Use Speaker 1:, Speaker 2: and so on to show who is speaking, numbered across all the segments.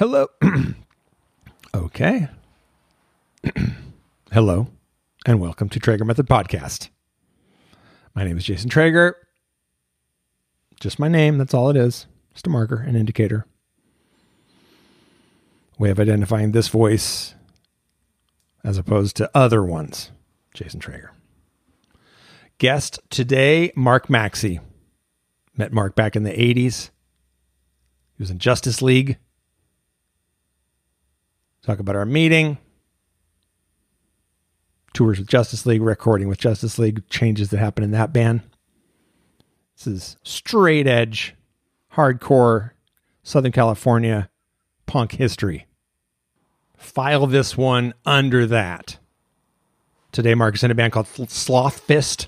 Speaker 1: Hello. okay. Hello, and welcome to Traeger Method Podcast. My name is Jason Traeger. Just my name, that's all it is. Just a marker, an indicator. Way of identifying this voice as opposed to other ones. Jason Traeger. Guest today, Mark Maxey. Met Mark back in the 80s. He was in Justice League. Talk about our meeting. Tours with Justice League, recording with Justice League, changes that happen in that band. This is straight edge, hardcore, Southern California punk history. File this one under that. Today, Mark is in a band called Slothfist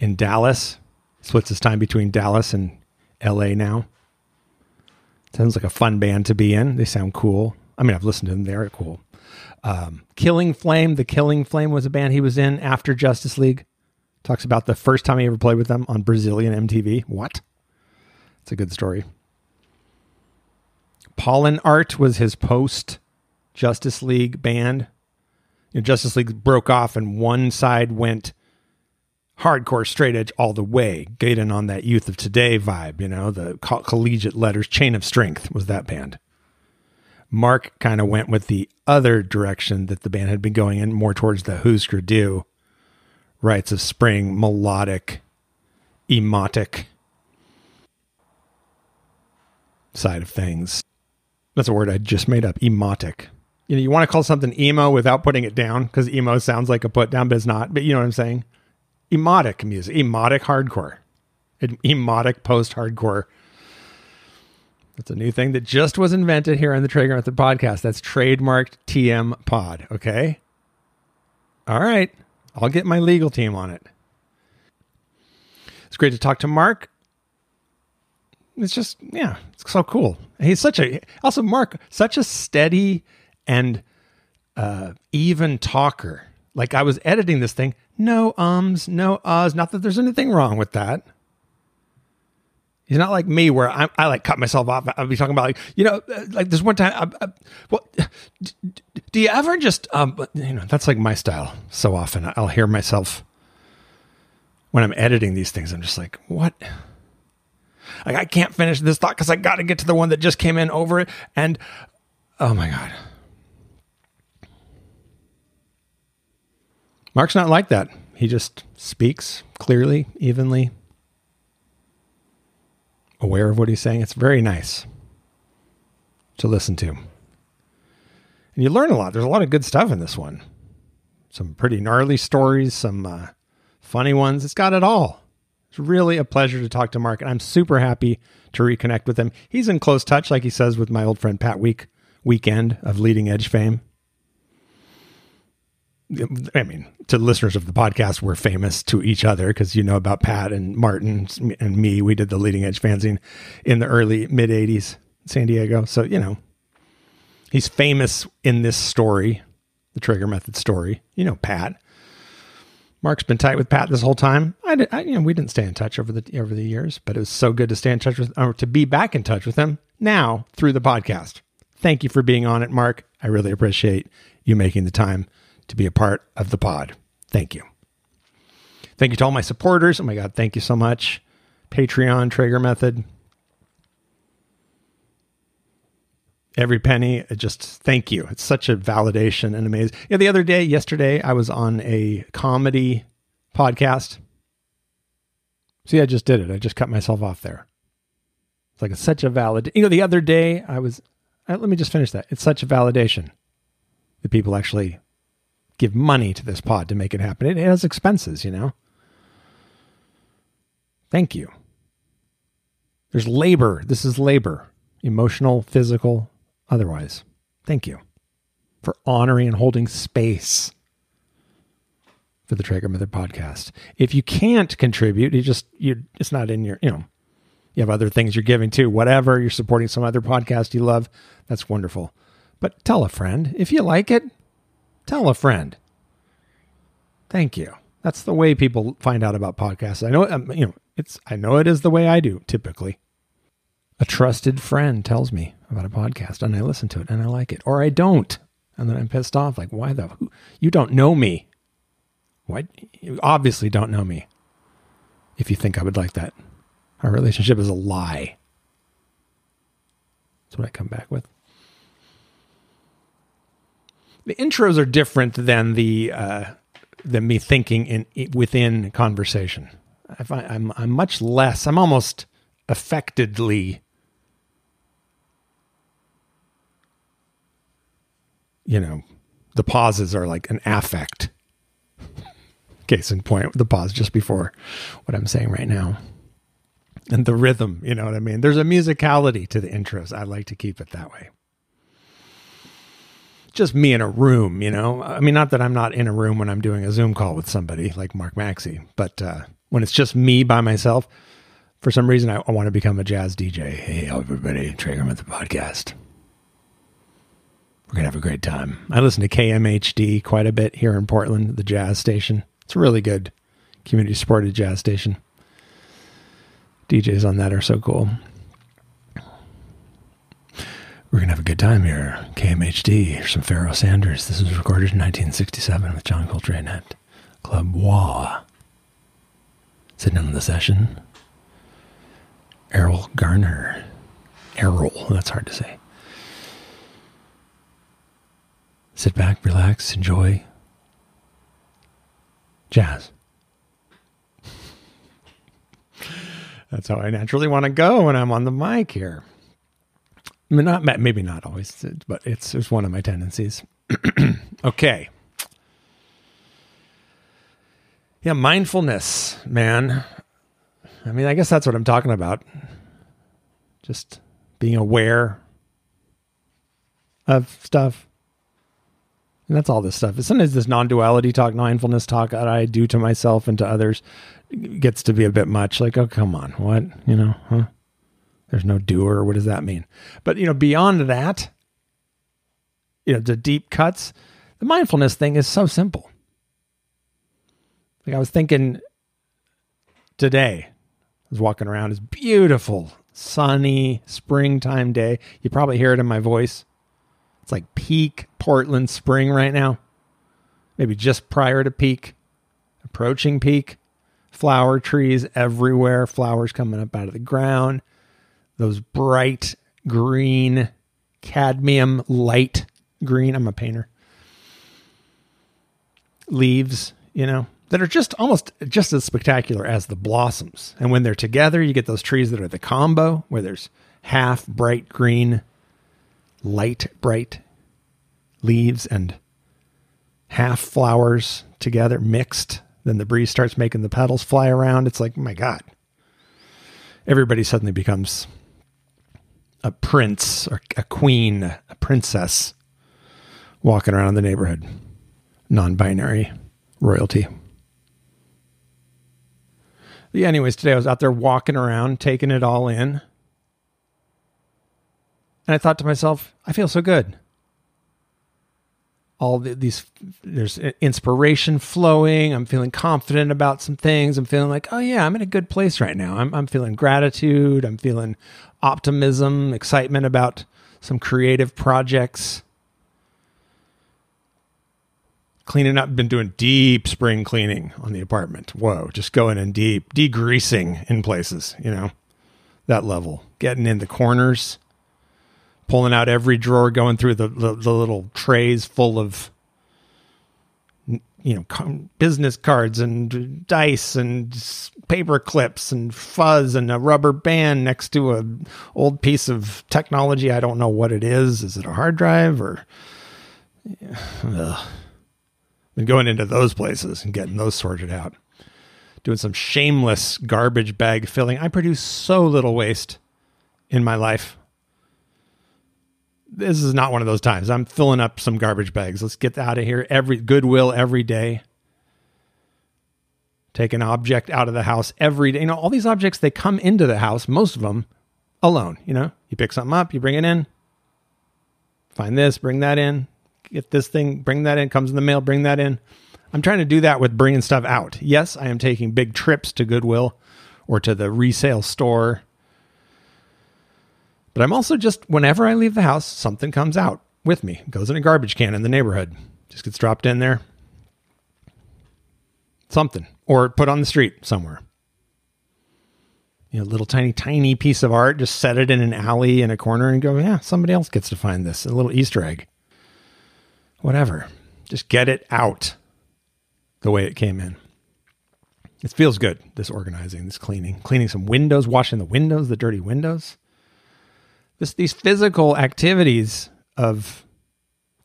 Speaker 1: in Dallas. Splits his time between Dallas and LA now. Sounds like a fun band to be in. They sound cool. I mean, I've listened to them. They're cool. Um, Killing Flame. The Killing Flame was a band he was in after Justice League. Talks about the first time he ever played with them on Brazilian MTV. What? It's a good story. Pollen Art was his post Justice League band. You know, Justice League broke off, and one side went hardcore straight edge all the way, getting on that youth of today vibe. You know, the co- collegiate letters, Chain of Strength was that band. Mark kind of went with the other direction that the band had been going in, more towards the Husker Du, Rites of Spring, melodic, emotic side of things. That's a word I just made up, emotic. You know, you want to call something emo without putting it down because emo sounds like a put down, but it's not. But you know what I'm saying? Emotic music, emotic hardcore, emotic post hardcore that's a new thing that just was invented here on the Traeger Method podcast. That's trademarked TM Pod. Okay. All right. I'll get my legal team on it. It's great to talk to Mark. It's just, yeah, it's so cool. He's such a, also, Mark, such a steady and uh, even talker. Like I was editing this thing, no ums, no uhs. Not that there's anything wrong with that. He's not like me where I, I like cut myself off. I'll be talking about like, you know, uh, like this one time, I, I, well, do you ever just, um, you know, that's like my style so often. I'll hear myself when I'm editing these things. I'm just like, what? Like I can't finish this thought because I got to get to the one that just came in over it. And oh my God. Mark's not like that. He just speaks clearly, evenly, aware of what he's saying. It's very nice to listen to. And you learn a lot. There's a lot of good stuff in this one. Some pretty gnarly stories, some uh, funny ones. It's got it all. It's really a pleasure to talk to Mark, and I'm super happy to reconnect with him. He's in close touch, like he says, with my old friend Pat Week Weekend of Leading Edge fame. I mean, to listeners of the podcast, we're famous to each other because you know about Pat and Martin and me. We did the leading edge fanzine in the early mid 80s, San Diego. So, you know, he's famous in this story, the Traeger Method story. You know, Pat. Mark's been tight with Pat this whole time. I, did, I, you know, we didn't stay in touch over the over the years, but it was so good to stay in touch with, or to be back in touch with him now through the podcast. Thank you for being on it, Mark. I really appreciate you making the time to be a part of the pod. Thank you. Thank you to all my supporters. Oh my God, thank you so much. Patreon, Traeger Method. Every penny, just thank you. It's such a validation and amazing. Yeah, the other day, yesterday, I was on a comedy podcast. See, I just did it. I just cut myself off there. It's like it's such a valid. You know, the other day I was. Uh, let me just finish that. It's such a validation that people actually give money to this pod to make it happen. It has expenses, you know. Thank you. There's labor. This is labor, emotional, physical, otherwise. Thank you for honoring and holding space for the Traeger Method podcast. If you can't contribute, you just you it's not in your, you know, you have other things you're giving to, whatever, you're supporting some other podcast you love, that's wonderful. But tell a friend. If you like it, tell a friend. Thank you. That's the way people find out about podcasts. I know, um, you know, it's, I know it is the way I do typically. a trusted friend tells me about a podcast and I listen to it and I like it, or I don't, and then I'm pissed off. Like, why the? Who, you don't know me. Why? You obviously don't know me. If you think I would like that, our relationship is a lie. That's what I come back with. The intros are different than the uh, than me thinking in within conversation. I find I'm I'm much less. I'm almost affectedly you know, the pauses are like an affect. Case in point, the pause just before what I'm saying right now. And the rhythm, you know what I mean? There's a musicality to the intros. I like to keep it that way. Just me in a room, you know? I mean, not that I'm not in a room when I'm doing a Zoom call with somebody like Mark Maxey, but uh, when it's just me by myself, for some reason, I, I want to become a jazz DJ. Hey, everybody, Traeger with the podcast. We're going to have a great time. I listen to KMHD quite a bit here in Portland, the jazz station. It's a really good community supported jazz station. DJs on that are so cool. We're going to have a good time here. KMHD, here's some Pharoah Sanders. This was recorded in 1967 with John Coltrane at Club Wah. Sitting in the session, Erroll Garner. Erroll, that's hard to say. Sit back, relax, enjoy jazz. That's how I naturally want to go when I'm on the mic here. Not maybe not always, but it's it's one of my tendencies. okay. Yeah, mindfulness, man. I mean, I guess that's what I'm talking about. Just being aware of stuff. And that's all this stuff. Sometimes this non-duality talk, mindfulness talk that I do to myself and to others gets to be a bit much. Like, oh, come on, what? You know, huh? There's no doer. What does that mean? But you know, beyond that, you know, the deep cuts, the mindfulness thing is so simple. Like I was thinking today, I was walking around, it's beautiful, sunny springtime day. You probably hear it in my voice. It's like peak Portland spring right now. Maybe just prior to peak, approaching peak. Flower trees everywhere, flowers coming up out of the ground. Those bright green, cadmium light green. I'm a painter. Leaves, you know, that are just almost just as spectacular as the blossoms. And when they're together, you get those trees that are the combo where there's half bright green light bright leaves and half flowers together mixed. Then the breeze starts making the petals fly around. It's like, my God. Everybody suddenly becomes a prince or a queen, a princess walking around the neighborhood. Non binary royalty. Yeah, anyways, today I was out there walking around, taking it all in. And I thought to myself, I feel so good. All these, there's inspiration flowing. I'm feeling confident about some things. I'm feeling like, oh yeah, I'm in a good place right now. I'm, I'm feeling gratitude. I'm feeling optimism, excitement about some creative projects. Cleaning up, been doing deep spring cleaning on the apartment. Whoa, just going in deep, degreasing in places, you know, that level. Getting in the corners pulling out every drawer, going through the, the, the little trays full of you know business cards and dice and paper clips and fuzz and a rubber band next to a old piece of technology. I don't know what it is. Is it a hard drive or ugh. and going into those places and getting those sorted out. Doing some shameless garbage bag filling. I produce so little waste in my life this is not one of those times. I'm filling up some garbage bags. Let's get out of here. Every Goodwill every day. Take an object out of the house every day. You know, all these objects they come into the house, most of them alone, you know. You pick something up, you bring it in. Find this, bring that in. Get this thing, bring that in, comes in the mail, bring that in. I'm trying to do that with bringing stuff out. Yes, I am taking big trips to Goodwill or to the resale store But I'm also just, whenever I leave the house, something comes out with me, goes in a garbage can in the neighborhood, just gets dropped in there. Something, or put on the street somewhere. You know, little tiny, tiny piece of art, just set it in an alley in a corner and go, yeah, somebody else gets to find this. A little Easter egg. Whatever. Just get it out the way it came in. It feels good, this organizing, this cleaning, cleaning some windows, washing the windows, the dirty windows this, these physical activities of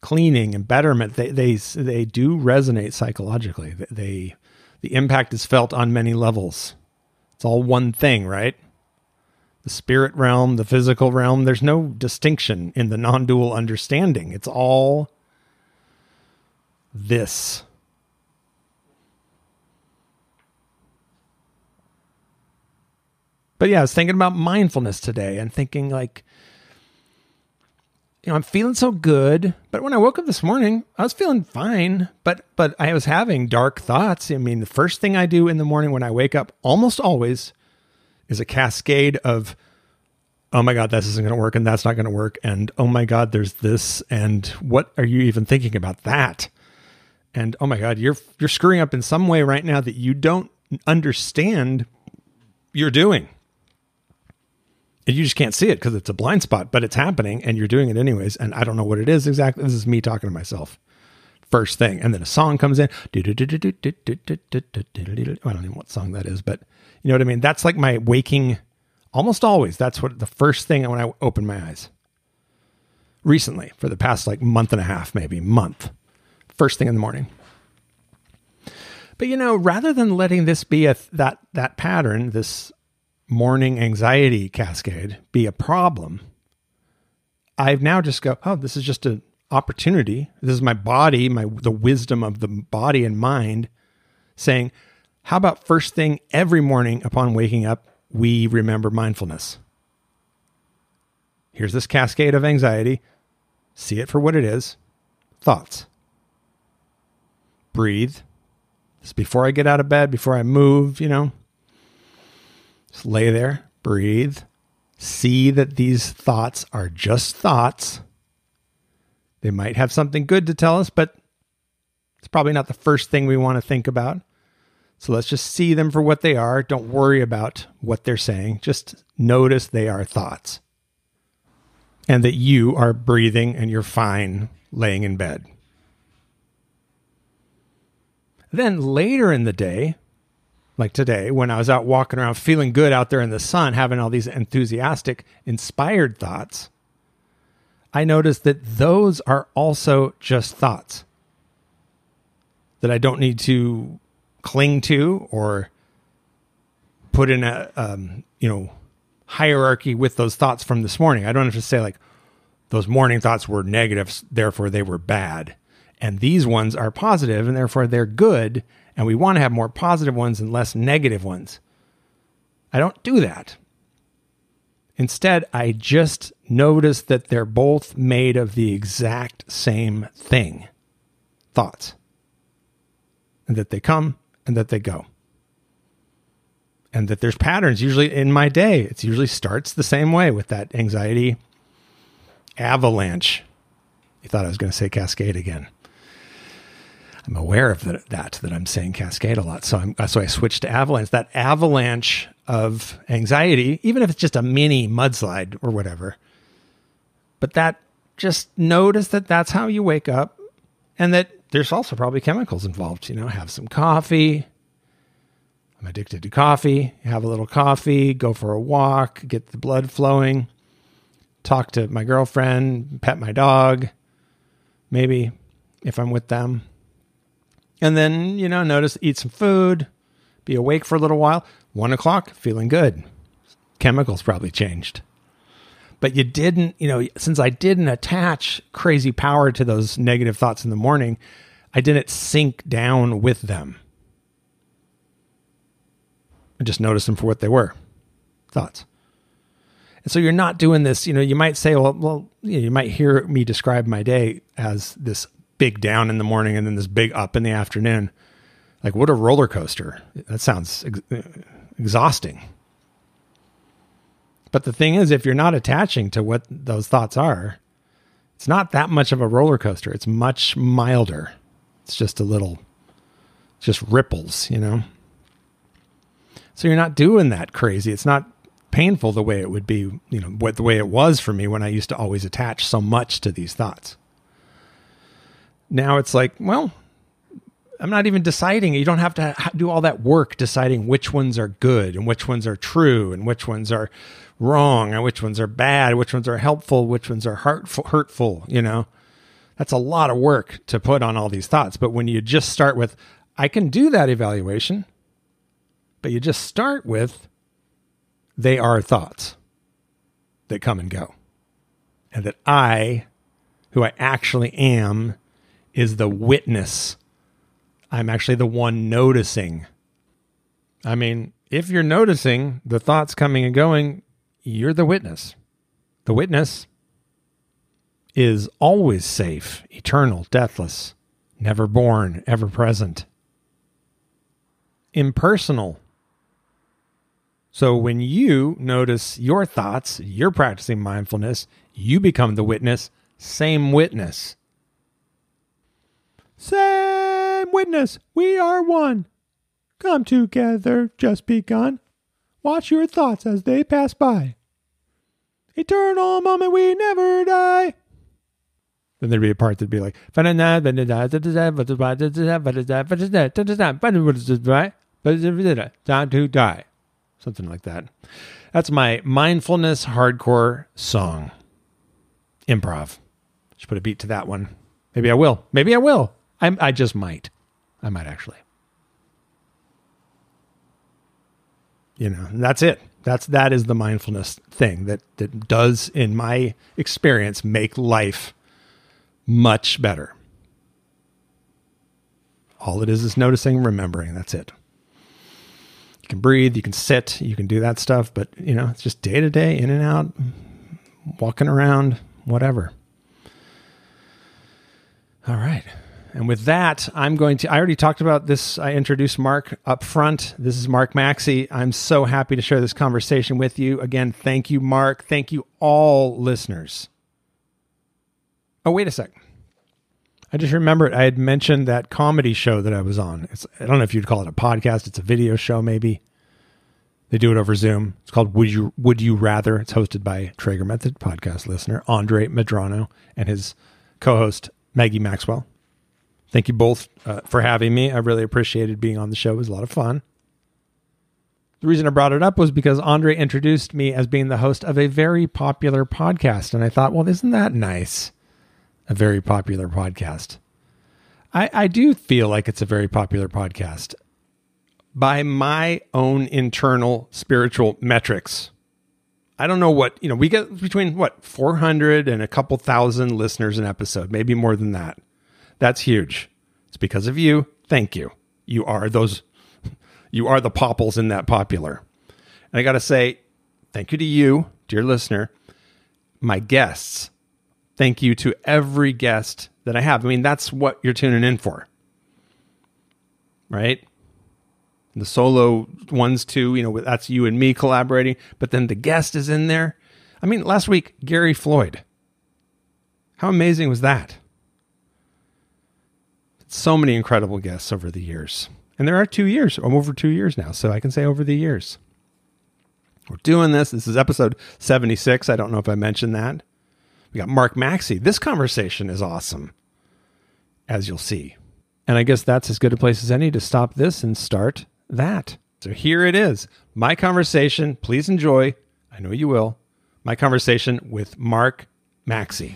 Speaker 1: cleaning and betterment they they they do resonate psychologically. They the impact is felt on many levels. It's all one thing right? The spirit realm the physical realm there's no distinction in the non-dual understanding. It's all this but yeah i was thinking about mindfulness today and thinking like you know, I'm feeling so good. But when I woke up this morning, I was feeling fine, but but I was having dark thoughts. I mean, the first thing I do in the morning when I wake up, almost always, is a cascade of oh my god this isn't going to work and that's not going to work and oh my god there's this and what are you even thinking about that and oh my god you're you're screwing up in some way right now that you don't understand you're doing you just can't see it because it's a blind spot, but it's happening and you're doing it anyways. And I don't know what it is exactly. This is me talking to myself. First thing. And then a song comes in. I don't know what song that is, but you know what I mean? That's like my waking almost always. That's what the first thing when I open my eyes. Recently, for the past like month and a half, maybe month. First thing in the morning. But you know, rather than letting this be a that that pattern, this morning anxiety cascade be a problem, I've now just go, oh, this is just an opportunity. This is my body, my the wisdom of the body and mind saying, how about first thing every morning upon waking up, we remember mindfulness. Here's this cascade of anxiety. See it for what it is. Thoughts. Breathe. This before I get out of bed, before I move, you know, just lay there, breathe, see that these thoughts are just thoughts. They might have something good to tell us, but it's probably not the first thing we want to think about. So let's just see them for what they are. Don't worry about what they're saying. Just notice they are thoughts. And that you are breathing and you're fine laying in bed. Then later in the day, like today when I was out walking around feeling good out there in the sun, having all these enthusiastic, inspired thoughts, I noticed that those are also just thoughts that I don't need to cling to or put in a um, you know hierarchy with those thoughts from this morning. I don't have to say like those morning thoughts were negative, therefore they were bad, and these ones are positive, and therefore they're good, and we want to have more positive ones and less negative ones. I don't do that. Instead, I just notice that they're both made of the exact same thing thoughts. And that they come and that they go. And that there's patterns usually in my day. It usually starts the same way with that anxiety avalanche. You thought I was going to say cascade again. I'm aware of that, that that I'm saying cascade a lot. So I'm uh, so I switched to avalanche. That avalanche of anxiety, even if it's just a mini mudslide or whatever. But that just notice that that's how you wake up, and that there's also probably chemicals involved. You know, have some coffee. I'm addicted to coffee. Have a little coffee. Go for a walk. Get the blood flowing. Talk to my girlfriend. Pet my dog. Maybe if I'm with them and then, you know, notice, eat some food, be awake for a little while. One o'clock, feeling good. Chemicals probably changed. But you didn't, you know, since I didn't attach crazy power to those negative thoughts in the morning, I didn't sink down with them. I just noticed them for what they were thoughts. And so you're not doing this, you know, you might say, well, well, you, know, you might hear me describe my day as this big down in the morning and then this big up in the afternoon. Like what a roller coaster. That sounds ex- exhausting. But the thing is, if you're not attaching to what those thoughts are, it's not that much of a roller coaster. It's much milder. It's just a little, just ripples, you know? So you're not doing that crazy. It's not painful the way it would be, you know, what the way it was for me when I used to always attach so much to these thoughts. Now it's like, well, I'm not even deciding. You don't have to do all that work deciding which ones are good and which ones are true and which ones are wrong and which ones are bad, which ones are helpful, which ones are hurtful, hurtful, you know. That's a lot of work to put on all these thoughts, but when you just start with I can do that evaluation, but you just start with they are thoughts that come and go. And that I, who I actually am, is the witness. I'm actually the one noticing. I mean, if you're noticing the thoughts coming and going, you're the witness. The witness is always safe, eternal, deathless, never born, ever present, impersonal. So when you notice your thoughts, you're practicing mindfulness, you become the witness, same witness. Same witness, we are one. Come together, just begun. Watch your thoughts as they pass by. Eternal moment, we never die. Then there'd be a part that'd be like, time to die. Something like that. That's my mindfulness hardcore song. Improv. Should put a beat to that one. Maybe I will. Maybe I will. I, I just might. I might actually. You know, that's it. That's that is the mindfulness thing that that does, in my experience, make life much better. All it is is noticing, remembering. That's it. You can breathe, you can sit, you can do that stuff, but you know, it's just day to day, in and out, walking around, whatever. All right. And with that, I'm going to. I already talked about this. I introduced Mark up front. This is Mark Maxey. I'm so happy to share this conversation with you. Again, thank you, Mark. Thank you, all listeners. Oh, wait a sec. I just remembered I had mentioned that comedy show that I was on. It's, I don't know if you'd call it a podcast. It's a video show, maybe. They do it over Zoom. It's called Would You Would You Rather. It's hosted by Traeger Method podcast listener Andre Medrano and his co-host Maggie Maxwell. Thank you both uh, for having me. I really appreciated being on the show. It was a lot of fun. The reason I brought it up was because Andre introduced me as being the host of a very popular podcast. And I thought, well, isn't that nice? A very popular podcast. I, I do feel like it's a very popular podcast by my own internal spiritual metrics. I don't know what, you know, we get between what, 400 and a couple thousand listeners an episode, maybe more than that. That's huge. It's because of you. Thank you. You are those, you are the popples in that popular. And I got to say, thank you to you, dear listener, my guests. Thank you to every guest that I have. I mean, that's what you're tuning in for, right? The solo ones too, you know, that's you and me collaborating, but then the guest is in there. I mean, last week, Gary Floyd. How amazing was that? So many incredible guests over the years. And there are two years. I'm over two years now, so I can say over the years. We're doing this. This is episode 76. I don't know if I mentioned that. We got Mark Maxey. This conversation is awesome, as you'll see. And I guess that's as good a place as any to stop this and start that. So here it is. My conversation. Please enjoy. I know you will. My conversation with Mark Maxey.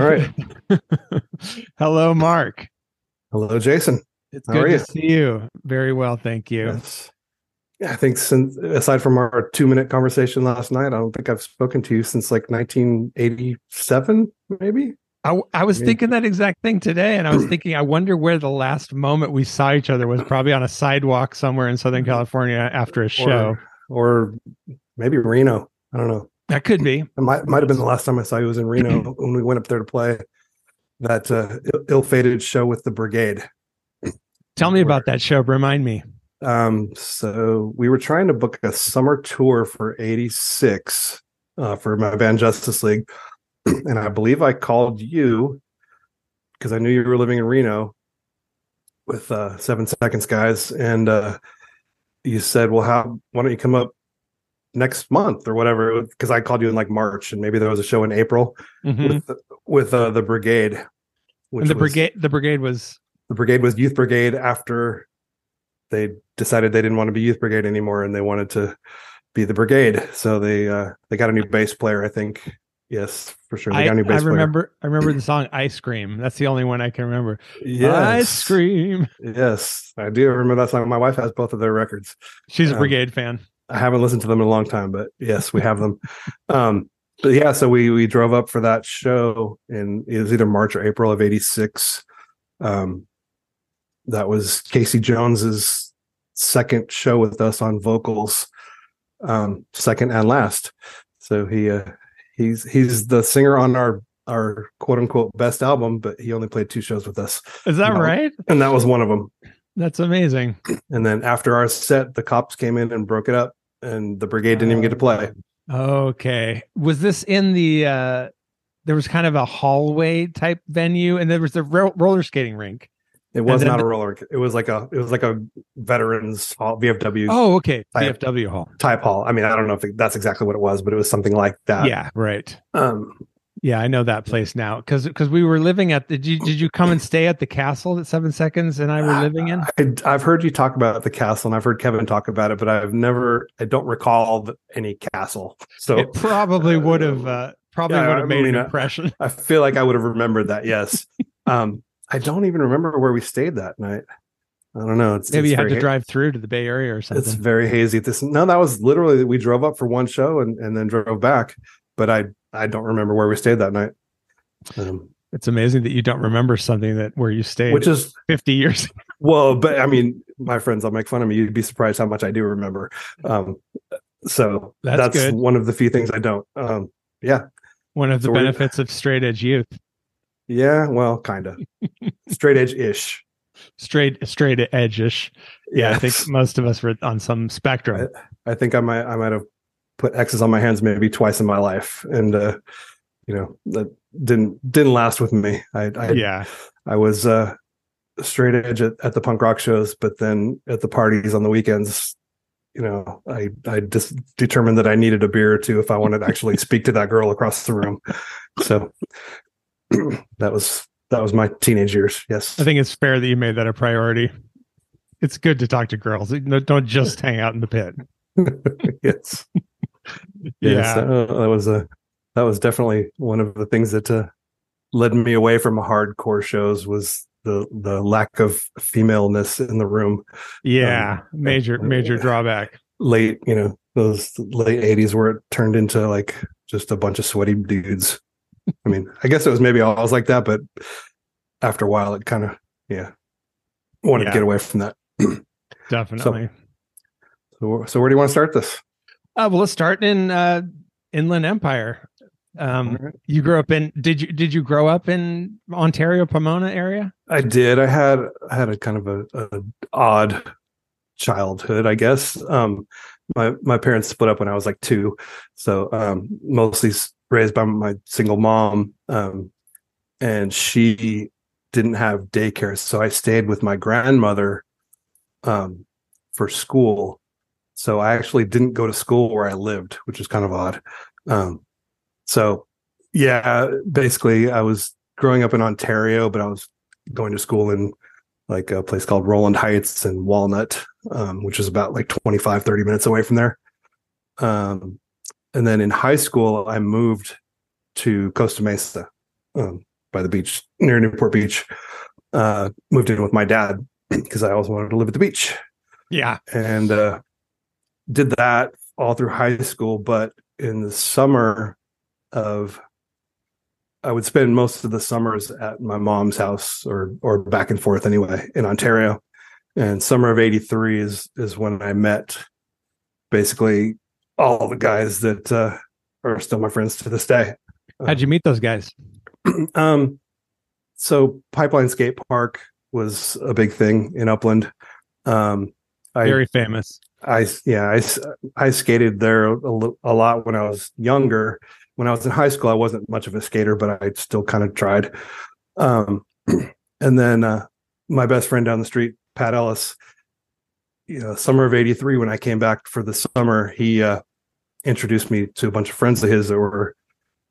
Speaker 1: Hello, Mark.
Speaker 2: Hello, Jason.
Speaker 1: It's How good to you? see you. Very well, thank you. Yes.
Speaker 2: Yeah, I think since aside from our two minute conversation last night, I don't think I've spoken to you since like 1987, maybe.
Speaker 1: I, I was
Speaker 2: Yeah.
Speaker 1: thinking that exact thing today, and I was thinking, I wonder where the last moment we saw each other was. Probably on a sidewalk somewhere in Southern mm-hmm. California after a show.
Speaker 2: or, or maybe Reno. I don't know.
Speaker 1: That could be.
Speaker 2: It might might have been the last time I saw you was in Reno when we went up there to play that uh, ill- ill-fated show with the Brigade.
Speaker 1: Tell me about that show. Remind me.
Speaker 2: Um, so we were trying to book a summer tour for '86 uh, for my band Justice League, and I believe I called you because I knew you were living in Reno with uh, Seven Seconds guys, and uh, you said, "Well, how? Why don't you come up next month or whatever?" Because I called you in like March, and maybe there was a show in April
Speaker 1: Mhm.
Speaker 2: with with uh, the Brigade. Which
Speaker 1: And the
Speaker 2: was-
Speaker 1: brigade, the brigade was
Speaker 2: the brigade was youth brigade after they decided they didn't want to be youth brigade anymore and they wanted to be the brigade so they uh they got a new bass player i think yes for sure they
Speaker 1: I,
Speaker 2: got a new
Speaker 1: I
Speaker 2: bass player.
Speaker 1: I remember the song "Ice Cream." That's the only one I can remember.
Speaker 2: yes
Speaker 1: Ice Cream.
Speaker 2: yes i do remember that song my wife has both of their records
Speaker 1: She's a
Speaker 2: Um,
Speaker 1: brigade fan.
Speaker 2: I haven't listened to them in a long time but yes we have them. Um but yeah so we we drove up for that show in it was either march or april of 86 um that was casey jones's second show with us on vocals um second and last. So he uh he's he's the singer on our our quote unquote best album but he only played two shows with us.
Speaker 1: Is that right?
Speaker 2: and that was one of them
Speaker 1: That's amazing.
Speaker 2: and then after our set the cops came in and broke it up and the brigade didn't even get to play
Speaker 1: Okay. Was this in the uh there was kind of a hallway type venue and there was the ro- roller skating rink.
Speaker 2: It was not
Speaker 1: the-
Speaker 2: a roller. It was like a it was like a veterans hall, VFW
Speaker 1: Oh, okay.
Speaker 2: Type.
Speaker 1: VFW hall.
Speaker 2: type hall. I mean, I don't know if it- that's exactly what it was, but it was something like that.
Speaker 1: yeah, right.
Speaker 2: Um.
Speaker 1: Yeah, I know that place now cuz cuz we were living at did you did you come and stay at the castle that 7 seconds and I were living in?
Speaker 2: I, I've heard you talk about the castle, and I've heard Kevin talk about it, but I've never. I don't recall any castle. So
Speaker 1: it probably would have uh probably
Speaker 2: Yeah,
Speaker 1: would have made
Speaker 2: mean,
Speaker 1: an
Speaker 2: uh,
Speaker 1: impression.
Speaker 2: I feel like I would have remembered that. Yes. um. I don't even remember where we stayed that night. I don't know. It's
Speaker 1: Maybe
Speaker 2: it's
Speaker 1: you had to
Speaker 2: ha-
Speaker 1: drive through to the Bay Area or something.
Speaker 2: It's very hazy. This no, that was literally we drove up for one show and and then drove back, but I I don't remember where we stayed that night. Um,
Speaker 1: It's amazing that you don't remember something that where you stayed
Speaker 2: which is
Speaker 1: 50 years.
Speaker 2: well, but I mean, my friends, I'll make fun of me. You'd be surprised how much I do remember. Um, so
Speaker 1: That's
Speaker 2: that's,
Speaker 1: good.
Speaker 2: one of the few things I don't. Um, yeah,
Speaker 1: One of the
Speaker 2: So
Speaker 1: benefits of straight edge youth.
Speaker 2: yeah, well, kind of straight edge ish.
Speaker 1: Straight straight edge-ish. Yeah, I think most of us were on some spectrum.
Speaker 2: I think I might I might have put X's on my hands maybe twice in my life, and uh, you know that didn't didn't last with me. I, I
Speaker 1: yeah.
Speaker 2: I was uh, straight edge at, at the punk rock shows, but then at the parties on the weekends, you know, I I just determined that I needed a beer or two if I wanted to actually speak to that girl across the room. So that was that was my teenage years. Yes,
Speaker 1: I think it's fair that you made that a priority. It's good to talk to girls. No- Don't just hang out in the pit.
Speaker 2: yes. Yes. uh, that was a that was definitely one of the things that uh, led me away from hardcore shows was the the lack of femaleness in the room.
Speaker 1: Yeah.
Speaker 2: Um,
Speaker 1: major, major drawback.
Speaker 2: late, you know, those late eighties where it turned into like just a bunch of sweaty dudes. I mean, I guess it was maybe always like that, but after a while it kind of, yeah, wanted
Speaker 1: Yeah.
Speaker 2: to get away from that.
Speaker 1: Definitely.
Speaker 2: So, so where do you want to start this?
Speaker 1: Uh, well, let's start in uh, Inland Empire. Um,
Speaker 2: right.
Speaker 1: you grew up in did you did you grow up in Ontario Pomona area?
Speaker 2: I did. I had I had a kind of a, a odd childhood, I guess. Um, my my parents split up when I was like two, so um, mostly raised by my single mom, um, and she didn't have daycare, so I stayed with my grandmother um, for school. So I actually didn't go to school where I lived, which is kind of odd. Um, so yeah, basically, I was growing up in Ontario, but I was going to school in like a place called Rowland Heights and Walnut, um, which is about like 25, 30 minutes away from there. Um, and then in high school, I moved to Costa Mesa um, by the beach near Newport Beach. Uh, moved in with my dad because I always wanted to live at the beach
Speaker 1: Yeah.
Speaker 2: and uh, did that all through high school. But in the summer of I would spend most of the summers at my mom's house or or back and forth anyway in Ontario. And summer of 83 is is when I met basically all the guys that uh, are still my friends to this day.
Speaker 1: How'd you meet those guys?
Speaker 2: um, so Pipeline Skate Park was a big thing in Upland. Um, I,
Speaker 1: Very famous.
Speaker 2: I yeah, I, I skated there a, a lot when I was younger. When I was in high school, I wasn't much of a skater, but I still kind of tried. Um, and then uh, my best friend down the street, Pat Ellis, you know, summer of '83, when I came back for the summer, he uh, introduced me to a bunch of friends of his that were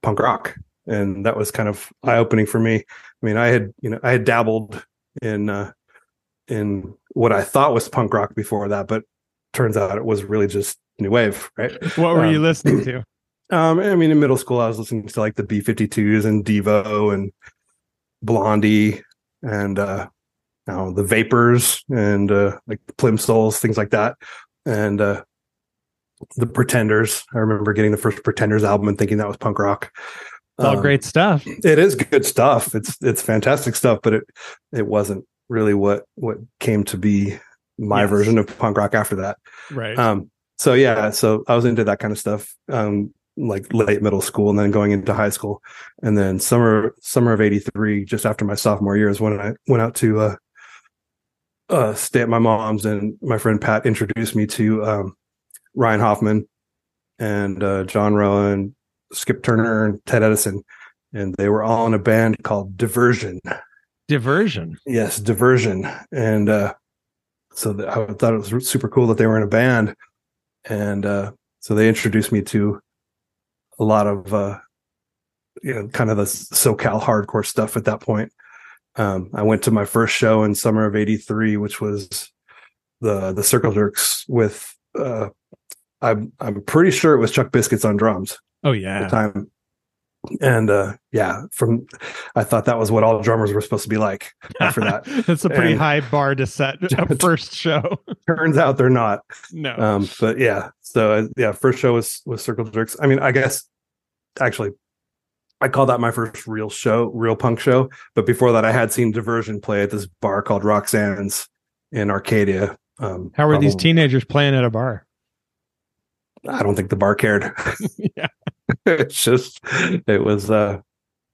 Speaker 2: punk rock, and that was kind of eye opening for me. I mean, I had you know I had dabbled in uh, in what I thought was punk rock before that, but turns out it was really just new wave, right?
Speaker 1: What were
Speaker 2: um,
Speaker 1: you listening to?
Speaker 2: Um, I mean, in middle school, I was listening to like the B 52s and Devo and Blondie and, uh, you know, the Vapors and, uh, like Plimsouls, things like that. And, uh, the Pretenders. I remember getting the first Pretenders album and thinking that was punk rock.
Speaker 1: It's all
Speaker 2: Um,
Speaker 1: great stuff.
Speaker 2: It is good stuff. It's, it's fantastic stuff, but it, it wasn't really what, what came to be my
Speaker 1: Yes.
Speaker 2: version of punk rock after that.
Speaker 1: Right.
Speaker 2: Um, so yeah, so I was into that kind of stuff, um, like late middle school and then going into high school. And then summer, summer of 83, just after my sophomore year is when I went out to, uh, uh, stay at my mom's and my friend Pat introduced me to, um, Ryan Hoffman and, uh, John Rowan, Skip Turner and Ted Edison. And they were all in a band called Diversion.
Speaker 1: Diversion.
Speaker 2: Yes, diversion. And uh so th- I thought it was super cool that they were in a band. And uh so they introduced me to a lot of uh you know kind of the SoCal hardcore stuff at that point. Um I went to my first show in summer of 83 which was the the Circle Jerks with uh I'm I'm pretty sure it was Chuck Biscuits on drums
Speaker 1: Oh
Speaker 2: at the
Speaker 1: yeah.
Speaker 2: time. And uh yeah, from I thought that was what all drummers were supposed to be like after that.
Speaker 1: That's a pretty
Speaker 2: And-
Speaker 1: high bar to set a first show.
Speaker 2: turns out they're not
Speaker 1: no.
Speaker 2: um but yeah so uh, yeah first show was was circle jerks i mean i guess actually i call that my first real show real punk show but before that i had seen diversion play at this bar called roxanne's in arcadia um
Speaker 1: How were these teenagers playing at a bar?
Speaker 2: i don't think the bar cared
Speaker 1: Yeah.
Speaker 2: it's just it was uh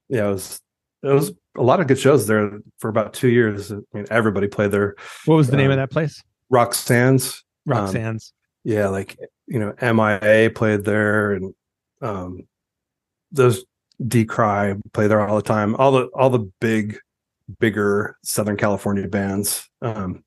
Speaker 2: yeah it was it was a lot of good shows there for about two years i mean everybody played there
Speaker 1: What was the name of
Speaker 2: Um,
Speaker 1: that place?
Speaker 2: Roxanne's. um,
Speaker 1: Roxanne's.
Speaker 2: yeah like you know mia played there and um those decry play there all the time all the all the big bigger southern california bands um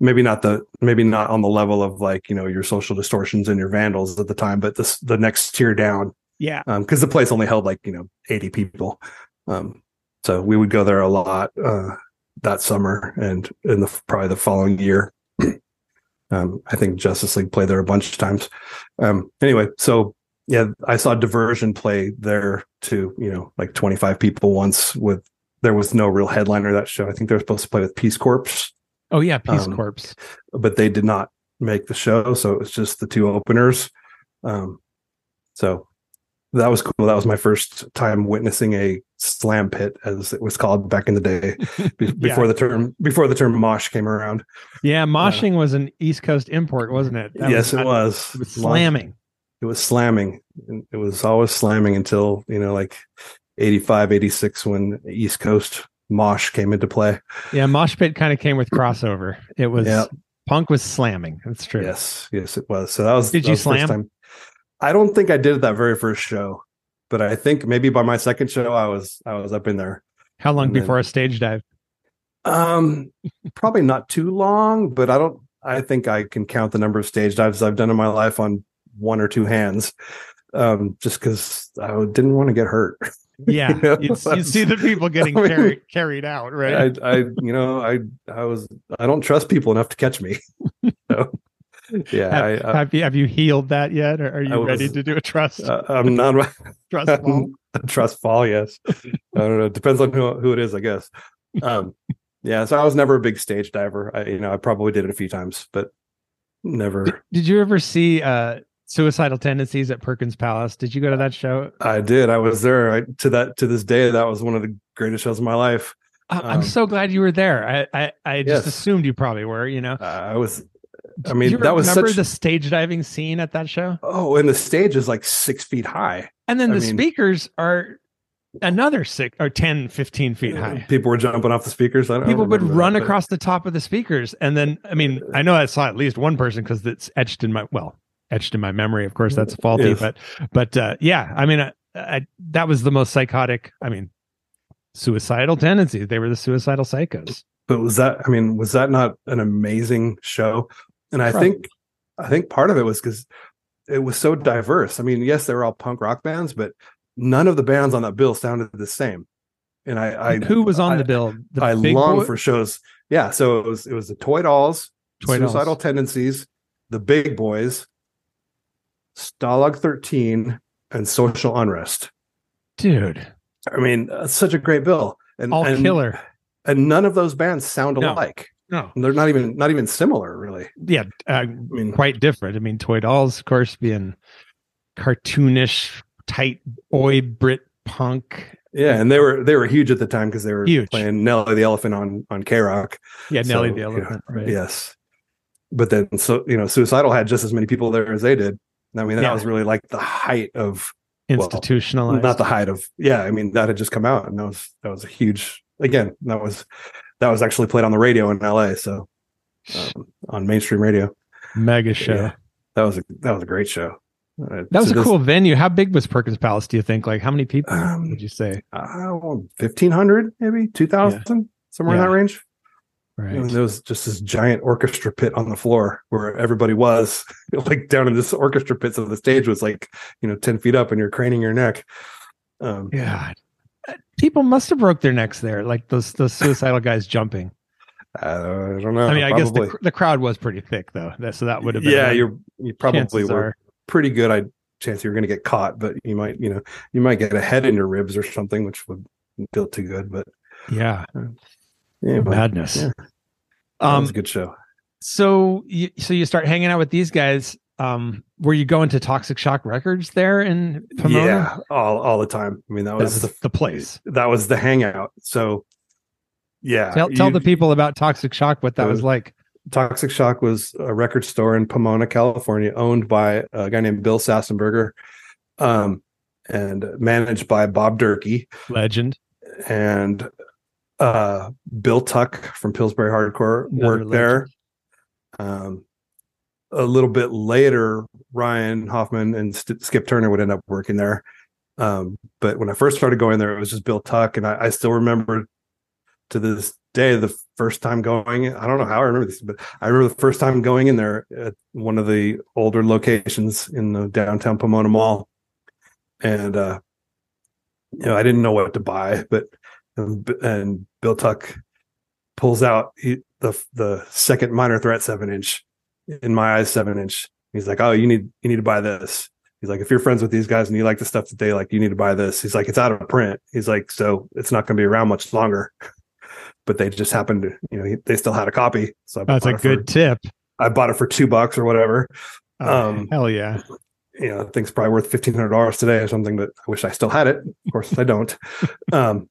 Speaker 2: maybe not the maybe not on the level of like you know your social distortions and your vandals at the time but this the next tier down
Speaker 1: yeah.
Speaker 2: um because the place only held like you know 80 people um so we would go there a lot uh that summer and in the probably the following year um i think justice league played there a bunch of times um anyway so yeah i saw diversion play there to you know like 25 people once with there was no real headliner that show i think they were supposed to play with peace corps
Speaker 1: Oh yeah. Peace
Speaker 2: um,
Speaker 1: Corps.
Speaker 2: but they did not make the show so it was just the two openers um so that was cool that was my first time witnessing a slam pit as it was called back in the day be-
Speaker 1: Yeah.
Speaker 2: before the term before the term mosh came around
Speaker 1: Yeah. Uh, moshing was an East Coast import, wasn't it? That
Speaker 2: yes
Speaker 1: was,
Speaker 2: it was
Speaker 1: It was slamming.
Speaker 2: it was slamming And it was always slamming until you know like 85 86 when east coast mosh came into play
Speaker 1: Yeah. Mosh pit kind of came with crossover. It was
Speaker 2: Yeah.
Speaker 1: punk was slamming. That's true.
Speaker 2: yes yes it was so that was
Speaker 1: Did
Speaker 2: that
Speaker 1: you
Speaker 2: was the first
Speaker 1: slam?
Speaker 2: I don't think i did it that very first show but i think maybe by my second show i was i was up in there
Speaker 1: How long
Speaker 2: And then-
Speaker 1: before a stage dive?
Speaker 2: Um, probably not too long, but I don't. I think I can count the number of stage dives I've done in my life on one or two hands. Um, just because I didn't want to get hurt.
Speaker 1: Yeah. you'd, you'd see the people getting
Speaker 2: I mean-
Speaker 1: carried carried out, right?
Speaker 2: I, I, you know, I, I was, I don't trust people enough to catch me. so, yeah,
Speaker 1: have,
Speaker 2: I, I,
Speaker 1: have you have you healed that yet? Or are you
Speaker 2: I
Speaker 1: ready to do a trust
Speaker 2: uh, I'm not
Speaker 1: trust fall?
Speaker 2: trust fall. Yes, I don't know. It depends on who, who it is, I guess. Um, yeah. So I was never a big stage diver. I, you know, I probably did it a few times, but never.
Speaker 1: Did, did you ever see uh Suicidal Tendencies at Perkins Palace. Did you go to that show?
Speaker 2: I did. I was there. I, to that to this day, that was one of the greatest shows of my life.
Speaker 1: I- I'm
Speaker 2: Um,
Speaker 1: so glad you were there. I I, I just
Speaker 2: Yes.
Speaker 1: assumed you probably were. You know,
Speaker 2: Uh, I was. I mean, that was
Speaker 1: remember
Speaker 2: such.
Speaker 1: the stage diving scene at that show.
Speaker 2: oh, and the stage is like six feet high.
Speaker 1: And then
Speaker 2: I
Speaker 1: the
Speaker 2: mean-
Speaker 1: speakers are another six or 10, 15 feet high.
Speaker 2: People were jumping off the speakers. I don't
Speaker 1: People would run
Speaker 2: that, but-
Speaker 1: across the top of the speakers. And then, I mean, I know I saw at least one person because it's etched in my, well, etched in my memory. Of course, that's faulty,
Speaker 2: Yes.
Speaker 1: but, but, uh, yeah, I mean, I, I, that was the most psychotic. I mean, suicidal tendencies. They were the suicidal psychos.
Speaker 2: but was that i mean was that not an amazing show and i
Speaker 1: Right.
Speaker 2: think i think part of it was because it was so diverse. I mean yes they were all punk rock bands but none of the bands on that bill sounded the same. And i i
Speaker 1: Who was on
Speaker 2: I-
Speaker 1: the bill? The
Speaker 2: i long
Speaker 1: boy-
Speaker 2: for shows. Yeah so it was it was the toy dolls
Speaker 1: Toy Dolls.
Speaker 2: suicidal tendencies the big boys stalag 13 and social unrest.
Speaker 1: Dude,
Speaker 2: i mean such a great bill. And
Speaker 1: all
Speaker 2: and,
Speaker 1: killer.
Speaker 2: and none of those bands sound alike
Speaker 1: No,
Speaker 2: they're not even not even similar really
Speaker 1: yeah, uh,
Speaker 2: I mean,
Speaker 1: quite different. I mean, Toy Dolls, of course, being cartoonish, tight boy Brit punk.
Speaker 2: yeah, and they were they were huge at the time because they were
Speaker 1: Huge.
Speaker 2: playing Nellie the Elephant on on KROQ.
Speaker 1: Yeah, Nellie
Speaker 2: So,
Speaker 1: the
Speaker 2: you know,
Speaker 1: Elephant. right.
Speaker 2: Yes, but then so you know, Suicidal had just as many people there as they did. I mean, that
Speaker 1: Yeah.
Speaker 2: was really like the height of well,
Speaker 1: Institutionalized.
Speaker 2: not the height of yeah. I mean, that had just come out, and that was that was a huge. Again, that was that was actually played on the radio in L.A. So um, on mainstream radio,
Speaker 1: mega show.
Speaker 2: Yeah. that was a that was a great show. Uh,
Speaker 1: That was
Speaker 2: to
Speaker 1: a
Speaker 2: this-
Speaker 1: cool venue. How big was Perkins Palace? Do you think? Like, how many people
Speaker 2: Um,
Speaker 1: would you say?
Speaker 2: uh, fifteen hundred, maybe two thousand, somewhere
Speaker 1: Yeah.
Speaker 2: in that range.
Speaker 1: Right.
Speaker 2: And there was just this giant orchestra pit on the floor where everybody was like down in this orchestra pit. So the stage was like, you know, 10 feet up and you're craning your neck. Um,
Speaker 1: Uh, people must have broke their necks there, like those those suicidal guys jumping.
Speaker 2: I don't know.
Speaker 1: I mean, I guess the, the crowd was pretty thick though, so that would have been.
Speaker 2: yeah, you're, you probably were
Speaker 1: are-
Speaker 2: pretty good. I chance you were going to get caught, but you might, you know, you might get a head in your ribs or something, which would feel too good. But
Speaker 1: yeah,
Speaker 2: anyway,
Speaker 1: madness.
Speaker 2: yeah. that
Speaker 1: Um,
Speaker 2: was a good show.
Speaker 1: so you so you start hanging out with these guys. Um, were you going to Toxic Shock Records there in Pomona?
Speaker 2: Yeah, all, all the time. I mean, that was
Speaker 1: That's
Speaker 2: the,
Speaker 1: the place.
Speaker 2: that was the hangout. So yeah,
Speaker 1: Tell, tell
Speaker 2: you-
Speaker 1: the people about Toxic Shock what that
Speaker 2: Uh,
Speaker 1: was like.
Speaker 2: Toxic Shock was a record store in Pomona, California, owned by a guy named Bill Sassenberger, um, and managed by Bob Durkee
Speaker 1: Legend.
Speaker 2: and uh, Bill Tuck from Pillsbury Hardcore
Speaker 1: Another
Speaker 2: worked there. Um, a little bit later, Ryan Hoffman and St- Skip Turner would end up working there. Um, but when I first started going there, it was just Bill Tuck, and I, I still remember to this day the first time going. I don't know how I remember this, but I remember the first time going in there at one of the older locations in the downtown Pomona Mall, and uh, you know I didn't know what to buy, but and, and Bill Tuck pulls out he, the the second minor threat seven inch in my eyes seven inch. He's like, oh, you need you need to buy this. He's like, if you're friends with these guys and you like the stuff that they like, you need to buy this. He's like, it's out of print. He's like, so it's not going to be around much longer. But they just happened to, you know, they still had a copy. So I
Speaker 1: That's a
Speaker 2: it for-
Speaker 1: good tip.
Speaker 2: I bought it for two bucks or whatever.
Speaker 1: Oh,
Speaker 2: Um,
Speaker 1: hell yeah.
Speaker 2: You know, I think it's probably worth fifteen hundred dollars today or something. But I wish I still had it. Of course, I don't. Um,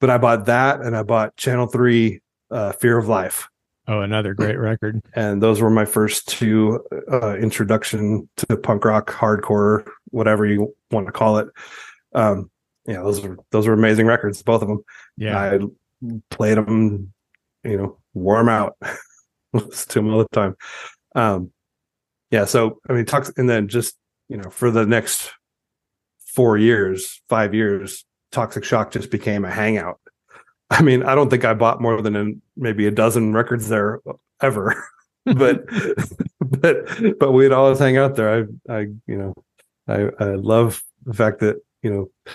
Speaker 2: but I bought that, and I bought Channel Three, uh, Fear of Life.
Speaker 1: Oh, another great record.
Speaker 2: and those were my first two uh, introduction to punk rock, hardcore, whatever you want to call it. Um, yeah, those were those were amazing records, both of them.
Speaker 1: Yeah.
Speaker 2: I played them, you know, warm out, to them all the time. Um, yeah, so I mean, talks, and then just you know, for the next four years, five years, Toxic Shock just became a hangout. I mean, I don't think I bought more than maybe a dozen records there ever, but but but we'd always hang out there. I I you know I I love the fact that you know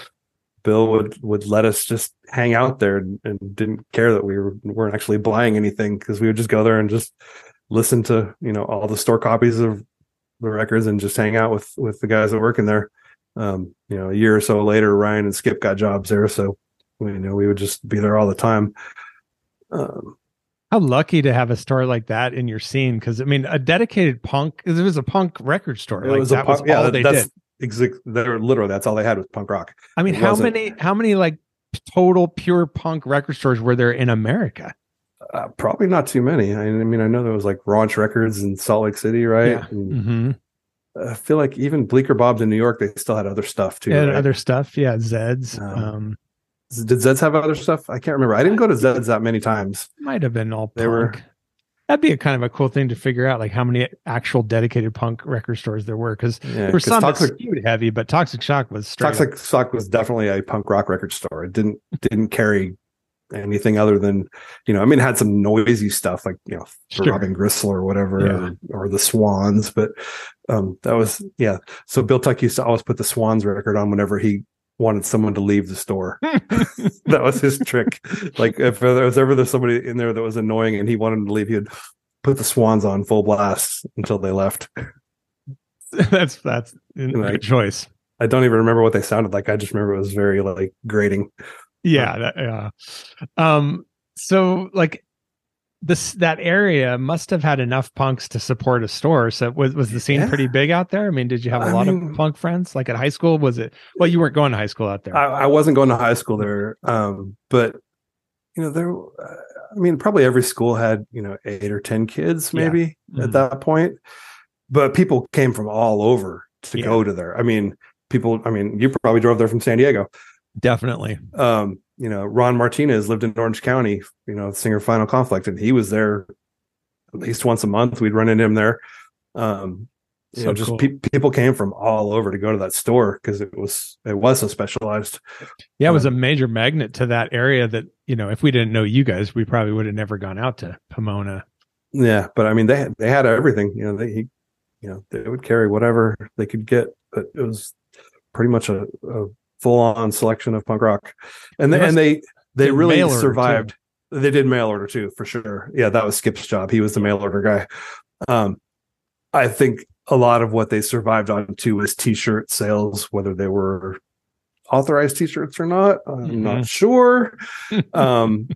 Speaker 2: Bill would would let us just hang out there and, and didn't care that we were, weren't actually buying anything because we would just go there and just listen to you know all the store copies of the records and just hang out with with the guys that work in there. Um, you know, a year or so later, Ryan and Skip got jobs there, so you know we would just be there all the time. Um,
Speaker 1: How lucky to have a store like that in your scene because i mean a dedicated punk it was a punk record store
Speaker 2: It
Speaker 1: like
Speaker 2: was a
Speaker 1: that
Speaker 2: punk,
Speaker 1: was
Speaker 2: yeah,
Speaker 1: all
Speaker 2: that-
Speaker 1: they
Speaker 2: that's
Speaker 1: did
Speaker 2: exact. They're literally that's all they had was punk rock.
Speaker 1: i mean
Speaker 2: it
Speaker 1: how
Speaker 2: wasn't-
Speaker 1: many how many like total pure punk record stores were there in america
Speaker 2: Uh, probably not too many. I, I mean, I know there was like Raunch Records in Salt Lake City, right?
Speaker 1: Yeah.
Speaker 2: And
Speaker 1: mm-hmm.
Speaker 2: I feel like even Bleecker Bob's in New York, they still had other stuff too.
Speaker 1: Yeah,
Speaker 2: right?
Speaker 1: other stuff yeah zeds
Speaker 2: Um,
Speaker 1: um
Speaker 2: Did Zeds have other stuff? I can't remember. I didn't go to Zeds that many times.
Speaker 1: might have been all punk
Speaker 2: They were-
Speaker 1: that'd be a kind of a cool thing to figure out like how many actual dedicated punk record stores there were because
Speaker 2: Yeah,
Speaker 1: there were some that
Speaker 2: Toxic
Speaker 1: skewed heavy but toxic shock was
Speaker 2: Toxic Shock was definitely a punk rock record store. It didn't didn't carry anything other than you know. I mean, it had some noisy stuff like you know
Speaker 1: Sure.
Speaker 2: Throbbing Gristle or whatever,
Speaker 1: Yeah.
Speaker 2: or, or the Swans. But um that was yeah. So Bill Tuck used to always put the Swans record on whenever he wanted someone to leave the store. that was his trick. Like if there was ever there's somebody in there that was annoying and he wanted to leave, he'd put the Swans on full blast until they left.
Speaker 1: that's that's a good choice
Speaker 2: I don't even remember what they sounded like. I just remember it was very like grating.
Speaker 1: yeah that, yeah um so like this that area must have had enough punks to support a store so was, was the scene
Speaker 2: Yeah.
Speaker 1: pretty big out there i mean did you have a
Speaker 2: I
Speaker 1: lot
Speaker 2: mean-
Speaker 1: of punk friends like at high school was it well you weren't going to high school out there
Speaker 2: I, I wasn't going to high school there, um, but you know, there. Uh, I mean, probably every school had you know eight or ten kids,
Speaker 1: Yeah.
Speaker 2: maybe
Speaker 1: Mhm.
Speaker 2: at that point. But people came from all over to
Speaker 1: Yeah.
Speaker 2: go to there. I mean, people. I mean, you probably drove there from San Diego.
Speaker 1: definitely
Speaker 2: Um, you know, Ron Martinez lived in Orange County. You know, singer Final Conflict, and he was there at least once a month. We'd run into him there. Um, you
Speaker 1: So
Speaker 2: know, just
Speaker 1: cool.
Speaker 2: pe- people came from all over to go to that store because it was it was so specialized.
Speaker 1: yeah it was a
Speaker 2: Um,
Speaker 1: major magnet to that area that you know if we didn't know you guys we probably would have never gone out to pomona
Speaker 2: Yeah, but I mean they had, they had everything. You know, they you know they would carry whatever they could get, but it was pretty much a, a full on selection of punk rock, and
Speaker 1: They
Speaker 2: and they they really
Speaker 1: order, too.
Speaker 2: survived. They did mail order too, for sure. Yeah, that was Skip's job. He was the mail order guy. Um, I think a lot of what they survived on too was t-shirt sales, whether they were authorized t-shirts or not. I'm
Speaker 1: Mhm.
Speaker 2: not sure. Um,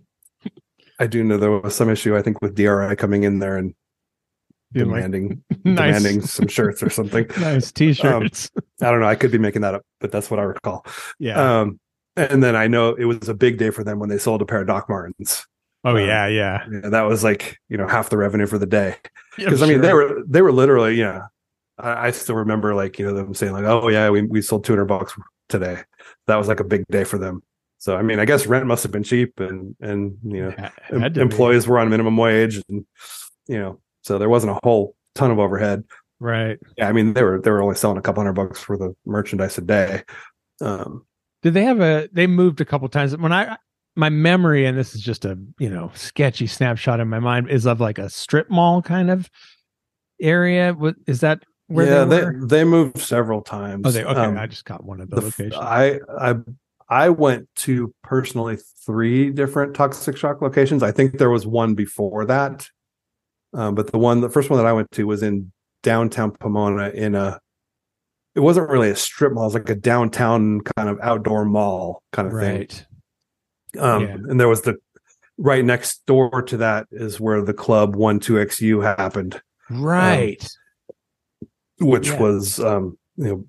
Speaker 2: I do know there was some issue, I think, with DRI coming in there and
Speaker 1: Like,
Speaker 2: demanding
Speaker 1: nice
Speaker 2: demanding some shirts or something.
Speaker 1: nice t-shirts
Speaker 2: I don't know. I could be making that up, but that's what I recall.
Speaker 1: yeah
Speaker 2: Um, and then I know it was a big day for them when they sold a pair of Doc Martens.
Speaker 1: oh
Speaker 2: um,
Speaker 1: yeah yeah
Speaker 2: Yeah, that was like you know half the revenue for the day
Speaker 1: Yeah,
Speaker 2: because I mean they were they were literally yeah. I, I still remember like you know them saying like oh yeah we we sold two hundred bucks today. That was like a big day for them. So I mean I guess rent must have been cheap and and you know
Speaker 1: Ha-
Speaker 2: em-
Speaker 1: had be.
Speaker 2: employees were on minimum wage and you know so there wasn't a whole ton of overhead
Speaker 1: right
Speaker 2: yeah i mean they were they were only selling a couple hundred bucks for the merchandise a day um
Speaker 1: Did they have a? They moved a couple times. When I my memory, and this is just a you know sketchy snapshot in my mind, is of like a strip mall kind of area. What is that? Where
Speaker 2: yeah
Speaker 1: they,
Speaker 2: they they moved several times
Speaker 1: Oh, they okay.
Speaker 2: Um,
Speaker 1: I just got one of the,
Speaker 2: the
Speaker 1: locations.
Speaker 2: i i i went to personally three different toxic shock locations i think there was one before that um, but the one the first one that i went to was in downtown pomona in a it wasn't really a strip mall it was like a downtown kind of outdoor mall kind of thing
Speaker 1: right.
Speaker 2: um
Speaker 1: Yeah.
Speaker 2: and there was the right next door to that is where the club 12xu happened
Speaker 1: Right.
Speaker 2: which
Speaker 1: Yeah.
Speaker 2: was um you know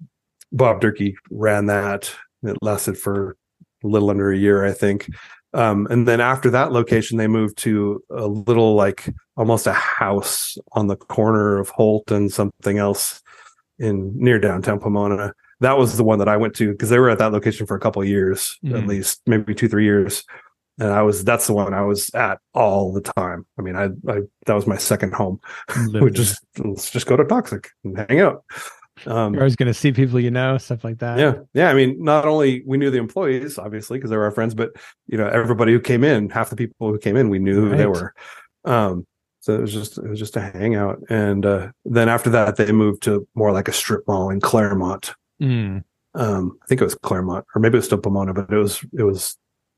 Speaker 2: bob durkee ran that it lasted for a little under a year i think um and then after that location they moved to a little like almost a house on the corner of holt and something else in near downtown pomona. That was the one that i went to because they were at that location for a couple of years at
Speaker 1: Mhm.
Speaker 2: least maybe two three years. And i was that's the one i was at all the time. I mean i, I that was my second home we just let's just go to toxic and hang out. Um
Speaker 1: You're always going to see people you know, stuff like that.
Speaker 2: yeah yeah i mean not only we knew the employees obviously because they were our friends but you know everybody who came in half the people who came in we knew who they were. Um so it was just it was just a hangout and uh then after that they moved to more like a strip mall in claremont
Speaker 1: Mm.
Speaker 2: um i think it was claremont or maybe it was still pomona but it was it was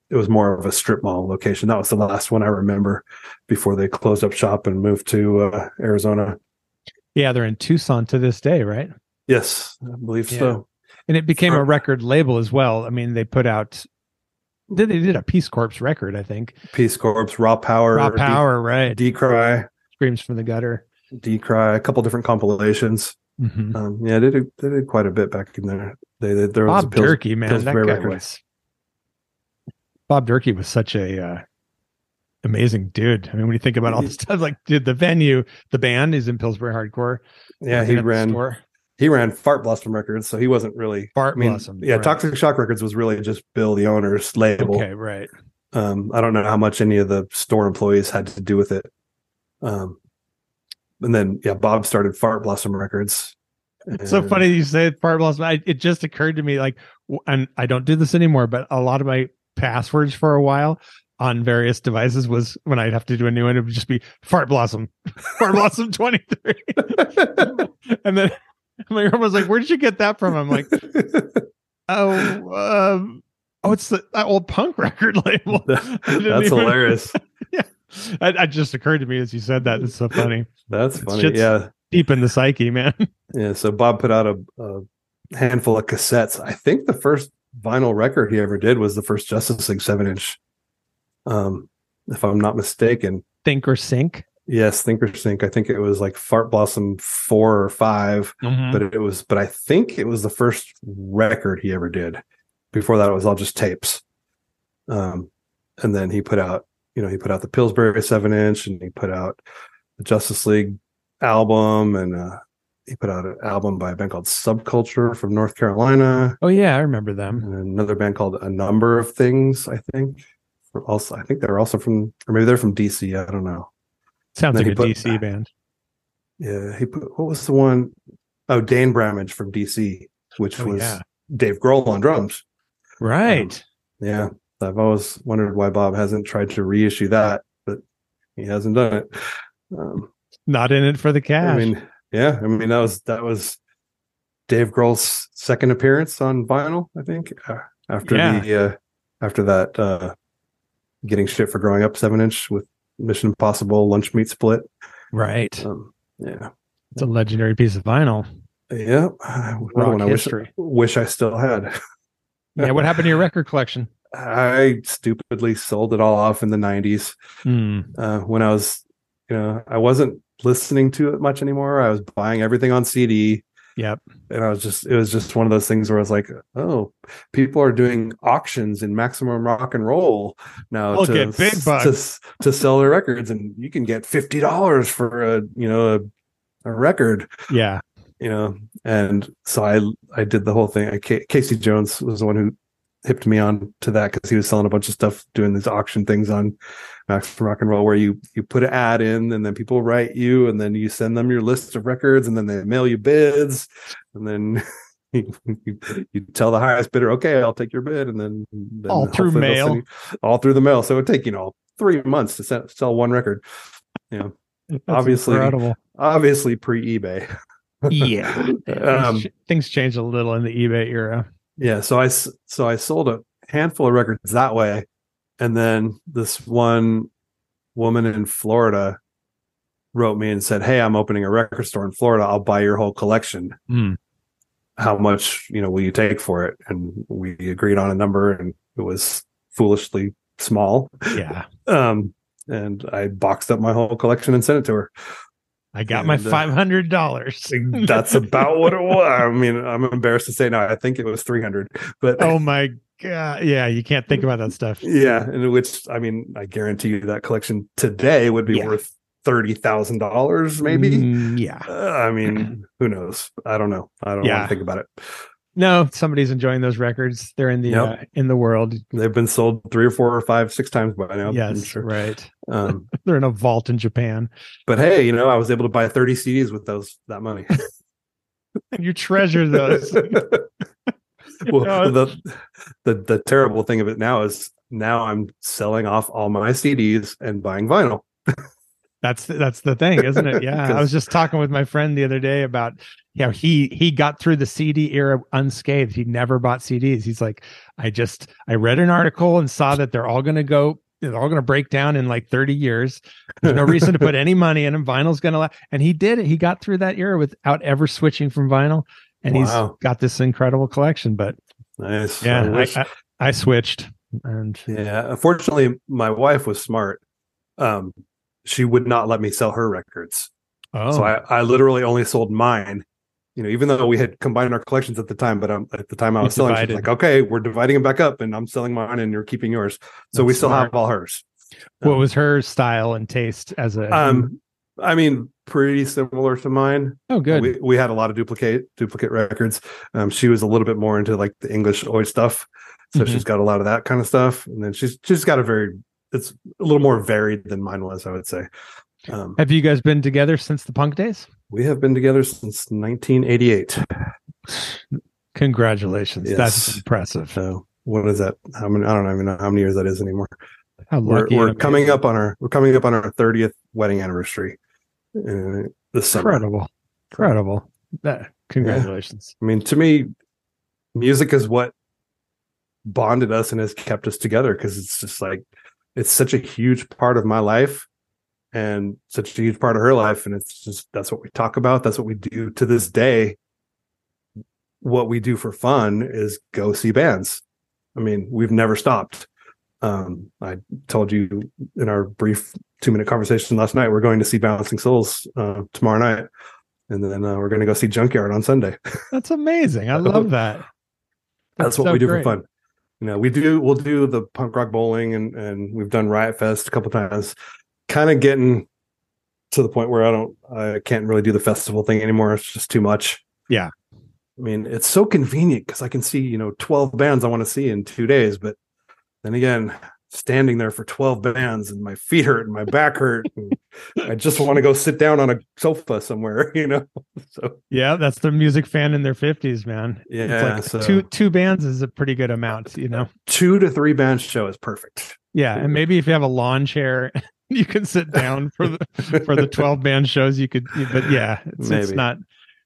Speaker 2: it was more of a strip mall location that was the last one i remember before they closed up shop and moved to uh arizona
Speaker 1: Yeah, they're in Tucson to this day, right?
Speaker 2: yes i believe
Speaker 1: Yeah.
Speaker 2: so
Speaker 1: And it became a record label as well. I mean, they put out Did they did a Peace Corpse record? I think
Speaker 2: Peace Corpse, Raw Power,
Speaker 1: Raw Power, right?
Speaker 2: Decry,
Speaker 1: Screams from the gutter.
Speaker 2: Decry, a couple different compilations.
Speaker 1: Mhm.
Speaker 2: Um, yeah, they did they did quite a bit back in there. They, they there was a
Speaker 1: Bob
Speaker 2: Pils-
Speaker 1: Durkee, man, that guy
Speaker 2: record.
Speaker 1: was. Bob Durkee was such a uh, amazing dude. I mean, when you think about all the stuff, like dude, the venue, the band is in Pillsbury Hardcore.
Speaker 2: Yeah, he ran
Speaker 1: store.
Speaker 2: He ran Fart Blossom Records, so he wasn't really
Speaker 1: Fart
Speaker 2: I mean,
Speaker 1: Blossom,
Speaker 2: Yeah,
Speaker 1: right.
Speaker 2: Toxic Shock Records was really just Bill, the owner's label.
Speaker 1: Okay, right.
Speaker 2: Um, I don't know how much any of the store employees had to do with it. Um, and then yeah, Bob started Fart Blossom Records.
Speaker 1: It's so funny you say Fart Blossom. I, it just occurred to me, like, and I don't do this anymore, but a lot of my passwords for a while on various devices was when I'd have to do a new one, it would just be Fart Blossom, Fart Blossom 23. and then my girlfriend was like, Where did you get that from? I'm like, Oh, um, oh, it's the that old punk record label.
Speaker 2: That's
Speaker 1: even-
Speaker 2: hilarious.
Speaker 1: It, it just occurred to me as you said that. It's so funny.
Speaker 2: That's funny. Yeah.
Speaker 1: Deep in the psyche, man.
Speaker 2: Yeah. So Bob put out a, a handful of cassettes. I think the first vinyl record he ever did was the first Justice League seven inch. Um, if I'm not mistaken.
Speaker 1: Think or sink.
Speaker 2: Yes, Think or Sink. I think it was like Fart Blossom four or 5
Speaker 1: Mm-hmm.
Speaker 2: but it was but I think it was the first record he ever did. Before that it was all just tapes. Um and then he put out, you know, he put out the Pillsbury seven inch and he put out the Justice League album and uh he put out an album by a band called Subculture from North Carolina
Speaker 1: Oh yeah, I remember them.
Speaker 2: and another band called A Number of Things, I think. Also I think they're also from or maybe they're from DC, I don't know.
Speaker 1: Sounds like a
Speaker 2: put-
Speaker 1: DC band.
Speaker 2: Yeah, he put what was the one? Oh, Dane Bramage from DC, which
Speaker 1: Oh,
Speaker 2: was
Speaker 1: yeah.
Speaker 2: Dave Grohl on drums.
Speaker 1: Right.
Speaker 2: Yeah, I've always wondered why Bob hasn't tried to reissue that, but he hasn't done it. Um,
Speaker 1: Not in it for the cash.
Speaker 2: I mean, yeah, I mean that was that was Dave Grohl's second appearance on vinyl, I think, uh, after
Speaker 1: Yeah.
Speaker 2: the uh, after that uh, getting shit for growing up seven inch with Mission Impossible lunch meat split.
Speaker 1: right.
Speaker 2: Um, yeah,
Speaker 1: It's a legendary piece of vinyl.
Speaker 2: yeah,
Speaker 1: Rock
Speaker 2: I wish
Speaker 1: history.
Speaker 2: wish I still had.
Speaker 1: Yeah. What happened to your record collection?
Speaker 2: I stupidly sold it all off in the 90s
Speaker 1: Hmm.
Speaker 2: uh, when I was, you know, I wasn't listening to it much anymore. I was buying everything on CD.
Speaker 1: Yep.
Speaker 2: And I was just, it was just one of those things where I was like, oh, people are doing auctions in maximum rock and roll now to,
Speaker 1: get big
Speaker 2: to,
Speaker 1: bucks.
Speaker 2: to sell their records. And you can get $50 for a, you know, a, a record
Speaker 1: Yeah.
Speaker 2: you know and so i i did the whole thing I, casey jones was the one who hipped me on to that because he was selling a bunch of stuff doing these auction things on max rock and roll where you you put an ad in and then people write you and then you send them your list of records and then they mail you bids and then you, you tell the highest bidder okay i'll take your bid and then, then
Speaker 1: All through mail.
Speaker 2: you- all through the mail so it would take you know three months to sell, sell one record
Speaker 1: That's
Speaker 2: Obviously.
Speaker 1: incredible.
Speaker 2: obviously pre-ebay
Speaker 1: Yeah.
Speaker 2: Um,
Speaker 1: Things changed a little in the eBay era.
Speaker 2: Yeah, so I so I sold a handful of records that way, and then this one woman in Florida wrote me and said, "Hey, I'm opening a record store in Florida. I'll buy your whole collection.
Speaker 1: Hmm.
Speaker 2: How much, you know, will you take for it?" And we agreed on a number, and it was foolishly small.
Speaker 1: Yeah.
Speaker 2: Um, and I boxed up my whole collection and sent it to her.
Speaker 1: I got my
Speaker 2: And, uh,
Speaker 1: five hundred dollars.
Speaker 2: That's about what it was. I mean, I'm embarrassed to say now. I think it was 300, but
Speaker 1: oh my god. Yeah, you can't think about that stuff.
Speaker 2: Yeah, and which I mean, I guarantee you that collection today would be
Speaker 1: Yeah.
Speaker 2: worth thirty thousand dollars, maybe.
Speaker 1: Mm, yeah.
Speaker 2: Uh, I mean, who knows? I don't know. I don't
Speaker 1: Yeah.
Speaker 2: want to think about it.
Speaker 1: No, somebody's enjoying those records. They're in the
Speaker 2: Yep.
Speaker 1: uh, in the world.
Speaker 2: They've been sold three or four or five, six times by now. I'm
Speaker 1: yes,
Speaker 2: sure.
Speaker 1: right.
Speaker 2: Um,
Speaker 1: They're in a vault in Japan,
Speaker 2: but hey, you know, I was able to buy thirty CDs with those that money.
Speaker 1: and you treasure those.
Speaker 2: well,
Speaker 1: No,
Speaker 2: the, the the terrible thing of it now is now I'm selling off all my CDs and buying vinyl.
Speaker 1: That's that's the thing, isn't it? Yeah, I was just talking with my friend the other day about you know he he got through the CD era unscathed. He never bought CDs. He's like, I just I read an article and saw that they're all going to go. They're all going to break down in like 30 years. There's no reason to put any money in them. Vinyl's going to last. And he did it. He got through that era without ever switching from vinyl. And
Speaker 2: Wow.
Speaker 1: he's got this incredible collection. But
Speaker 2: Nice.
Speaker 1: yeah,
Speaker 2: I wish,
Speaker 1: I, I, I switched. and
Speaker 2: Yeah. Unfortunately, my wife was smart. Um, she would not let me sell her records.
Speaker 1: oh,
Speaker 2: So I, I literally only sold mine. You know, even though we had combined our collections at the time, but um, at the time I was selling, she's like, "Okay, we're dividing them back up, and I'm selling mine, and you're keeping yours." So we still
Speaker 1: smart.
Speaker 2: have all hers.
Speaker 1: what was her style and taste as a?
Speaker 2: Um, I mean, pretty similar to mine.
Speaker 1: oh, good.
Speaker 2: We we had a lot of duplicate duplicate records. Um, she was a little bit more into like the English oi stuff, so
Speaker 1: Mhm.
Speaker 2: she's got a lot of that kind of stuff. And then she's she's got a very it's a little more varied than mine was, I would say. Um,
Speaker 1: Have you guys been together since the punk days?
Speaker 2: we have been together since 1988.
Speaker 1: Congratulations. That's impressive.
Speaker 2: So what is that? How many? I don't even know how many years that is anymore.
Speaker 1: How
Speaker 2: We're, we're coming up on our we're coming up on our 30th wedding anniversary uh, this summer.
Speaker 1: incredible. Incredible. That, congratulations.
Speaker 2: I mean, to me, music is what bonded us and has kept us together because it's just like it's such a huge part of my life and such a huge part of her life. And it's just that's what we talk about. That's what we do to this day. What we do for fun is go see bands. I mean, we've never stopped. Um, I told you in our brief two minute conversation last night, we're going to see Bouncing Souls uh, tomorrow night. And then uh, we're going to go see Junkyard on Sunday.
Speaker 1: That's amazing. I love that.
Speaker 2: that's what
Speaker 1: so
Speaker 2: we do
Speaker 1: great.
Speaker 2: for fun. You know, we do we'll do the punk rock bowling and and we've done Riot Fest a couple times. Kind of getting to the point where I don't I can't really do the festival thing anymore. It's just too much.
Speaker 1: Yeah.
Speaker 2: I mean, it's so convenient because I can see, you know, 12 bands I want to see in two days. But then again, standing there for 12 bands and my feet hurt and my back hurt. And I just want to go sit down on a sofa somewhere, you know? So,
Speaker 1: Yeah, that's the music fan in their 50s, man.
Speaker 2: yeah.
Speaker 1: it's like
Speaker 2: so
Speaker 1: two two bands is a pretty good amount, you know.
Speaker 2: two to three band show is perfect.
Speaker 1: Yeah, and maybe if you have a lawn chair, you can sit down for the for the 12 band shows you could but yeah, it's, it's not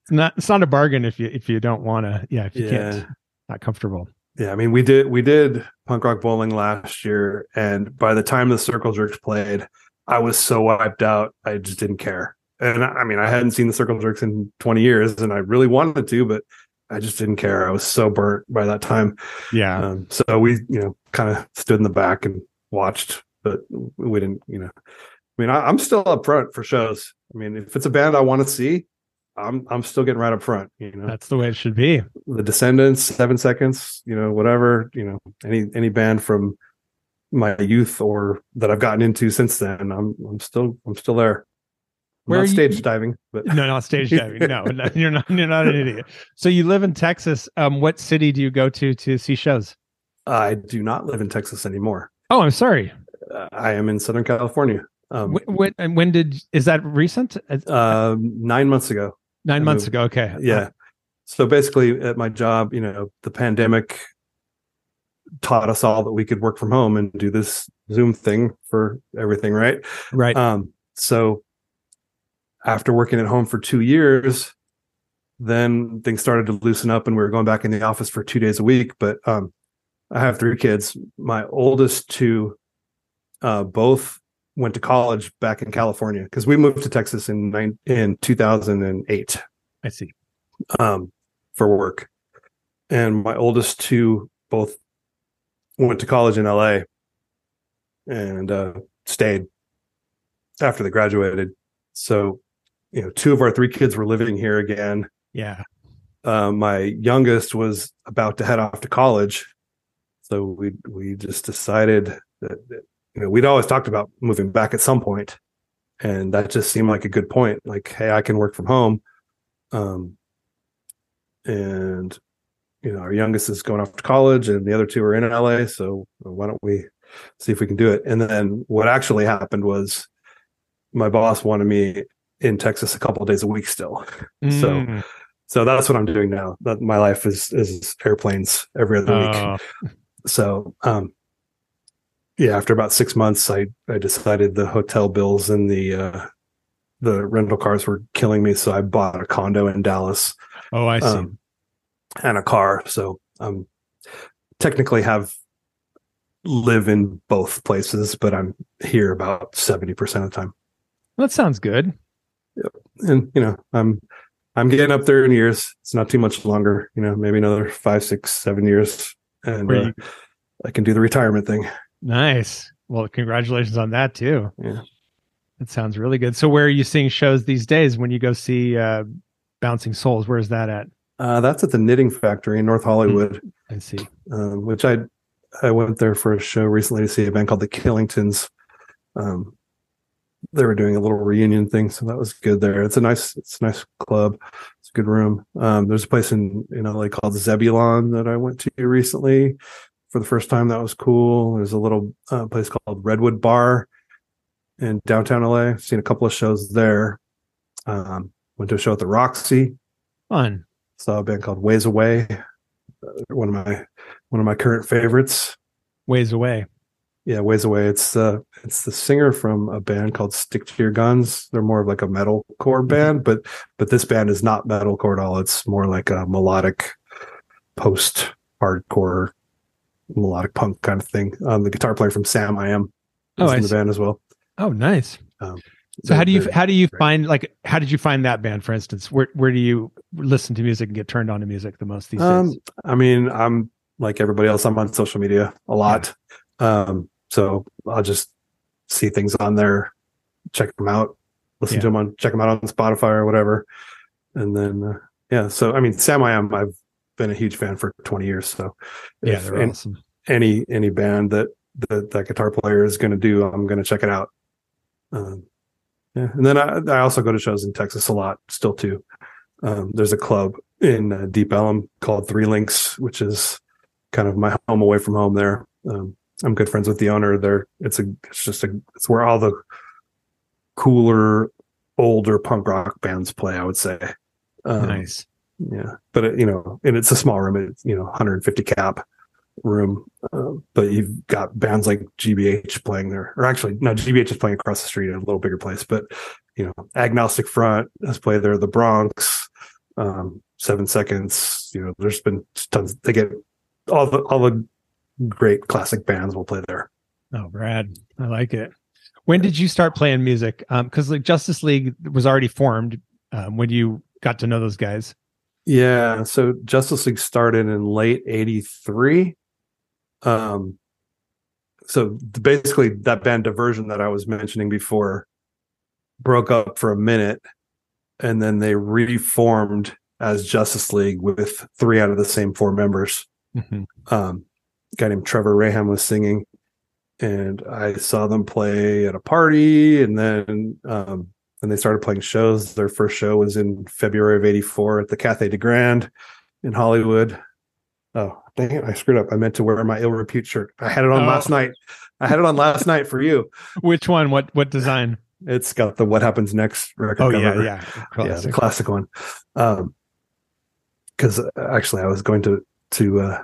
Speaker 1: it's not it's not a bargain if you if you don't want to yeah, if you
Speaker 2: Yeah.
Speaker 1: can't not comfortable.
Speaker 2: Yeah, I mean, we did we did punk rock bowling last year, and by the time the Circle Jerks played, I was so wiped out, I just didn't care. And I mean, I hadn't seen the Circle Jerks in 20 years, and I really wanted to, but I just didn't care. I was so burnt by that time.
Speaker 1: Yeah.
Speaker 2: Um, so we, you know, kind of stood in the back and watched, but we didn't, you know. I mean, I, I'm still up front for shows. I mean, if it's a band I want to see, I'm I'm still getting right up front. You know,
Speaker 1: That's the way it should be.
Speaker 2: the Descendents, Seven Seconds, you know, whatever, you know, any any band from my youth or that I've gotten into since then. I'm I'm still I'm still there. I'm
Speaker 1: Where
Speaker 2: not
Speaker 1: you-
Speaker 2: stage diving, but
Speaker 1: No, not stage diving. No, no, you're not. You're not an idiot. So you live in Texas. Um, what city do you go to to see shows?
Speaker 2: I do not live in Texas anymore.
Speaker 1: Oh, I'm sorry.
Speaker 2: I am in Southern California. Um,
Speaker 1: When, when and when did is that recent? Uh,
Speaker 2: nine months ago.
Speaker 1: Nine
Speaker 2: I
Speaker 1: months
Speaker 2: moved.
Speaker 1: ago. Okay.
Speaker 2: Yeah. So basically, at my job, you know, the pandemic taught us all that we could work from home and do this Zoom thing for everything, right?
Speaker 1: Right.
Speaker 2: Um, so after working at home for two years, then things started to loosen up and we were going back in the office for two days a week. But um, I have three kids. My oldest two uh, both went to college back in California because we moved to Texas in nine, in 2008
Speaker 1: I see.
Speaker 2: um, for work. And my oldest two both went to college in LA and uh, stayed after they graduated. So, you know, two of our three kids were living here again.
Speaker 1: Yeah.
Speaker 2: Uh, my youngest was about to head off to college. So we we just decided that, that you know we'd always talked about moving back at some point, and that just seemed like a good point. Like, hey, I can work from home, um, and you know our youngest is going off to college, and the other two are in LA. So why don't we see if we can do it? And then what actually happened was my boss wanted me in Texas a couple of days a week still. So
Speaker 1: Mm.
Speaker 2: so that's what I'm doing now. That my life is is airplanes every other week.
Speaker 1: Oh,
Speaker 2: So um yeah, after about six months I I decided the hotel bills and the uh the rental cars were killing me. So I bought a condo in Dallas
Speaker 1: oh, I see.
Speaker 2: um, and a car. So I'm technically have live in both places, but I'm here about 70% of the time.
Speaker 1: that sounds good.
Speaker 2: and you know i'm i'm getting up there in years it's not too much longer you know maybe another five six seven years and uh, I can do the retirement thing.
Speaker 1: Nice. Well, congratulations on that too.
Speaker 2: Yeah.
Speaker 1: That sounds really good. So where are you seeing shows these days when you go see uh Bouncing Souls? Where's that at?
Speaker 2: Uh, that's at the Knitting Factory in North Hollywood,
Speaker 1: I see.
Speaker 2: um, which I I went there for a show recently to see a band called the Killingtons. Um, they were doing a little reunion thing, so that was good there. It's a nice it's a nice club. It's a good room. Um, there's a place in in LA called Zebulon that I went to recently for the first time. That was cool. There's a little uh, place called Redwood Bar in downtown LA. Seen a couple of shows there. Um, went to a show at the Roxy.
Speaker 1: Fun.
Speaker 2: Saw a band called Ways Away. Uh, one of my one of my current favorites.
Speaker 1: Ways away.
Speaker 2: Yeah, Ways Away. It's uh it's the singer from a band called Stick to Your Guns. They're more of like a metalcore band, but but this band is not metalcore at all. It's more like a melodic post hardcore melodic punk kind of thing. Um the guitar player from Sam I Am
Speaker 1: Oh,
Speaker 2: is
Speaker 1: I
Speaker 2: in the
Speaker 1: see.
Speaker 2: band as well.
Speaker 1: Oh, nice.
Speaker 2: Um,
Speaker 1: So how do you how do you find like how did you find that band for instance? Where where do you listen to music and get turned on to music the most these
Speaker 2: Um,
Speaker 1: days?
Speaker 2: I mean, I'm like everybody else. I'm on social media a lot, um, so I'll just see things on there, check them out, listen
Speaker 1: Yeah.
Speaker 2: to them on, check them out on Spotify or whatever, and then uh, yeah. So I mean, Sam I am. I've been a huge fan for 20 years. So
Speaker 1: Yeah, they're
Speaker 2: an-
Speaker 1: awesome.
Speaker 2: any any band that that that guitar player is going to do, I'm going to check it out. Um, yeah, and then I, I also go to shows in Texas a lot still too. Um, there's a club in uh, Deep Ellum called Three Links, which is kind of my home away from home. There, um, I'm good friends with the owner. There, it's a it's just a it's where all the cooler, older punk rock bands play. I would say. Um,
Speaker 1: nice.
Speaker 2: Yeah, but it, you know, and it's a small room. It's you know 150 cap room, uh, but you've got bands like GBH playing there, or actually, no, GBH is playing across the street at a little bigger place. But you know, Agnostic Front has played there, the Bronx, um, Seven Seconds. You know, there's been tons. They get all the all the great classic bands will play there.
Speaker 1: Oh, Brad, I like it. When did you start playing music? Um, because like Justice League was already formed um, when you got to know those guys.
Speaker 2: Yeah. So Justice League started in late 83. Um, so basically that band Diversion that I was mentioning before broke up for a minute and then they reformed as Justice League with three out of the same four members.
Speaker 1: Mhm.
Speaker 2: Um, a guy named Trevor Raham was singing and I saw them play at a party and then, um, and they started playing shows. Their first show was in February of 84 at the Cathay de Grande in Hollywood. Oh, dang it. I screwed up. I meant to wear my ill repute shirt. I had it on
Speaker 1: Oh.
Speaker 2: last night. I had it on last night for you.
Speaker 1: Which one? What what design?
Speaker 2: It's got the What Happens Next record
Speaker 1: Oh
Speaker 2: cover.
Speaker 1: yeah, yeah,
Speaker 2: Yeah, the
Speaker 1: Classic.
Speaker 2: classic one. Um, because actually I was going to, to, uh,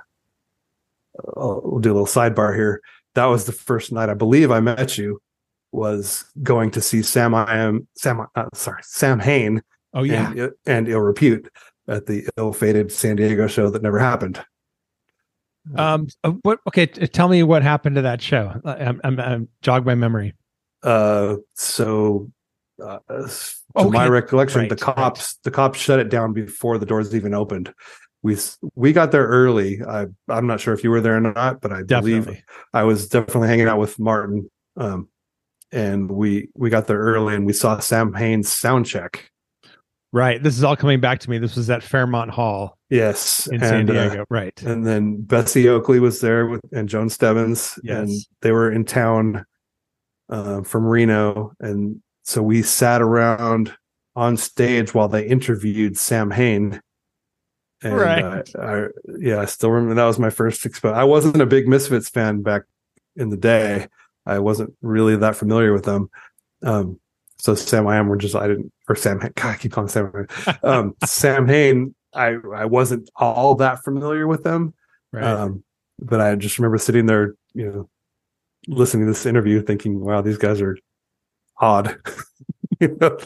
Speaker 2: I'll, we'll do a little sidebar here. That was the first night I believe I met you was going to see Sam I am Sam uh, sorry Samhain
Speaker 1: Oh yeah.
Speaker 2: and, and ill repute at the ill-fated San Diego show that never happened.
Speaker 1: Um. uh, What? Okay. Tell me what happened to that show. I'm I'm, I'm jogged my memory.
Speaker 2: Uh, so, uh, to my recollection,
Speaker 1: Right,
Speaker 2: the cops the cops shut it down before the doors even opened. We we got there early. I I'm not sure if you were there or not, but I believe I was definitely hanging out with Martin. Um, and we we got there early and we saw Samhain's sound check.
Speaker 1: Right. This is all coming back to me. This was at Fairmont Hall
Speaker 2: Yes,
Speaker 1: in San
Speaker 2: and, uh,
Speaker 1: Diego. right.
Speaker 2: and then Bessie Oakley was there with and Joan Stebbins, and they were in town uh, from Reno, and so we sat around on stage while they interviewed Samhain. And,
Speaker 1: Right.
Speaker 2: uh, I, yeah, I still remember that was my first expo. I wasn't a big Misfits fan back in the day. I wasn't really that familiar with them. Um, so Sam I am were just I didn't or Sam God, I keep calling Sam um, Samhain. I I wasn't all that familiar with them.
Speaker 1: right.
Speaker 2: Um, but I just remember sitting there, you know, listening to this interview, thinking, "Wow, these guys are odd." you know,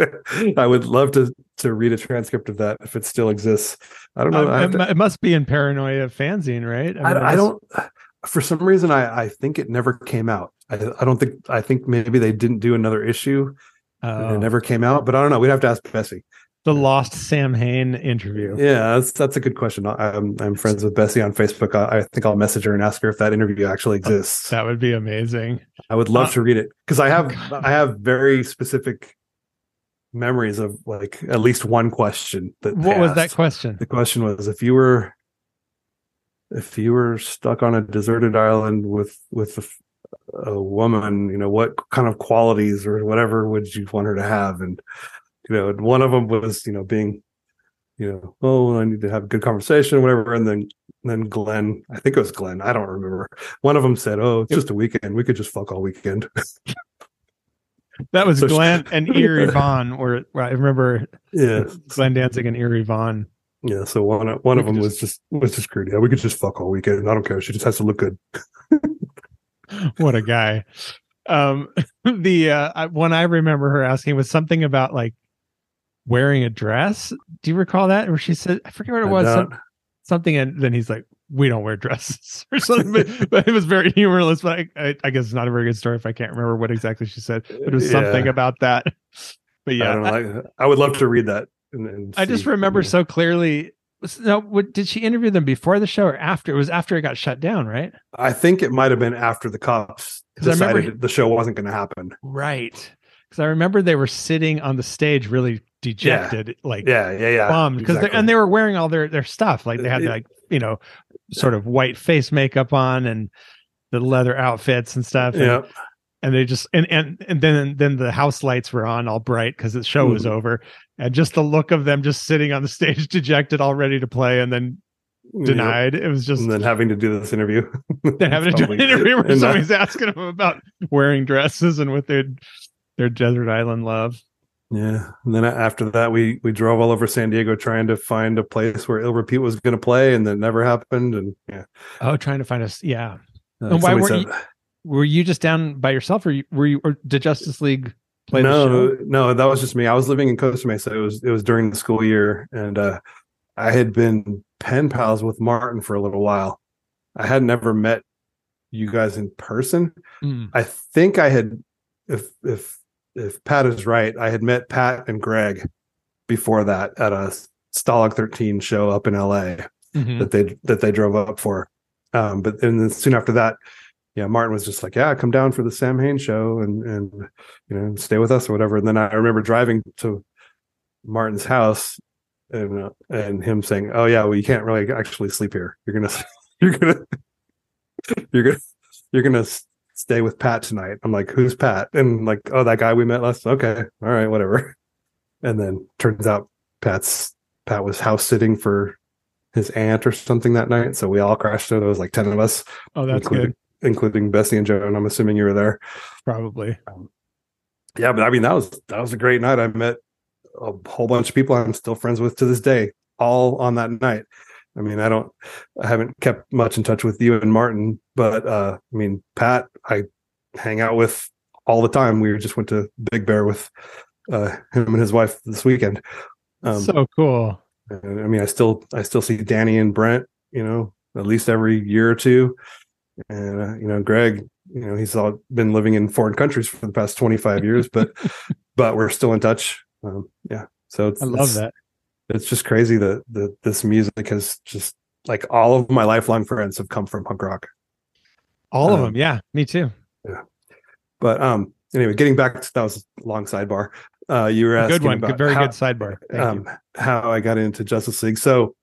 Speaker 2: I would love to to read a transcript of that if it still exists. I don't know. I,
Speaker 1: Um, it,
Speaker 2: to-
Speaker 1: it must be in Paranoia fanzine, right?
Speaker 2: I,
Speaker 1: mean,
Speaker 2: I
Speaker 1: it
Speaker 2: don't. For some reason, I I think it never came out. I I don't think. I think maybe they didn't do another issue.
Speaker 1: oh,
Speaker 2: it never came out. But I don't know. We'd have to ask Bessie.
Speaker 1: the lost Samhain interview.
Speaker 2: Yeah, that's that's a good question. I'm I'm friends with Bessie on Facebook. I, I think I'll message her and ask her if that interview actually exists.
Speaker 1: That would be amazing.
Speaker 2: I would love
Speaker 1: Uh,
Speaker 2: to read it because I have I have very specific memories of like at least one question that
Speaker 1: What was that question?
Speaker 2: The question was if you were if you were stuck on a deserted island with with a, woman, you know, what kind of qualities or whatever would you want her to have? And you know, and one of them was you know being you know, oh, I need to have a good conversation, whatever. And then then Glenn, I think it was Glenn, I don't remember. One of them said, "Oh, it's just a weekend. We could just fuck all weekend."
Speaker 1: That was
Speaker 2: So she-
Speaker 1: Glenn and Eerie Von. Where where I remember
Speaker 2: yeah,
Speaker 1: Glenn Danzig and Eerie Von.
Speaker 2: yeah. So one of- one
Speaker 1: We
Speaker 2: of them was just was just crude. Yeah, we could just fuck all weekend. I don't care. She just has to look good.
Speaker 1: What a guy. Um, the uh, one I remember her asking was something about like wearing a dress. Do you recall that? Where she said, I forget what it was. some- something, and then he's like, "We don't wear dresses" or something. but, but it was very humorless. But I, I, I guess it's not a very good story if I can't remember what exactly she said. But it was something about that. But
Speaker 2: I,
Speaker 1: yeah,
Speaker 2: don't
Speaker 1: I,
Speaker 2: know. I, I would love to read that. And, and
Speaker 1: I just remember
Speaker 2: know.
Speaker 1: so clearly. No, what, did she interview them before the show or after? It was after it got shut down, right?
Speaker 2: I think it might have been after the cops
Speaker 1: remember
Speaker 2: decided the show wasn't going to happen.
Speaker 1: Right. Because I remember they were sitting on the stage really dejected, like
Speaker 2: Yeah, yeah, yeah.
Speaker 1: bummed because
Speaker 2: exactly.
Speaker 1: and they were wearing all their their stuff like they had
Speaker 2: It-
Speaker 1: like you know sort of white face makeup on and the leather outfits and stuff
Speaker 2: yeah,
Speaker 1: and they just and and and then then the house lights were on all bright because the show was
Speaker 2: Mhm.
Speaker 1: over and just the look of them just sitting on the stage dejected all ready to play and then denied it was just
Speaker 2: and then having to do this interview.
Speaker 1: they're having to do an interview where
Speaker 2: and,
Speaker 1: somebody's asking them about wearing dresses and with their their desert island love
Speaker 2: Yeah, and then after that, we we drove all over San Diego trying to find a place where Ill Repute was going to play, and that never happened. And yeah,
Speaker 1: oh trying to find us yeah
Speaker 2: Uh,
Speaker 1: And why weren't were you just down by yourself or were you or did justice league play
Speaker 2: no, no, that was just me. I was living in Costa Mesa. It was it was during the school year, and uh, I had been pen pals with Martin for a little while. I had never met you guys in person.
Speaker 1: Mm.
Speaker 2: I think I had, if if if Pat is right, I had met Pat and Greg before that at a Stalag 13 show up in LA
Speaker 1: Mhm.
Speaker 2: that they that they drove up for. Um, but and then soon after that, yeah, Martin was just like, "Yeah, come down for the Samhain show and and you know stay with us or whatever." And then I remember driving to Martin's house and uh, and him saying, "Oh yeah, well you can't really actually sleep here. You're gonna you're gonna you're gonna you're gonna stay with Pat tonight." I'm like, "Who's Pat?" And like, "Oh, that guy we met last." Okay, all right, whatever. And then turns out Pat's Pat was house sitting for his aunt or something that night. So we all crashed there. There was like 10 of us,
Speaker 1: oh that's good
Speaker 2: including Bessie and Joe. And I'm assuming you were there.
Speaker 1: probably
Speaker 2: Yeah, but I mean, that was, that was a great night. I met a whole bunch of people I'm still friends with to this day, all on that night. I mean, I don't, I haven't kept much in touch with you and Martin, but uh, I mean, Pat, I hang out with all the time. We just went to Big Bear with uh, him and his wife this weekend. Um,
Speaker 1: so cool
Speaker 2: I mean, I still I still see Danny and Brent, you know, at least every year or two. And uh, you know, Greg, you know, he's all been living in foreign countries for the past 25 years, but but we're still in touch. Um, yeah. So it's,
Speaker 1: i love
Speaker 2: it's-
Speaker 1: that
Speaker 2: It's just crazy that that this music has just like all of my lifelong friends have come from punk rock.
Speaker 1: all of
Speaker 2: um,
Speaker 1: them yeah me too yeah
Speaker 2: But um anyway, getting back to that was a long sidebar. Uh you were
Speaker 1: A
Speaker 2: asking
Speaker 1: good one good, very
Speaker 2: how-
Speaker 1: good sidebar Thank
Speaker 2: um,
Speaker 1: you.
Speaker 2: how I got into Justice League. So,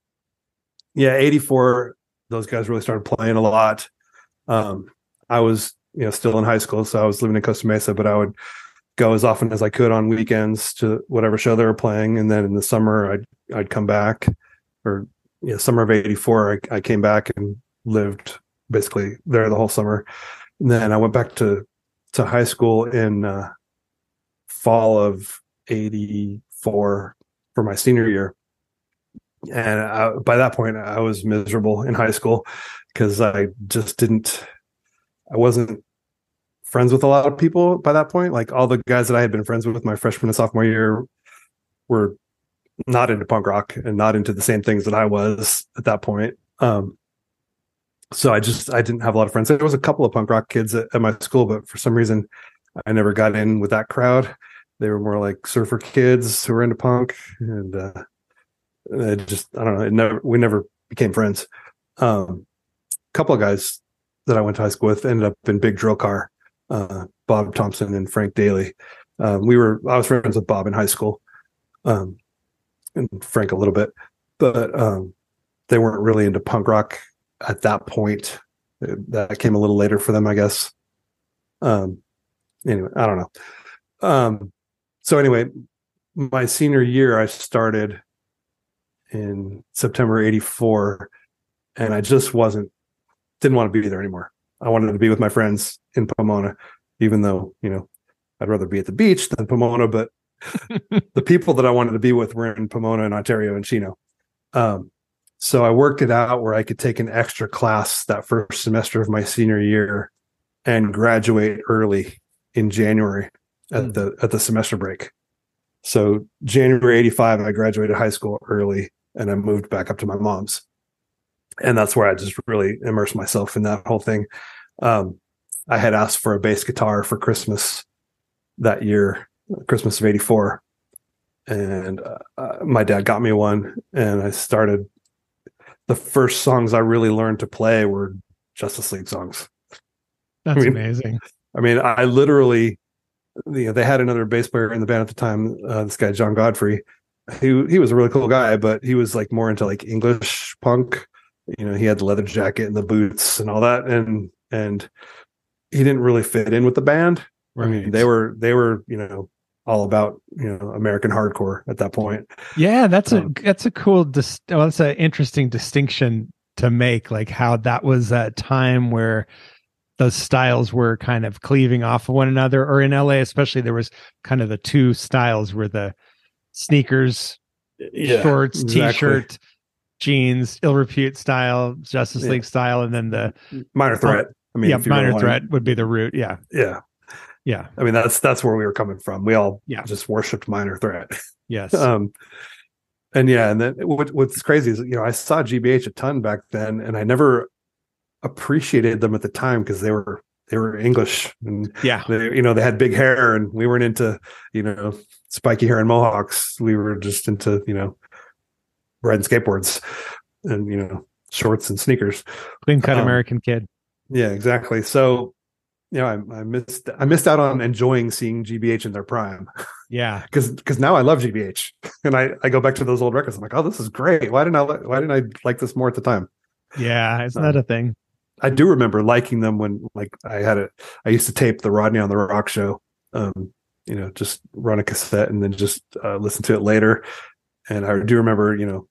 Speaker 2: yeah, '84, those guys really started playing a lot. Um, I was, you know, still in high school, so I was living in Costa Mesa, but I would go as often as I could on weekends to whatever show they were playing, and then in the summer, I'd I'd come back, or yeah, summer of '84, I, I came back and lived basically there the whole summer. And then I went back to to high school in uh, fall of '84 for my senior year. And I, by that point, I was miserable in high school because I just didn't, I wasn't friends with a lot of people by that point. Like all the guys that I had been friends with my freshman and sophomore year were not into punk rock and not into the same things that I was at that point. Um, so I just, I didn't have a lot of friends. There was a couple of punk rock kids at, at my school, but for some reason I never got in with that crowd. they were more like surfer kids who were into punk, and uh, it just I don't know. It never we never became friends. Um, a couple of guys that I went to high school with ended up in Big Drill Car, uh, Bob Thompson and Frank Daly. Um, we were I was friends with Bob in high school, um, and Frank a little bit, but um, they weren't really into punk rock at that point. That came a little later for them, I guess. Um, anyway, I don't know. Um, so anyway, my senior year, I started in September '84, and I just wasn't didn't want to be there anymore. I wanted to be with my friends in Pomona, even though you know I'd rather be at the beach than Pomona. But the people that I wanted to be with were in Pomona and Ontario and Chino. Um, so I worked it out where I could take an extra class that first semester of my senior year and graduate early in January at mm. the at the semester break. So January 85 I graduated high school early and I moved back up to my mom's. And that's where I just really immersed myself in that whole thing. Um, I had asked for a bass guitar for Christmas that year, Christmas of 84. And uh, my dad got me one and I started the first songs I really learned to play were Justice League songs.
Speaker 1: That's I mean, amazing.
Speaker 2: I mean, I literally, you know, they had another bass player in the band at the time. Uh, this guy John Godfrey, he he was a really cool guy, but he was like more into like English punk. You know, he had the leather jacket and the boots and all that, and and he didn't really fit in with the band. Right. I mean, they were they were you know all about you know American hardcore at that point.
Speaker 1: Yeah, that's um, a that's a cool. Dis- well, that's an interesting distinction to make. Like how that was a time where those styles were kind of cleaving off of one another, or in LA especially, there was kind of the two styles where the sneakers, yeah, shorts, exactly. t-shirt, jeans, ill repute style, Justice yeah. League style, and then the
Speaker 2: minor threat. I mean,
Speaker 1: yeah, minor threat would be the root. Yeah,
Speaker 2: yeah.
Speaker 1: Yeah.
Speaker 2: I mean, that's that's where we were coming from. We all yeah. just worshipped Minor Threat.
Speaker 1: Yes.
Speaker 2: um, and yeah, and then what, what's crazy is you know I saw GBH a ton back then, and I never appreciated them at the time because they were they were English and
Speaker 1: yeah,
Speaker 2: they, you know they had big hair, and we weren't into you know spiky hair and mohawks. We were just into you know riding skateboards and you know shorts and sneakers.
Speaker 1: Clean cut um, American kid.
Speaker 2: Yeah, exactly. So you know, I, I, missed I missed out on enjoying seeing GBH in their prime.
Speaker 1: Yeah,
Speaker 2: because because now I love GBH, and I I go back to those old records. I'm like, oh, this is great. Why didn't I why didn't I like this more at the time?
Speaker 1: Yeah, it's um, not a thing.
Speaker 2: I do remember liking them when like I had it. I used to tape the Rodney on the Rock show. Um, you know, just run a cassette and then just uh, listen to it later. And I do remember, you know,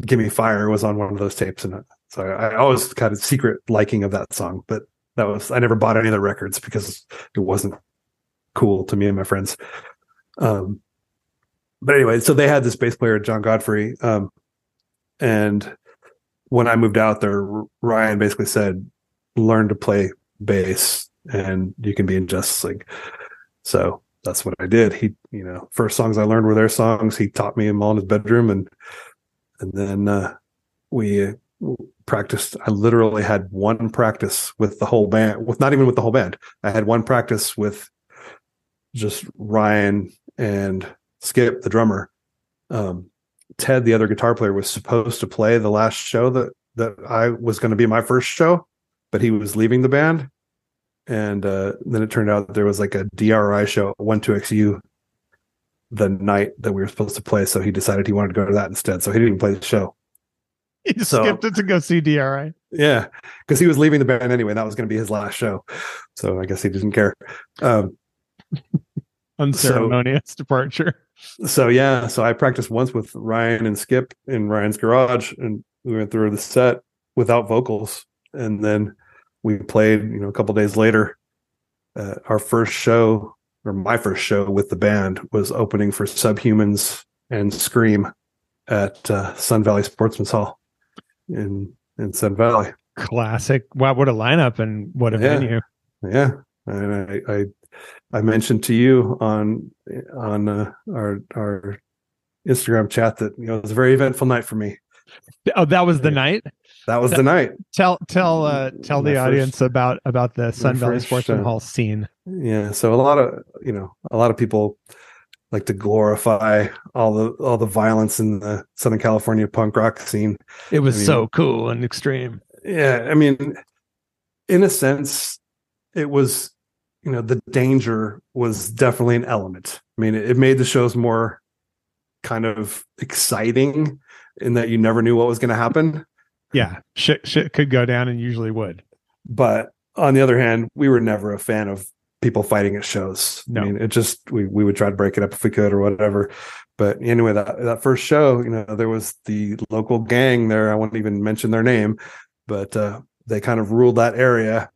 Speaker 2: "Give Me Fire" was on one of those tapes, and so I, I always kind of secret liking of that song. But that was I never bought any of the records because it wasn't cool to me and my friends. Um, but anyway, so they had this bass player, John Godfrey, um, and when I moved out there, Ryan basically said, "Learn to play bass, and you can be in Justice League." So that's what I did. He, you know, first songs I learned were their songs. He taught me them all in his bedroom, and and then uh, we practiced i literally had one practice with the whole band with not even with the whole band i had one practice with just ryan and skip the drummer um, ted the other guitar player was supposed to play the last show that that i was going to be my first show but he was leaving the band and uh, then it turned out there was like a dri show at 12xu the night that we were supposed to play so he decided he wanted to go to that instead so he didn't even play the show
Speaker 1: he so, skipped it to go see DRI.
Speaker 2: Yeah, because he was leaving the band anyway. That was going to be his last show, so I guess he didn't care. Um,
Speaker 1: Unceremonious so, departure.
Speaker 2: So yeah, so I practiced once with Ryan and Skip in Ryan's garage, and we went through the set without vocals, and then we played. You know, a couple days later, uh, our first show or my first show with the band was opening for Subhumans and Scream at uh, Sun Valley Sportsman's Hall in in Sun Valley.
Speaker 1: Classic! Wow, what a lineup and what a
Speaker 2: yeah.
Speaker 1: venue!
Speaker 2: Yeah, and I, I I mentioned to you on on uh, our our Instagram chat that you know it was a very eventful night for me.
Speaker 1: Oh, that was the yeah. night.
Speaker 2: That was the night.
Speaker 1: Tell tell uh, tell my the first, audience about about the Sun Valley Sportsman Hall scene.
Speaker 2: Yeah, so a lot of you know a lot of people like to glorify all the all the violence in the Southern California punk rock scene.
Speaker 1: It was
Speaker 2: I mean-
Speaker 1: so cool and extreme.
Speaker 2: Yeah, I mean, in a sense, it was you know the danger was definitely an element. I mean, it, it made the shows more kind of exciting in that you never knew what was going to happen.
Speaker 1: Yeah, shit, shit could go down and usually would.
Speaker 2: But on the other hand, we were never a fan of people fighting at shows.
Speaker 1: No.
Speaker 2: I mean, it just we we would try to break it up if we could or whatever. But anyway, that that first show, you know, there was the local gang there. I won't even mention their name, but uh, they kind of ruled that area,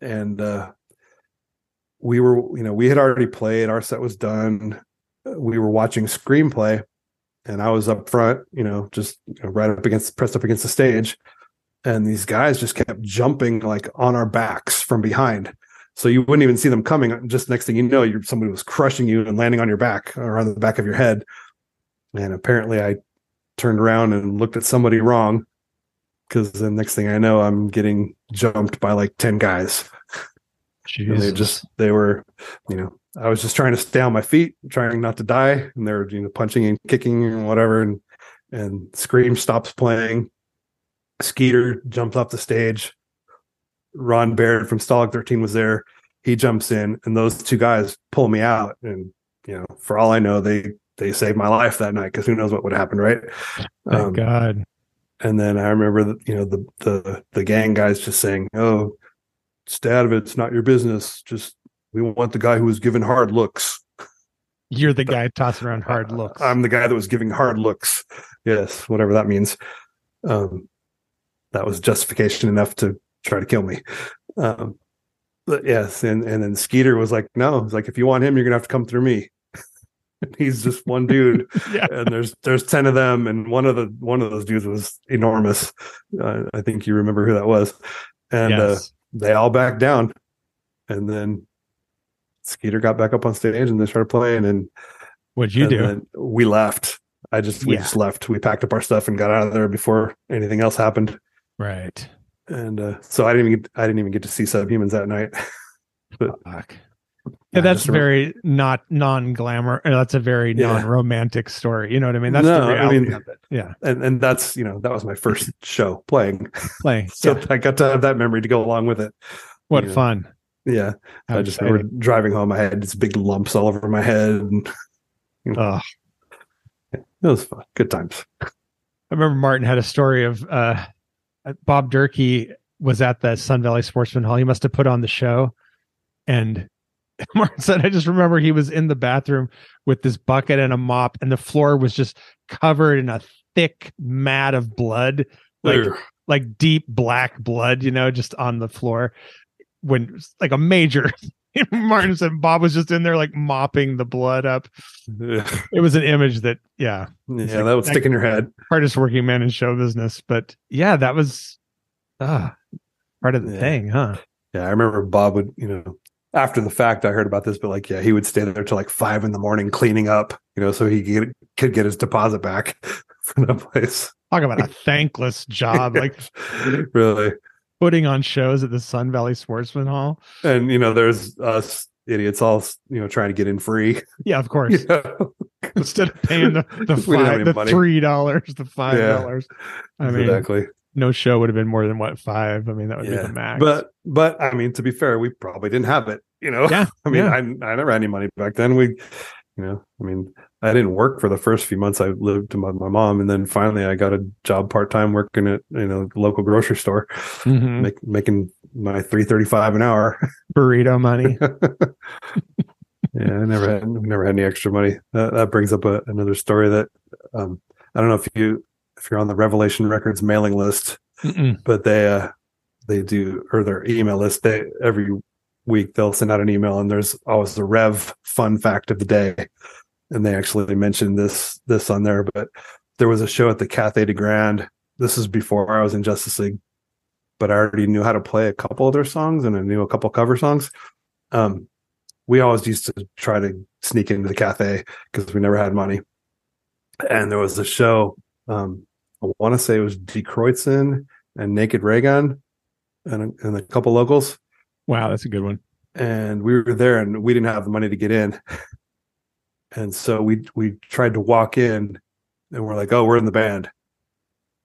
Speaker 2: and uh, we were, you know, we had already played. Our set was done. We were watching Scream play, and I was up front, you know, just you right up against, pressed up against the stage. And these guys just kept jumping like on our backs from behind. So you wouldn't even see them coming. Just next thing you know you're somebody was crushing you and landing on your back or on the back of your head. And apparently i turned around and looked at somebody wrong because the next thing i know i'm getting jumped by like 10 guys. They just they were you know i was just trying to stay on my feet trying not to die and they were you know punching and kicking and whatever and and scream stops playing skeeter jumps off the stage ron baird from stalag 13 was there he jumps in and those two guys pull me out and you know for all i know they they saved my life that night because who knows what would happen right
Speaker 1: Thank
Speaker 2: Um,
Speaker 1: God.
Speaker 2: and then I remember, you know, the the the gang guys just saying, "Oh, stay out of it. It's not your business. Just we want the guy who was given hard looks."
Speaker 1: You're the guy tossing around hard looks.
Speaker 2: I'm the guy that was giving hard looks. Yes, whatever that means. Um, that was justification enough to try to kill me. Um, but yes, and and then Skeeter was like, "No, it's like if you want him, you're gonna have to come through me." He's just one dude
Speaker 1: yeah.
Speaker 2: and there's there's 10 of them and one of the one of those dudes was enormous uh, i think you remember who that was and uh, they all backed down and then skeeter got back up on stage and they started playing and,
Speaker 1: What'd you
Speaker 2: and
Speaker 1: do?
Speaker 2: we left i just we
Speaker 1: Yeah.
Speaker 2: just left we packed up our stuff and got out of there before anything else happened
Speaker 1: right.
Speaker 2: and uh, so i didn't even get, i didn't even get to see subhumans that night
Speaker 1: Fuck. Yeah, that's very not non-glamour. That's a very
Speaker 2: Yeah.
Speaker 1: non-romantic story. You know what I mean? That's
Speaker 2: No,
Speaker 1: the
Speaker 2: I mean-
Speaker 1: of it. Yeah,
Speaker 2: and and that's you know that was my first show playing
Speaker 1: playing.
Speaker 2: so
Speaker 1: yeah.
Speaker 2: i got to have that memory to go along with it
Speaker 1: What
Speaker 2: yeah.
Speaker 1: fun!
Speaker 2: Yeah
Speaker 1: How
Speaker 2: I just
Speaker 1: exciting.
Speaker 2: remember driving home. I had these big lumps all over my head, and
Speaker 1: Ugh.
Speaker 2: it was fun. Good times.
Speaker 1: I remember Martin had a story of uh, Bob Durkee was at the Sun Valley Sportsman Hall. He must have put on the show, and Martin said, "I just remember he was in the bathroom with this bucket and a mop, and the floor was just covered in a thick mat of blood, like
Speaker 2: Ugh.
Speaker 1: like deep black blood, you know, just on the floor. When like a major." Martin said Bob was just in there like mopping the blood up. It was an image that, yeah,
Speaker 2: yeah,
Speaker 1: like-
Speaker 2: that would stick in your head.
Speaker 1: hardest working man in show business. But yeah, that was ah part of the
Speaker 2: Yeah.
Speaker 1: thing, huh?
Speaker 2: Yeah, I remember Bob would, you know, after the fact, I heard about this, but like, yeah, he would stay there till like five in the morning cleaning up, you know, so he could get, could get his deposit back from the place.
Speaker 1: Talk about a thankless job, like
Speaker 2: really.
Speaker 1: Putting on shows at the Sun Valley Sportsman Hall.
Speaker 2: And you know, there's us idiots all you know trying to get in free.
Speaker 1: Yeah, of course.
Speaker 2: You know?
Speaker 1: Instead of paying the the
Speaker 2: We didn't have
Speaker 1: five, the three dollars, the five dollars. I mean,
Speaker 2: exactly.
Speaker 1: no show would have been more than what five. I mean, that would be the max.
Speaker 2: But but I mean, to be fair, we probably didn't have it. You know,
Speaker 1: yeah,
Speaker 2: I mean,
Speaker 1: yeah.
Speaker 2: I I never had any money back then. We, you know, I mean, I didn't work for the first few months. I lived with my, mom, and then finally, I got a job part time working at you know local grocery store,
Speaker 1: Mhm.
Speaker 2: make, making my three thirty five an hour.
Speaker 1: burrito money.
Speaker 2: yeah, I never had never had any extra money. That, that brings up a, another story that um, I don't know if you if you're on the Revelation Records mailing list,
Speaker 1: Mm-mm.
Speaker 2: but they uh they do or their email list they every week they'll send out an email and there's always the rev fun fact of the day and they actually mentioned this this on there but there was a show at the Cathay de Grande this is before I was in Justice League but I already knew how to play a couple of their songs and I knew a couple cover songs um we always used to try to sneak into the Cathay because we never had money and there was a show um I want to say it was Die Kreuzen and Naked Raygun and and a couple locals.
Speaker 1: Wow, that's a good one.
Speaker 2: And we were there and we didn't have the money to get in. and so we we tried to walk in, and we're like, "Oh, we're in the band."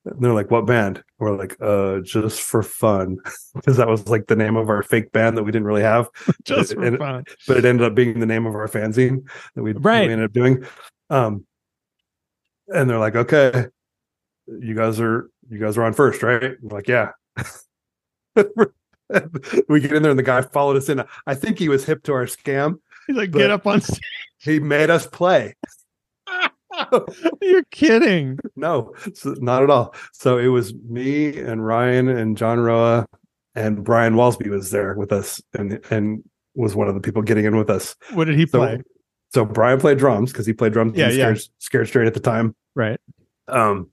Speaker 2: And they're like, "What band?" We're like, "Uh, just for fun," because that was like the name of our fake band that we didn't really have,
Speaker 1: Just for
Speaker 2: and-
Speaker 1: fun.
Speaker 2: but it ended up being the name of our fanzine that we,
Speaker 1: Right.
Speaker 2: we ended up doing. Um, and they're like, "Okay, you guys are you guys are on first, right?" We're like, "Yeah." we get in there, and the guy followed us in. I think he was hip to our scam.
Speaker 1: He's like,
Speaker 2: But-
Speaker 1: get up on stage.
Speaker 2: He made us play.
Speaker 1: You're kidding.
Speaker 2: No, not at all. So it was me and Ryan and John Roa and Brian Walsby was there with us and and was one of the people getting in with us.
Speaker 1: What did he
Speaker 2: So
Speaker 1: play?
Speaker 2: so Brian played drums because he played drums
Speaker 1: Yeah, yeah.
Speaker 2: scared, scared straight at the time.
Speaker 1: Right.
Speaker 2: Um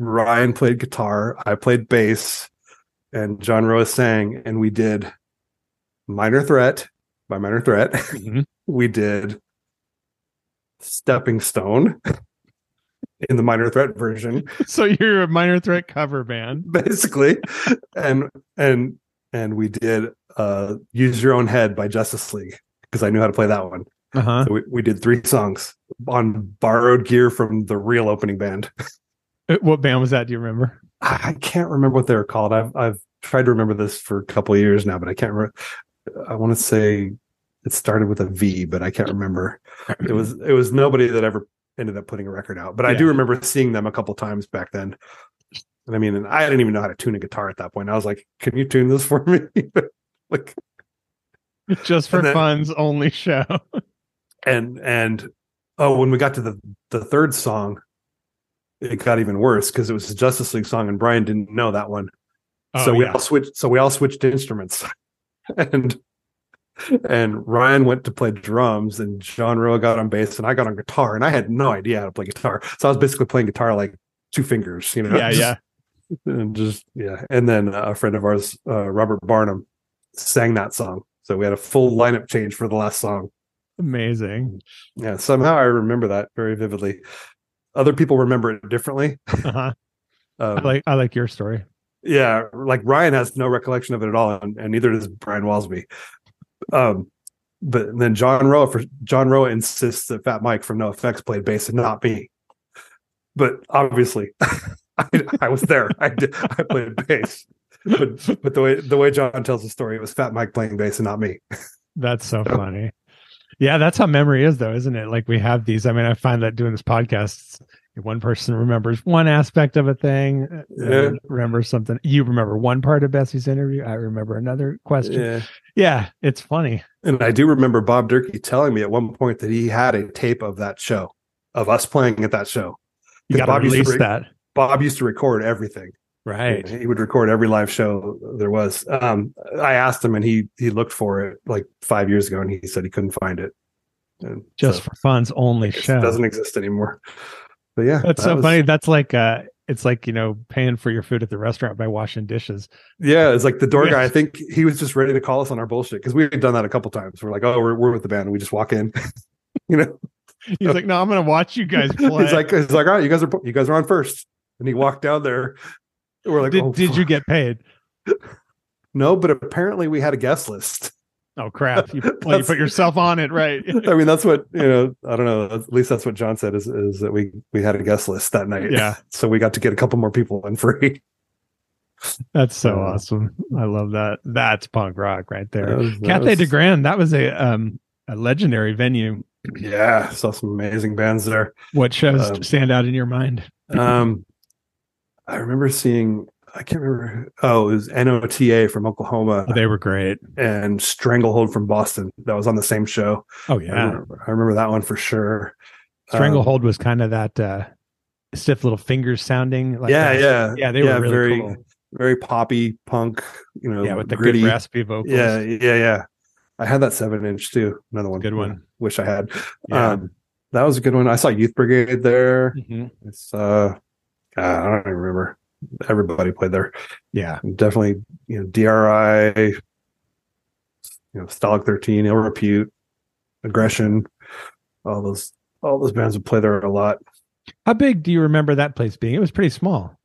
Speaker 2: Ryan played guitar, I played bass, and John Roa sang, and we did Minor Threat by Minor Threat.
Speaker 1: Mhm.
Speaker 2: we did Stepping Stone in the Minor Threat version.
Speaker 1: So you're a minor threat cover band.
Speaker 2: basically and and and we did uh use your own head by justice league because i knew how to play that one
Speaker 1: Uh-huh.
Speaker 2: so we, we did three songs on borrowed gear from the real opening band
Speaker 1: Uh, What band was that? Do you remember?
Speaker 2: i I can't remember what they were called i've i've tried to remember this for a couple of years now but i can't remember i want to say it started with a v but i can't remember. It was it was nobody that ever ended up putting a record out but i do remember seeing them a couple times back then. And i mean and i didn't even know how to tune a guitar at that point. I was like can you tune this for me? Like
Speaker 1: Just for
Speaker 2: then-
Speaker 1: fun's only show.
Speaker 2: and and oh when we got to the the third song it got even worse because it was a justice league song and brian didn't know that one.
Speaker 1: Oh,
Speaker 2: so we
Speaker 1: yeah.
Speaker 2: all switched so we all switched instruments. And and ryan went to play drums and john Rowe got on bass and i got on guitar and i had no idea how to play guitar so i was basically playing guitar like two fingers you know
Speaker 1: yeah,
Speaker 2: just-
Speaker 1: yeah.
Speaker 2: and just yeah and then a friend of ours uh, robert barnum sang that song so we had a full lineup change for the last song
Speaker 1: Amazing.
Speaker 2: yeah somehow i remember that very vividly other people remember it differently
Speaker 1: Uh-huh.
Speaker 2: um,
Speaker 1: I like I like your story.
Speaker 2: yeah like ryan has no recollection of it at all and, and neither does brian walsby um but then john roa for john roa insists that fat mike from NOFX played bass and not me but obviously I, I was there i did i played bass but but the way the way john tells the story it was fat mike playing bass and not me
Speaker 1: That's so funny. Yeah, that's how memory is, though, isn't it? Like we have these. I mean, I find that doing this podcast, one person remembers one aspect of a thing, uh,
Speaker 2: Yeah.
Speaker 1: remembers something. You remember one part of Bessie's interview. I remember another question. Yeah,
Speaker 2: yeah
Speaker 1: it's funny.
Speaker 2: and i do remember bob durkee telling me at one point that he had a tape of that show of us playing at that show
Speaker 1: You got to
Speaker 2: Bob used to
Speaker 1: release
Speaker 2: re-
Speaker 1: that,
Speaker 2: bob used to record everything
Speaker 1: right?
Speaker 2: He would record every live show there was. Um, I asked him, and he he looked for it like five years ago, and he said he couldn't find it. And
Speaker 1: Just
Speaker 2: so
Speaker 1: for fun's only show.
Speaker 2: it doesn't exist anymore. But yeah,
Speaker 1: That's
Speaker 2: that
Speaker 1: so
Speaker 2: was-
Speaker 1: funny. That's like uh it's like you know paying for your food at the restaurant by washing dishes.
Speaker 2: Yeah, it's like the door
Speaker 1: Yeah.
Speaker 2: guy. I think he was just ready to call us on our bullshit because we had done that a couple times. We're like, oh, we're we're with the band, and we just walk in. you know,
Speaker 1: He's like, no, I'm going to watch you guys play.
Speaker 2: he's like, he's like, all right, you guys are you guys are on first, and he walked down there. We're like,
Speaker 1: did,
Speaker 2: oh,
Speaker 1: did you get paid?
Speaker 2: no? But apparently, we had a guest list.
Speaker 1: Oh crap! You, well, you put yourself on it, right?
Speaker 2: I mean, that's what you know. I don't know. At least that's what John said is is that we we had a guest list that night.
Speaker 1: Yeah.
Speaker 2: so we got to get a couple more people in free.
Speaker 1: That's so
Speaker 2: Uh,
Speaker 1: awesome. I love that. That's punk rock right there.
Speaker 2: That was- that
Speaker 1: Cathay
Speaker 2: was-
Speaker 1: de Grande. That was a um a legendary venue.
Speaker 2: Yeah, saw some amazing bands there.
Speaker 1: What shows
Speaker 2: Um,
Speaker 1: stand out in your mind?
Speaker 2: Um, I remember seeing. I can't remember. Oh, it was NOTA from Oklahoma
Speaker 1: Oh, they were great.
Speaker 2: and Stranglehold from Boston. That was on the same show.
Speaker 1: Oh
Speaker 2: I,
Speaker 1: yeah,
Speaker 2: remember, I remember that one for sure. Um,
Speaker 1: Stranglehold was kind of that uh stiff little fingers sounding. Like
Speaker 2: yeah,
Speaker 1: that.
Speaker 2: yeah,
Speaker 1: yeah. They were really
Speaker 2: very,
Speaker 1: cool.
Speaker 2: very poppy punk. You know,
Speaker 1: Yeah, with the
Speaker 2: gritty.
Speaker 1: good raspy vocals.
Speaker 2: Yeah, yeah, yeah. I had that seven inch too. Another one.
Speaker 1: Good one.
Speaker 2: Wish I had.
Speaker 1: Yeah.
Speaker 2: Um, that was a good one. I saw Youth Brigade there.
Speaker 1: Mhm.
Speaker 2: It's uh, God, I don't even remember. Everybody played there.
Speaker 1: yeah.
Speaker 2: Definitely, you know, DRI, you know, Stalag 13, Ill Repute, Aggression, all those all those bands would play there a lot.
Speaker 1: How big do you remember that place being? It was pretty small.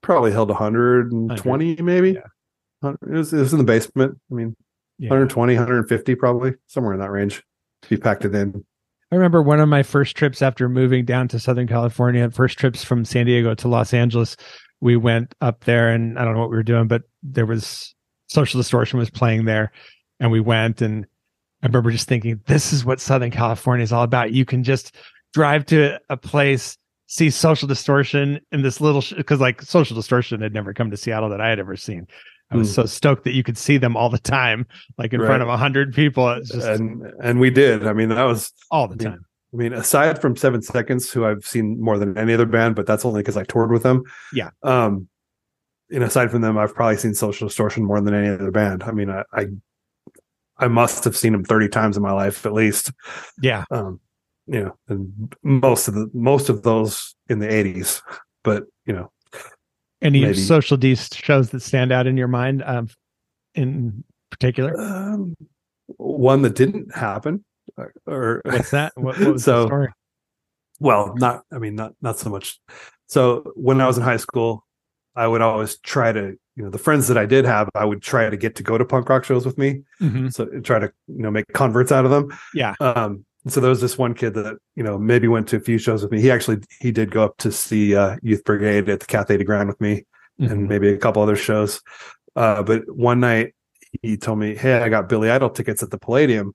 Speaker 2: Probably held 120 maybe.
Speaker 1: Yeah.
Speaker 2: It was, it was in the basement. I mean,
Speaker 1: Yeah.
Speaker 2: 120, 150 probably, somewhere in that range. If you packed it in.
Speaker 1: I remember one of my first trips after moving down to Southern California, first trips from San Diego to Los Angeles. We went up there and I don't know what we were doing, but there was Social Distortion was playing there and we went and I remember just thinking, this is what Southern California is all about. You can just drive to a place, see social distortion in this little, because sh- like social distortion had never come to Seattle that I had ever seen. I was mm. so stoked that you could see them all the time, like in right. front of a hundred people.
Speaker 2: Just, and and we did. I mean, that was
Speaker 1: all the time.
Speaker 2: I mean, aside from Seven Seconds, who I've seen more than any other band, but that's only because I toured with them.
Speaker 1: Yeah.
Speaker 2: Um, and aside from them, I've probably seen Social Distortion more than any other band. I mean, I, I, I must have seen them thirty times in my life at least.
Speaker 1: Yeah.
Speaker 2: Um, you know, and most of the most of those in the '80s, but you know,
Speaker 1: any maybe. social D shows that stand out in your mind, um, in particular?
Speaker 2: Um, one that didn't happen, or, or
Speaker 1: what's that? What, what was so, the story?
Speaker 2: Well, not. I mean, not not so much. So when I was in high school, I would always try to, you know, the friends that I did have, I would try to get to go to punk rock shows with me. Mm-hmm. So try to, you know, make converts out of them.
Speaker 1: Yeah.
Speaker 2: Um, so there was this one kid that you know maybe went to a few shows with me. He actually he did go up to see uh, Youth Brigade at the Cathay de Grande with me, mm-hmm. and maybe a couple other shows. Uh, but one night he told me, "Hey, I got Billy Idol tickets at the Palladium.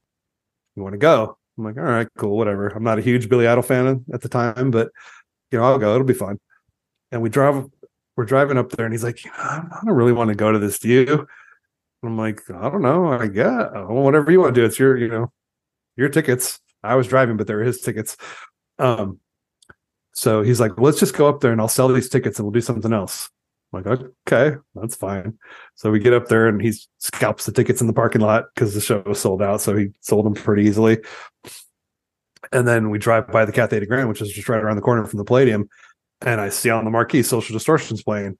Speaker 2: You want to go?" I'm like, "All right, cool, whatever." I'm not a huge Billy Idol fan at the time, but you know, I'll go. It'll be fun. And we drive. We're driving up there, and he's like, "I don't really want to go to this. Do you?" I'm like, "I don't know. I guess whatever you want to do. It's your, you know, your tickets." I was driving, but they were his tickets. Um, so he's like, let's just go up there and I'll sell these tickets and we'll do something else. I'm like, okay, that's fine. So we get up there and he scalps the tickets in the parking lot because the show was sold out. So he sold them pretty easily. And then we drive by the de Grande, which is just right around the corner from the Palladium. And I see on the marquee Social Distortion's playing.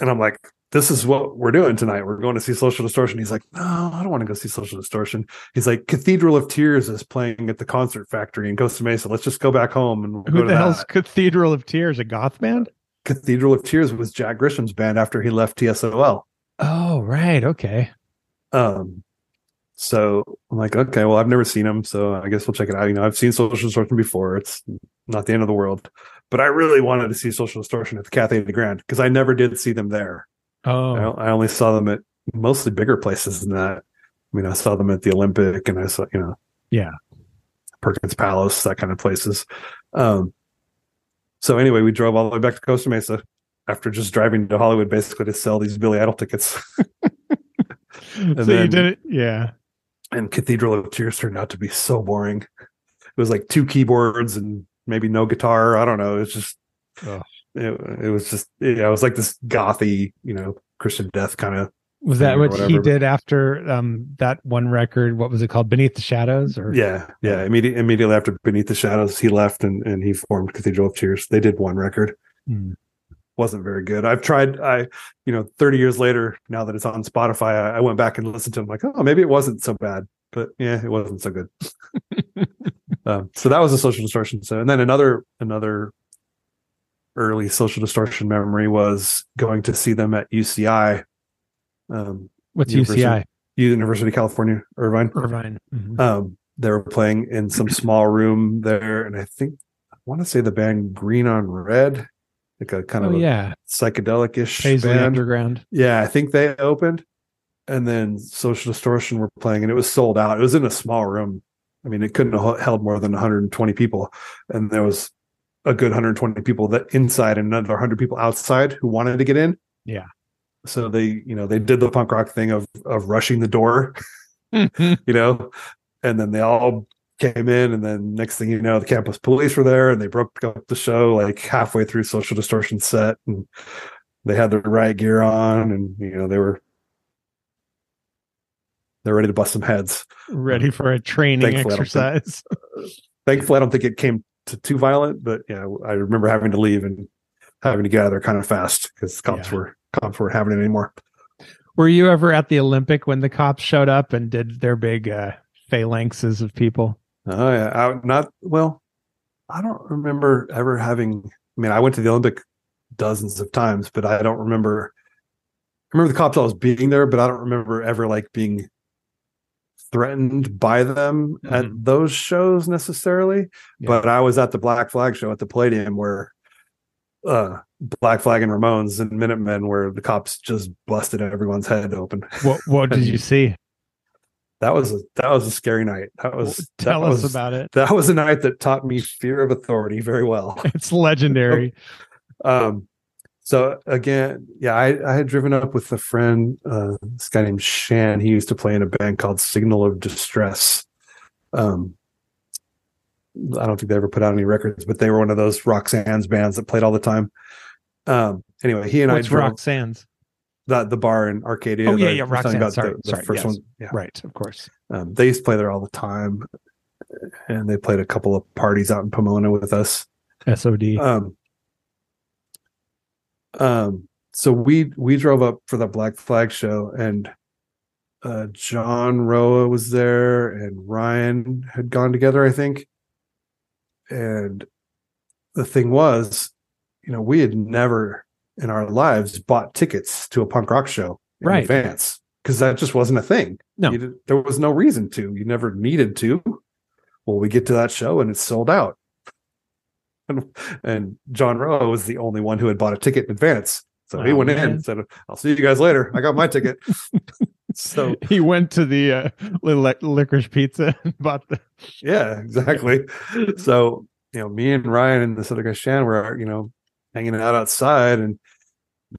Speaker 2: And I'm like, this is what we're doing tonight. We're going to see Social Distortion. He's like, no, I don't want to go see Social Distortion. He's like, Cathedral of Tears is playing at the Concert Factory in Costa Mesa. Let's just go back home and
Speaker 1: we'll who the hell's that. Cathedral of Tears? A goth band?
Speaker 2: Cathedral of Tears was Jack Grisham's band after he left TSOL.
Speaker 1: Oh, right. Okay.
Speaker 2: Um, so I'm like, okay, well, I've never seen him, so I guess we'll check it out. You know, I've seen Social Distortion before. It's not the end of the world, but I really wanted to see Social Distortion at the Cathay de Grande because I never did see them there.
Speaker 1: Oh,
Speaker 2: I, I, only saw them at mostly bigger places than that. I mean, I saw them at the Olympic, and I saw you know,
Speaker 1: yeah,
Speaker 2: Perkins Palace, that kind of places. Um, so anyway, we drove all the way back to Costa Mesa after just driving to Hollywood basically to sell these Billy Idol tickets.
Speaker 1: so then, you did it, yeah.
Speaker 2: And Cathedral of Tears turned out to be so boring. It was like two keyboards and maybe no guitar. I don't know. It's just oh it, it was just yeah, it was like this gothy, you know, Christian death kind of.
Speaker 1: Was that what he did after um, that one record? What was it called? Beneath the Shadows, or
Speaker 2: yeah, yeah. Immediately, immediately after Beneath the Shadows, he left and and he formed Cathedral of Tears. They did one record. Hmm. Wasn't very good. I've tried. I, you know, thirty years later, now that it's on Spotify, I, I went back and listened to him. Like, oh, maybe it wasn't so bad, but yeah, it wasn't so good. um, so that was a social distortion. So, and then another another early social distortion memory was going to see them at UCI.
Speaker 1: Um, What's University, UCI?
Speaker 2: University of California, Irvine.
Speaker 1: Irvine. Mm-hmm.
Speaker 2: Um, they were playing in some small room there, and I think I want to say the band Green on Red, like a kind
Speaker 1: oh,
Speaker 2: of
Speaker 1: yeah
Speaker 2: psychedelic-ish band.
Speaker 1: Underground.
Speaker 2: Yeah, I think they opened, and then Social Distortion were playing, and it was sold out. It was in a small room. I mean, it couldn't have held more than 120 people, and there was a good 120 people that inside and another 100 people outside who wanted to get in.
Speaker 1: Yeah.
Speaker 2: So they, you know, they did the punk rock thing of of rushing the door, mm-hmm. you know, and then they all came in, and then next thing you know, the campus police were there, and they broke up the show like halfway through Social Distortion set, and they had their riot gear on, and you know they were they're ready to bust some heads,
Speaker 1: ready for a training thankfully, exercise.
Speaker 2: I think, thankfully, I don't think it came to too violent, but yeah, I remember having to leave and having to get out of there kind of fast because cops yeah. were cops weren't having it anymore.
Speaker 1: Were you ever at the Olympic when the cops showed up and did their big uh, phalanxes of people?
Speaker 2: Oh yeah, I, not well. I don't remember ever having. I mean, I went to the Olympic dozens of times, but I don't remember. I remember the cops always being there, but I don't remember ever like being threatened by them at
Speaker 1: Mhm.
Speaker 2: those shows necessarily,
Speaker 1: Yeah.
Speaker 2: but I was at the Black Flag show at the Palladium where uh Black Flag and Ramones and Minutemen where the cops just busted everyone's head open.
Speaker 1: What what did you see?
Speaker 2: That was a that was a scary night. That was
Speaker 1: Tell
Speaker 2: that
Speaker 1: us
Speaker 2: was,
Speaker 1: about it.
Speaker 2: that was a night that taught me fear of authority very well.
Speaker 1: It's legendary.
Speaker 2: Um, so again, yeah, I, I had driven up with a friend, uh, this guy named Shan. He used to play in a band called Signal of Distress. Um, I don't think they ever put out any records, but they were one of those Roxanne's bands that played all the time. Um, anyway, he and
Speaker 1: What's
Speaker 2: I drove
Speaker 1: Roxanne's?
Speaker 2: the, the bar in Arcadia.
Speaker 1: Oh, yeah, yeah, Roxanne, sorry,
Speaker 2: the, the
Speaker 1: sorry,
Speaker 2: first
Speaker 1: yes.
Speaker 2: one. Yeah.
Speaker 1: Right, of course.
Speaker 2: Um, they used to play there all the time, and they played a couple of parties out in Pomona with us.
Speaker 1: SOD.
Speaker 2: Um, um, so we we drove up for the Black Flag show, and uh, John Roa was there, and Ryan had gone together, I think. And the thing was, you know, we had never in our lives bought tickets to a punk rock show in
Speaker 1: Right.
Speaker 2: advance because that just wasn't a thing.
Speaker 1: No.
Speaker 2: Did- there was no reason to. You never needed to. Well, we get to that show and it's sold out. And, and John Rowe was the only one who had bought a ticket in advance. So he
Speaker 1: Wow,
Speaker 2: went in
Speaker 1: man.
Speaker 2: and said, I'll see you guys later. I got my ticket. so
Speaker 1: he went to the uh, little lic- licorice pizza and bought the.
Speaker 2: yeah, exactly. So, you know, me and Ryan and this other guy, Shan, were, you know, hanging out outside. And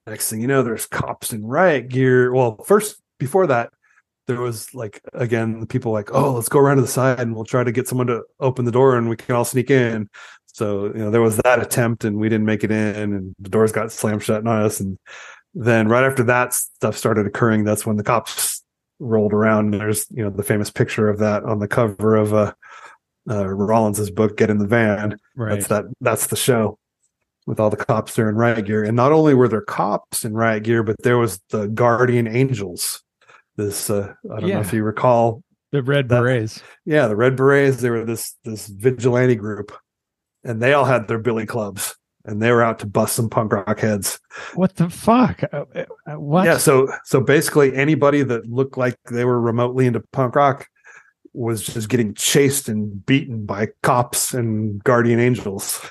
Speaker 2: next thing you know, there's cops in riot gear. Well, first, before that, there was like, again, the people like, oh, let's go around to the side and we'll try to get someone to open the door and we can all sneak in. So, you know, there was that attempt and we didn't make it in and the doors got slammed shut on us. And then right after that stuff started occurring, that's when the cops rolled around. And there's, you know, the famous picture of that on the cover of uh, uh Rollins's book, Get in the Van.
Speaker 1: Right.
Speaker 2: That's that that's the show with all the cops there in riot gear. And not only were there cops in riot gear, but there was the guardian angels. This uh I don't
Speaker 1: Yeah.
Speaker 2: know if you recall.
Speaker 1: the red
Speaker 2: that-
Speaker 1: berets.
Speaker 2: Yeah, the Red Berets, they were this this vigilante group. And they all had their billy clubs and they were out to bust some punk rock heads.
Speaker 1: What the fuck? Uh, uh, what?
Speaker 2: Yeah, so so basically anybody that looked like they were remotely into punk rock was just getting chased and beaten by cops and guardian angels.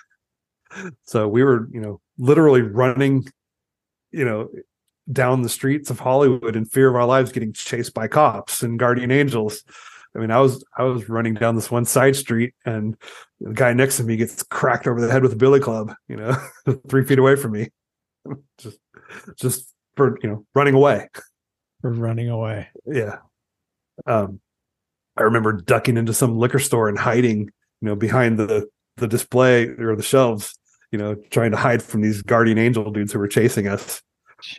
Speaker 2: So we were, you know, literally running, you know, down the streets of Hollywood in fear of our lives getting chased by cops and guardian angels. I mean, I was I was running down this one side street and the guy next to me gets cracked over the head with a billy club, you know, three feet away from me. Just just for you know running away
Speaker 1: for running away.
Speaker 2: yeah um i remember ducking into some liquor store and hiding you know behind the the display or the shelves you know trying to hide from these guardian angel dudes who were chasing us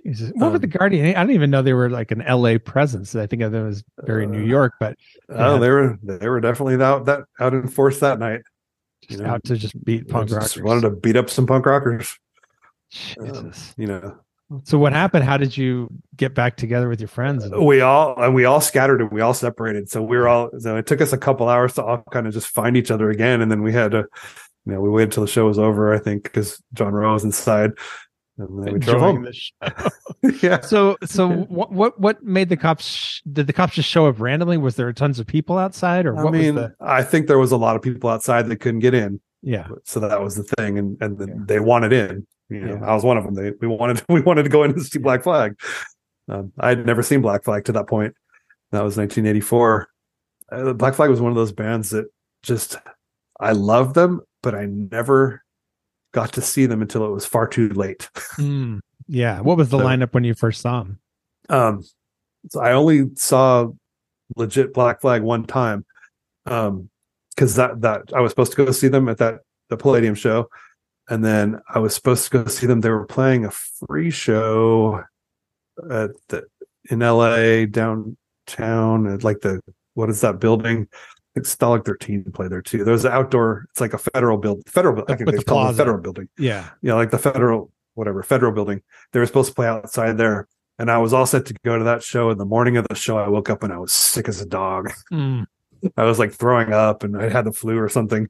Speaker 1: Jesus. What were
Speaker 2: Um,
Speaker 1: the Guardian? I don't even know they were like an LA presence. I think of them as very New
Speaker 2: Uh,
Speaker 1: York, but
Speaker 2: oh
Speaker 1: Yeah.
Speaker 2: they were they were definitely out that out in force that night
Speaker 1: just
Speaker 2: you know,
Speaker 1: out to just beat punk
Speaker 2: just
Speaker 1: rockers.
Speaker 2: wanted to beat up some punk rockers um,
Speaker 1: Jesus.
Speaker 2: you know
Speaker 1: So what happened? How did you get back together with your friends? And-
Speaker 2: we all and we all scattered and we all separated so we were all so it took us a couple hours to all kind of just find each other again and then we had to you know we waited till the show was over i think because john rowe was inside and then we drove home
Speaker 1: the show.
Speaker 2: yeah
Speaker 1: So, so what, what, what made the cops? sh- Did the cops just show up randomly? Was there tons of people outside, or
Speaker 2: i
Speaker 1: what
Speaker 2: mean
Speaker 1: was the?
Speaker 2: i think there was a lot of people outside that couldn't get in
Speaker 1: Yeah,
Speaker 2: so that was the thing and and
Speaker 1: Yeah.
Speaker 2: they wanted in you know
Speaker 1: Yeah.
Speaker 2: i was one of them they we wanted we wanted to go in and see black flag um, i had never seen black flag to that point that was 1984 uh, black flag was one of those bands that just i loved them but i never got to see them until it was far too late
Speaker 1: Mm, yeah. What was the
Speaker 2: So-
Speaker 1: lineup when you first saw them?
Speaker 2: um so i only saw legit black flag one time um because that that i was supposed to go see them at that the palladium show and then i was supposed to go see them they were playing a free show at the in la downtown at like the what is that building I think Stalag 13 play there too. There's an outdoor, it's like a federal build, federal, I think they
Speaker 1: the
Speaker 2: call it federal building
Speaker 1: Yeah.
Speaker 2: Yeah. like the federal, whatever, federal building. They were supposed to play outside there. And I was all set to go to that show. And the morning of the show, I woke up and I was sick as a dog.
Speaker 1: Mm,
Speaker 2: I was like throwing up and I had the flu or something.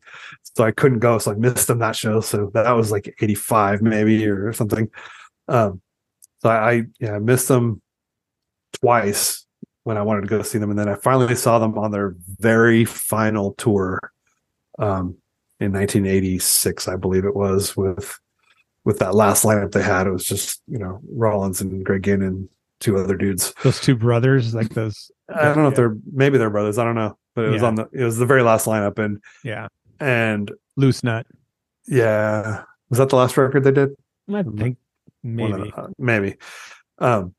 Speaker 2: So I couldn't go. So I missed them that show. So that was like 85 maybe or something. Um, so I, I yeah, I missed them twice. When I wanted to go see them, and then I finally saw them on their very final tour, um, in 1986, I believe it was with with that last lineup they had. It was just you know Rollins and Greg Ginn and two other dudes.
Speaker 1: Those two brothers, like those.
Speaker 2: I don't know if they're maybe they're brothers. I don't know, but it was on the it was the very last lineup, and
Speaker 1: Yeah,
Speaker 2: and
Speaker 1: loose nut.
Speaker 2: yeah, was that the last record they did?
Speaker 1: I think maybe.
Speaker 2: the- uh, maybe. Um,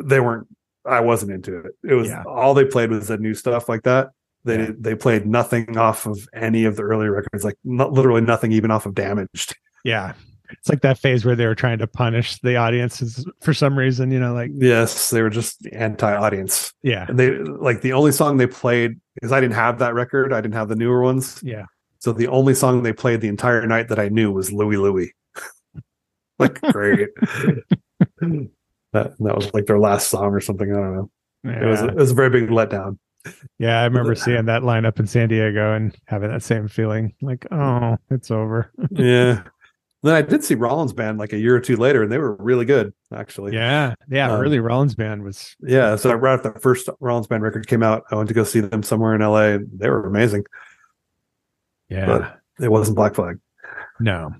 Speaker 2: they weren't. I wasn't into it. It was
Speaker 1: Yeah.
Speaker 2: all they played was the new stuff like that. They
Speaker 1: Yeah.
Speaker 2: they played nothing off of any of the early records, like not, literally nothing even off of Damaged.
Speaker 1: Yeah, it's like that phase where they were trying to punish the audiences for some reason. You know, like
Speaker 2: Yes, they were just anti-audience.
Speaker 1: yeah,
Speaker 2: And they like the only song they played because I didn't have that record. I didn't have the newer ones.
Speaker 1: yeah.
Speaker 2: So the only song they played the entire night that I knew was Louie Louie. like great. that that was like their last song or something. I don't know. It was it was a very big letdown.
Speaker 1: Yeah, I remember seeing that lineup in San Diego and having that same feeling, like, oh, it's over.
Speaker 2: yeah. Then I did see Rollins band like a year or two later, and they were really good, actually.
Speaker 1: Yeah, yeah.
Speaker 2: Um,
Speaker 1: early Rollins band was
Speaker 2: Yeah. So right after the first Rollins band record came out, I went to go see them somewhere in LA, they were amazing.
Speaker 1: yeah.
Speaker 2: But it wasn't Black Flag.
Speaker 1: no,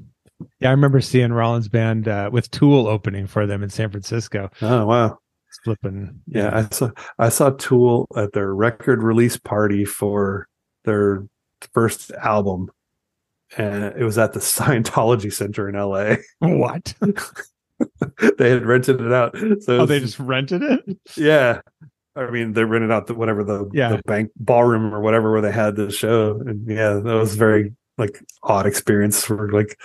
Speaker 1: yeah. I remember seeing Rollins band uh, with Tool opening for them in San Francisco.
Speaker 2: Oh wow.
Speaker 1: It's flipping.
Speaker 2: Yeah, I saw I saw Tool at their record release party for their first album, and it was at the Scientology Center in LA.
Speaker 1: what?
Speaker 2: they had rented it out. So
Speaker 1: Oh, they just rented it.
Speaker 2: yeah. I mean, they rented out the whatever the,
Speaker 1: Yeah.
Speaker 2: the bank ballroom or whatever where they had the show, and yeah, that was very like odd experience for like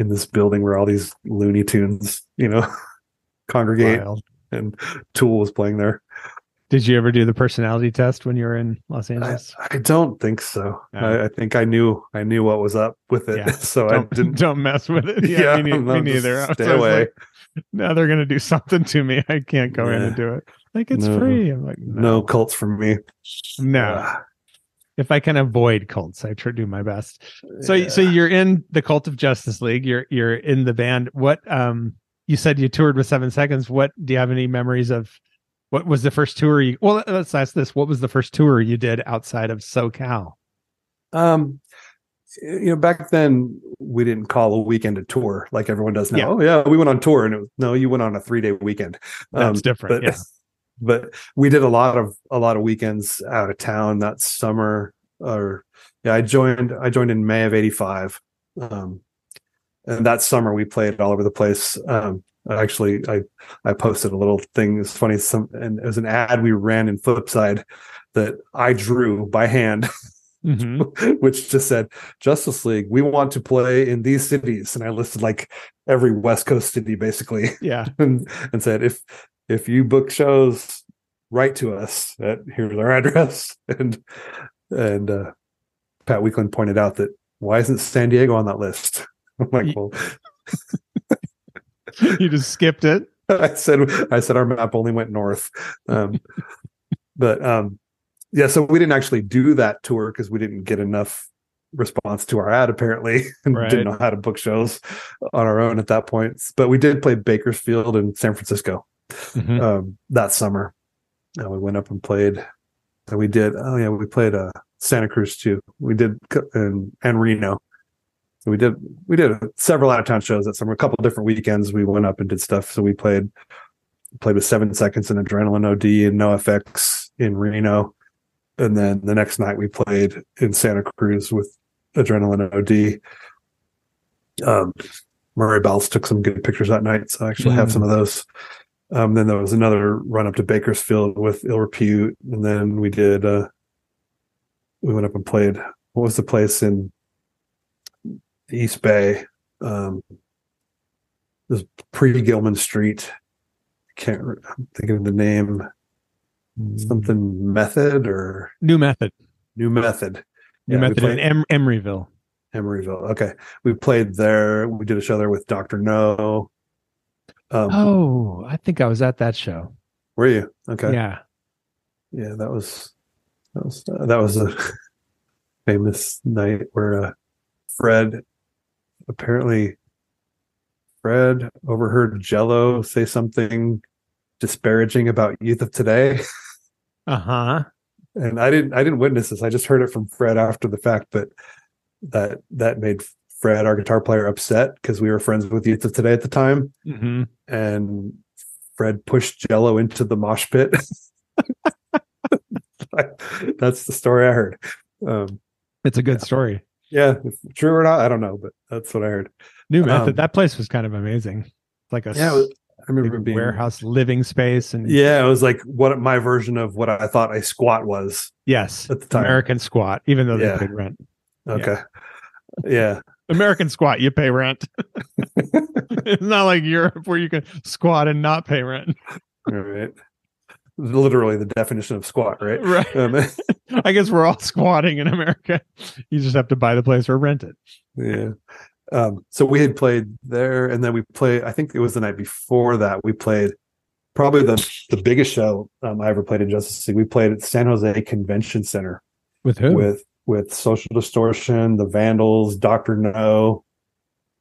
Speaker 2: in this building where all these Looney Tunes, you know, congregate,
Speaker 1: Wild.
Speaker 2: and Tool was playing there.
Speaker 1: Did you ever do the personality test when you were in Los Angeles?
Speaker 2: I don't think so.
Speaker 1: No.
Speaker 2: I, I think I knew I knew what was up with it,
Speaker 1: Yeah.
Speaker 2: so I
Speaker 1: don't,
Speaker 2: didn't.
Speaker 1: don't mess with it. Yeah, me, ne-
Speaker 2: no,
Speaker 1: me neither.
Speaker 2: Stay away.
Speaker 1: like, now they're gonna do something to me. I can't go in and do it. Like it's
Speaker 2: No.
Speaker 1: free. I'm like,
Speaker 2: no.
Speaker 1: no,
Speaker 2: cults from me.
Speaker 1: no.
Speaker 2: Ah.
Speaker 1: If I can avoid cults, I try to do my best. So,
Speaker 2: yeah.
Speaker 1: so you're in the Cult of Justice League. You're you're in the band. What um you said you toured with Seven Seconds. What do you have any memories of? What was the first tour you? Well, let's ask this. What was the first tour you did outside of SoCal?
Speaker 2: Um, you know, back then we didn't call a weekend a tour like everyone does now.
Speaker 1: Yeah.
Speaker 2: Oh yeah, we went on tour, and it was no, you went on a three day weekend.
Speaker 1: That's
Speaker 2: Um,
Speaker 1: different.
Speaker 2: but
Speaker 1: yeah.
Speaker 2: But we did a lot of a lot of weekends out of town that summer. Or yeah, I joined I joined in May of '85, um, and that summer we played all over the place. Um, actually, I I posted a little thing. It's funny, some and it was an ad we ran in Flipside that I drew by hand.
Speaker 1: Mhm.
Speaker 2: which just said Justice League, we want to play in these cities. And I listed like every West Coast city basically
Speaker 1: Yeah.
Speaker 2: and, and said if if you book shows, write to us at here's our address. And and uh Pat Weekland pointed out that why isn't San Diego on that list? I'm like, well,
Speaker 1: you just skipped it.
Speaker 2: I said I said our map only went north. Um, but um, yeah, so we didn't actually do that tour because we didn't get enough response to our ad apparently, and
Speaker 1: Right.
Speaker 2: didn't know how to book shows on our own at that point. But we did play Bakersfield and San Francisco
Speaker 1: Mhm.
Speaker 2: um, that summer. And we went up and played. And we did. Oh yeah, we played uh, Santa Cruz too. We did and and Reno. So we did we did several out of town shows that summer. A couple different weekends we went up and did stuff. So we played played with Seven Seconds and Adrenaline OD and NOFX in Reno, and then the next night we played in Santa Cruz with Adrenaline OD. Um, Murray Bowles took some good pictures that night, so I actually have
Speaker 1: Mm.
Speaker 2: some of those. Um, then there was another run up to Bakersfield with Ill Repute, and then we did. Uh, we went up and played. What was the place in East Bay? Um, this pre Gilman Street. Can't. I'm thinking of the name. Something Method or
Speaker 1: New method.
Speaker 2: New Method.
Speaker 1: New
Speaker 2: Yeah,
Speaker 1: method
Speaker 2: played-
Speaker 1: in em- Emeryville.
Speaker 2: Emeryville. Okay, we played there. We did a show there with Dr. Know. Um,
Speaker 1: Oh, I think I was at that show.
Speaker 2: Were you okay?
Speaker 1: Yeah.
Speaker 2: yeah that was that was uh, that was a famous night where uh, fred apparently fred overheard jello say something disparaging about youth of today
Speaker 1: Uh huh.
Speaker 2: and I didn't I didn't witness this. I just heard it from Fred after the fact, but that that made Fred, our guitar player, upset because we were friends with Youth of Today at the time,
Speaker 1: hmm
Speaker 2: and Fred pushed Jello into the mosh pit. that's the story I heard. Um,
Speaker 1: It's a good story.
Speaker 2: yeah, if true or not, I don't know, but that's what I heard.
Speaker 1: New method.
Speaker 2: Um,
Speaker 1: that place was kind of amazing. Like a
Speaker 2: Yeah, was- I remember being
Speaker 1: warehouse living space and
Speaker 2: Yeah, it was like what my version of what I thought a squat was
Speaker 1: yes,
Speaker 2: at the time.
Speaker 1: American squat. Even though they
Speaker 2: Yeah.
Speaker 1: paid rent.
Speaker 2: Okay. Yeah.
Speaker 1: American squat, you pay rent. it's not like Europe where you can squat and not pay rent.
Speaker 2: All right. Literally the definition of squat, right?
Speaker 1: Right.
Speaker 2: Um,
Speaker 1: I guess we're all squatting in America. You just have to buy the place or rent it.
Speaker 2: yeah. Um, so we had played there, and then we played. I think it was the night before that we played probably the the biggest show um, I ever played in Justice League. We played at San Jose Convention Center
Speaker 1: With who?
Speaker 2: with with Social Distortion, the Vandals, Dr. Know,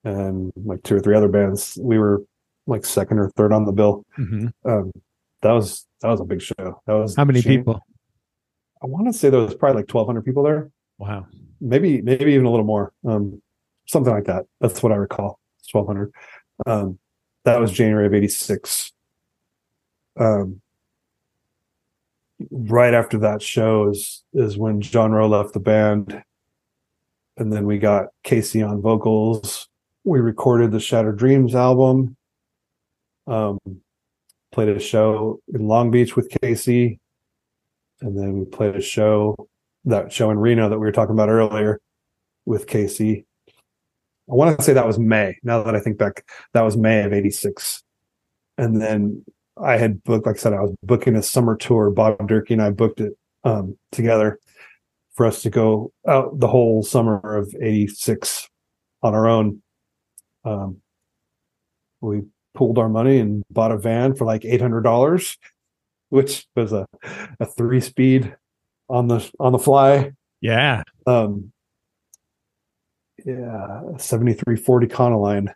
Speaker 2: and like two or three other bands. We were like second or third on the bill.
Speaker 1: Mhm.
Speaker 2: Um, that was that was a big show. That was
Speaker 1: How many people?
Speaker 2: I want to say there was probably like twelve hundred people there.
Speaker 1: Wow.
Speaker 2: maybe maybe even a little more um something like that that's what i recall 1200 um that was january of 86 um right after that show is is when john rowe left the band and then we got casey on vocals we recorded the shattered dreams album um played a show in long beach with casey and then we played a show that show in Reno that we were talking about earlier with Casey. I want to say that was May. Now that I think back, that was May of '86. And then I had booked, like I said, I was booking a summer tour. Bob Durkee and I booked it um, together for us to go out the whole summer of '86 on our own. Um, we pooled our money and bought a van for like eight hundred dollars, which was a a three speed on the on the fly.
Speaker 1: Yeah.
Speaker 2: Um, yeah, seventy three forty Econoline.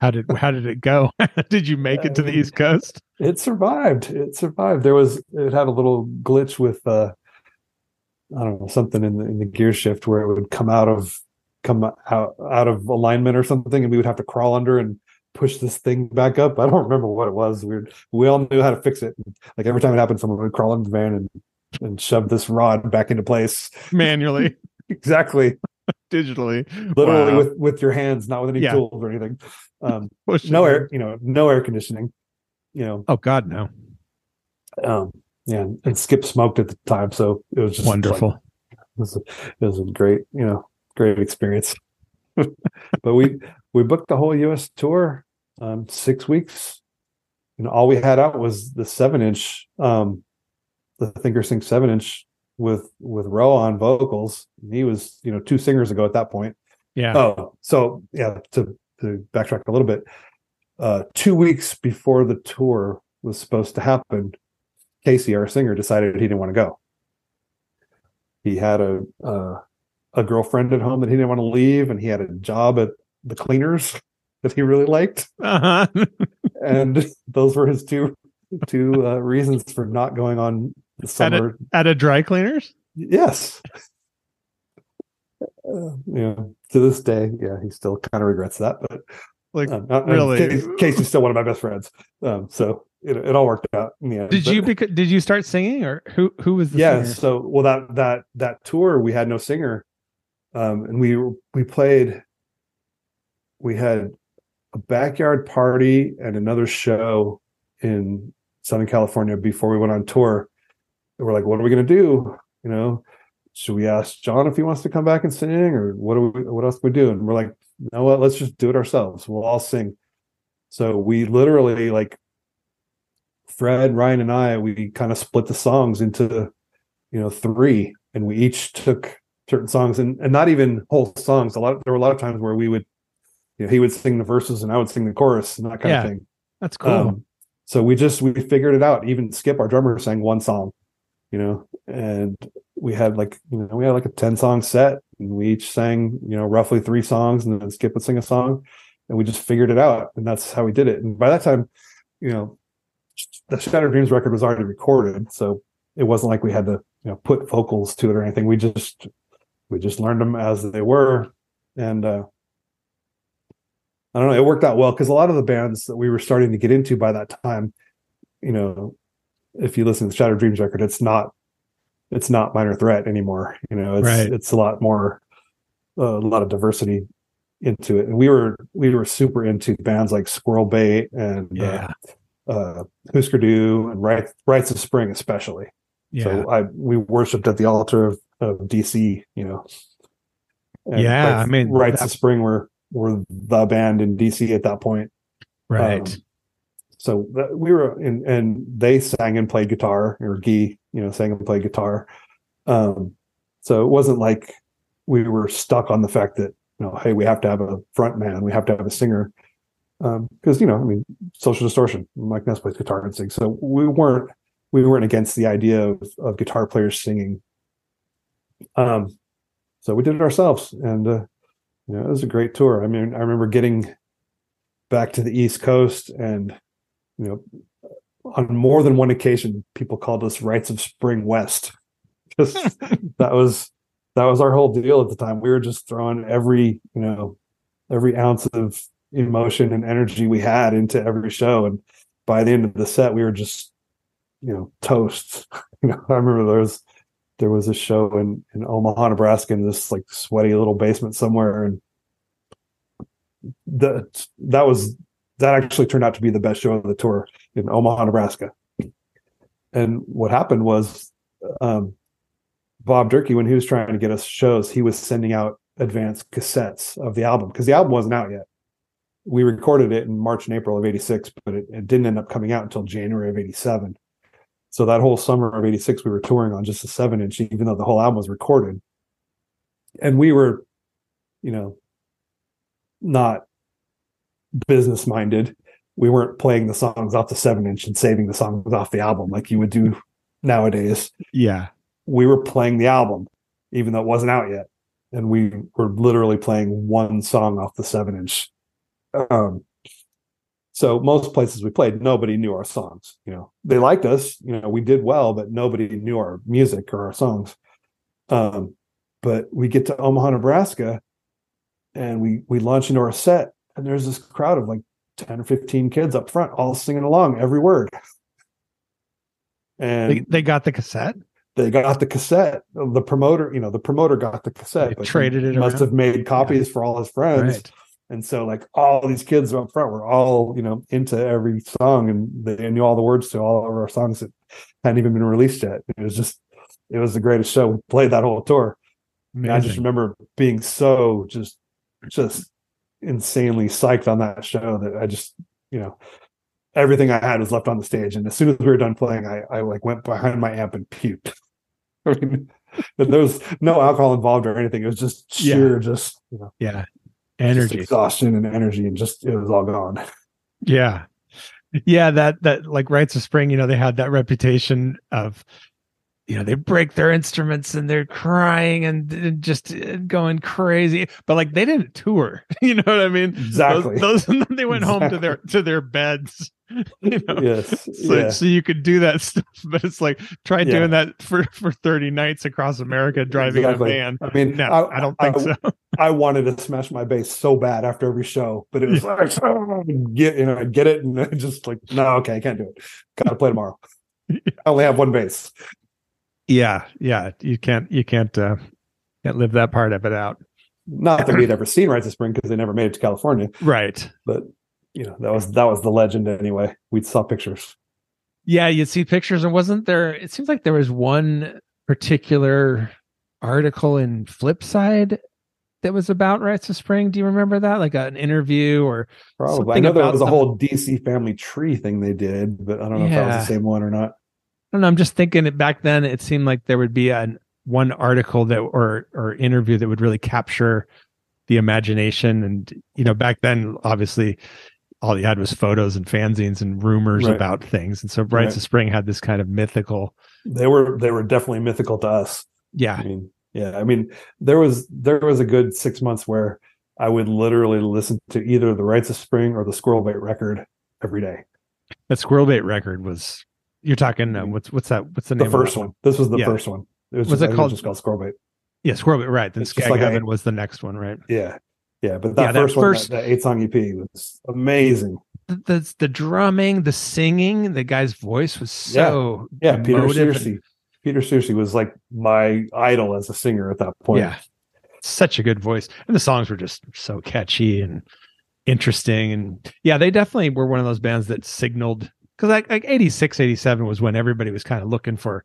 Speaker 1: How did how did it go? did you make it to the East Coast?
Speaker 2: It survived. It survived. There was it had a little glitch with uh, I don't know something in the in the gear shift where it would come out of come out out of alignment or something, and we would have to crawl under and push this thing back up. I don't remember what it was. We we all knew how to fix it. Like every time it happened, someone would crawl into the van and and shove this rod back into place.
Speaker 1: Manually,
Speaker 2: Exactly.
Speaker 1: digitally.
Speaker 2: literally
Speaker 1: Wow.
Speaker 2: with with your hands, not with any
Speaker 1: Yeah.
Speaker 2: tools or anything. Um,
Speaker 1: Push
Speaker 2: no air, you know, no air conditioning. You know,
Speaker 1: Oh God, no.
Speaker 2: um, yeah, and Skip smoked at the time, so it was just like,
Speaker 1: Wonderful.
Speaker 2: it, was a, it was a great, you know, great experience. but we we booked the whole U.S. tour, um, six weeks, and all we had out was the seven inch, um, the Think or Sink seven inch with with Roe on vocals. He was, you know, two singers ago at that point.
Speaker 1: yeah.
Speaker 2: Oh, so yeah, to to backtrack a little bit, uh, two weeks before the tour was supposed to happen, Casey, our singer, decided he didn't want to go. He had a uh, a girlfriend at home that he didn't want to leave, and he had a job at the cleaners that he really liked,
Speaker 1: Uh-huh.
Speaker 2: and those were his two two uh, reasons for not going on the
Speaker 1: At a-
Speaker 2: summer.
Speaker 1: At a dry cleaners?
Speaker 2: Yes. Uh, yeah. To this day, yeah, he still kind of regrets that, but
Speaker 1: Like
Speaker 2: Um,
Speaker 1: really?
Speaker 2: Case- Casey's still one of my best friends. Um, so it, it all worked out. in the end.
Speaker 1: did
Speaker 2: But-
Speaker 1: you did you start singing or who who was the
Speaker 2: yeah.
Speaker 1: singer?
Speaker 2: So well, that that that tour we had no singer, um, and we we played. We had a backyard party and another show in Southern California before we went on tour. And we're like, what are we gonna do? You know, should we ask John if he wants to come back and sing, or what do we what else do we do? And we're like, you know what? Let's just do it ourselves. We'll all sing. So we literally like Fred, Ryan, and I, we kind of split the songs into, you know, three, and we each took certain songs, and and not even whole songs. A lot, there were a lot of times where we would, you know, he would sing the verses and I would sing the chorus and that kind
Speaker 1: Yeah.
Speaker 2: of thing.
Speaker 1: That's cool.
Speaker 2: Um, so we just we figured it out. Even Skip, our drummer, sang one song, you know, and we had like you know we had like a ten song set, and we each sang you know roughly three songs, and then Skip would sing a song, and we just figured it out, and that's how we did it. And by that time, you know, the Shattered Dreams record was already recorded, so it wasn't like we had to you know put vocals to it or anything. We just we just learned them as they were, and uh, I don't know. It worked out well because a lot of the bands that we were starting to get into by that time, you know, if you listen to the Shattered Dreams record, it's not it's not minor threat anymore. You know, it's
Speaker 1: Right.
Speaker 2: it's a lot more uh, a lot of diversity into it. And we were we were super into bands like Squirrel Bait and
Speaker 1: Yeah.
Speaker 2: uh, uh, Husker Du and Right, Rites of Spring, especially.
Speaker 1: Yeah.
Speaker 2: So I we worshipped at the altar of, of DC, you know. And
Speaker 1: Yeah,
Speaker 2: Rites-
Speaker 1: I mean,
Speaker 2: Rites
Speaker 1: that-
Speaker 2: of Spring were were the band in DC at that point.
Speaker 1: right.
Speaker 2: Um, so that, we were in, and they sang and played guitar, or Guy, you know, sang and played guitar. Um, so it wasn't like we were stuck on the fact that you know, hey, we have to have a front man, we have to have a singer, because you know, I mean, social distortion. Mike Ness plays guitar and sings, so we weren't we weren't against the idea of, of guitar players singing. Um, so we did it ourselves, and uh, you know, it was a great tour. I mean, I remember getting back to the East Coast, and you know, on more than one occasion, people called us Rites of Spring West. Just that was that was our whole deal at the time. We were just throwing every you know every ounce of emotion and energy we had into every show, and by the end of the set, we were just you know toast. you know, I remember there was there was a show in in Omaha, Nebraska, in this like sweaty little basement somewhere, and that that was that actually turned out to be the best show of the tour in Omaha, Nebraska. And what happened was, um, Bob Durkee, when he was trying to get us shows, he was sending out advanced cassettes of the album because the album wasn't out yet. We recorded it in March and April of '86, but it, it didn't end up coming out until January of '87. So that whole summer of '86, we were touring on just a seven-inch, even though the whole album was recorded. And we were, you know, not business minded. We weren't playing the songs off the seven inch and saving the songs off the album like you would do nowadays.
Speaker 1: yeah.
Speaker 2: We were playing the album, even though it wasn't out yet. And we were literally playing one song off the seven inch. Um, so most places we played, nobody knew our songs. You know, they liked us. You know, we did well, but nobody knew our music or our songs. Um, but we get to Omaha, Nebraska, and we we launch into our set, and there's this crowd of like ten or fifteen kids up front, all singing along every word. And
Speaker 1: They, they got the cassette.
Speaker 2: they got the cassette. The promoter, you know, the promoter got the cassette,
Speaker 1: They
Speaker 2: but he
Speaker 1: traded it
Speaker 2: Must
Speaker 1: around?
Speaker 2: have made copies for all his friends.
Speaker 1: Right.
Speaker 2: And so, like all these kids up front were all, you know, into every song, and they knew all the words to all of our songs that hadn't even been released yet. It was just, it was the greatest show. We played that whole tour. I just remember being so just, just insanely psyched on that show that I just, you know, everything I had was left on the stage. And as soon as we were done playing, I, I like went behind my amp and puked. I mean, there was no alcohol involved or anything. It was just
Speaker 1: Yeah.
Speaker 2: sheer, just you know,
Speaker 1: Yeah. Energy.
Speaker 2: exhaustion and energy, and just it was all gone.
Speaker 1: Yeah. Yeah, that that like Rites of Spring, you know, they had that reputation of you know, they break their instruments and they're crying and, and just uh, going crazy. But like they didn't tour. You know what I mean?
Speaker 2: Exactly.
Speaker 1: Those, those they went home to their to their beds. You know?
Speaker 2: Yes,
Speaker 1: So,
Speaker 2: yeah.
Speaker 1: so you could do that stuff, but it's like try
Speaker 2: Yeah.
Speaker 1: doing that for for 30 nights across America driving
Speaker 2: Exactly.
Speaker 1: a van.
Speaker 2: I mean,
Speaker 1: No, I, don't think so.
Speaker 2: I wanted to smash my bass so bad after every show, but it was like "Oh, get you know I get it and I just like no okay I can't do it. Got to play tomorrow. I only have one bass.
Speaker 1: Yeah, yeah. You can't you can't uh can't live that part of it out.
Speaker 2: Not that we'd ever seen Rites of Spring because they never made it to California,
Speaker 1: Right.
Speaker 2: but you know that was that was the legend anyway. We saw pictures.
Speaker 1: Yeah, you'd see pictures, and wasn't there? It seems like there was one particular article in Flipside that was about Rites of Spring. Do you remember that? Like an interview or
Speaker 2: Probably. I
Speaker 1: Something
Speaker 2: know there
Speaker 1: about
Speaker 2: was a
Speaker 1: the-
Speaker 2: whole DC family tree thing they did, but I don't know if that was the same one or not.
Speaker 1: I don't know. I'm just thinking it back then. It seemed like there would be an one article that or or interview that would really capture the imagination. And you know, back then, obviously, all you had was photos and fanzines and rumors
Speaker 2: Right.
Speaker 1: about things. And so, Rites
Speaker 2: Right.
Speaker 1: of Spring had this kind of mythical.
Speaker 2: They were they were definitely mythical to us.
Speaker 1: Yeah,
Speaker 2: I mean, yeah, I mean, there was there was a good six months where I would literally listen to either the Rites of Spring or the Squirrel Bait record every day.
Speaker 1: that Squirrel Bait record was You're talking uh, what's what's that? What's the name?
Speaker 2: the first
Speaker 1: of
Speaker 2: one. This was the
Speaker 1: Yeah.
Speaker 2: first one. It was,
Speaker 1: Was
Speaker 2: just,
Speaker 1: it called-
Speaker 2: just called Squirrel Bait?
Speaker 1: Yeah, Squirrel. Right. Then Skag
Speaker 2: like a-
Speaker 1: was the next one, right?
Speaker 2: Yeah, yeah. But that
Speaker 1: Yeah, that
Speaker 2: first one,
Speaker 1: first-
Speaker 2: that, that eight song EP was amazing.
Speaker 1: The, the the drumming, the singing, the guy's voice was so
Speaker 2: Yeah, Peter
Speaker 1: emotive
Speaker 2: Searcy. Peter Searcy was like my idol as a singer at that point.
Speaker 1: Yeah. Such a good voice. And the songs were just so catchy and interesting. And yeah, they definitely were one of those bands that signaled because like, like 86, 87 was when everybody was kind of looking for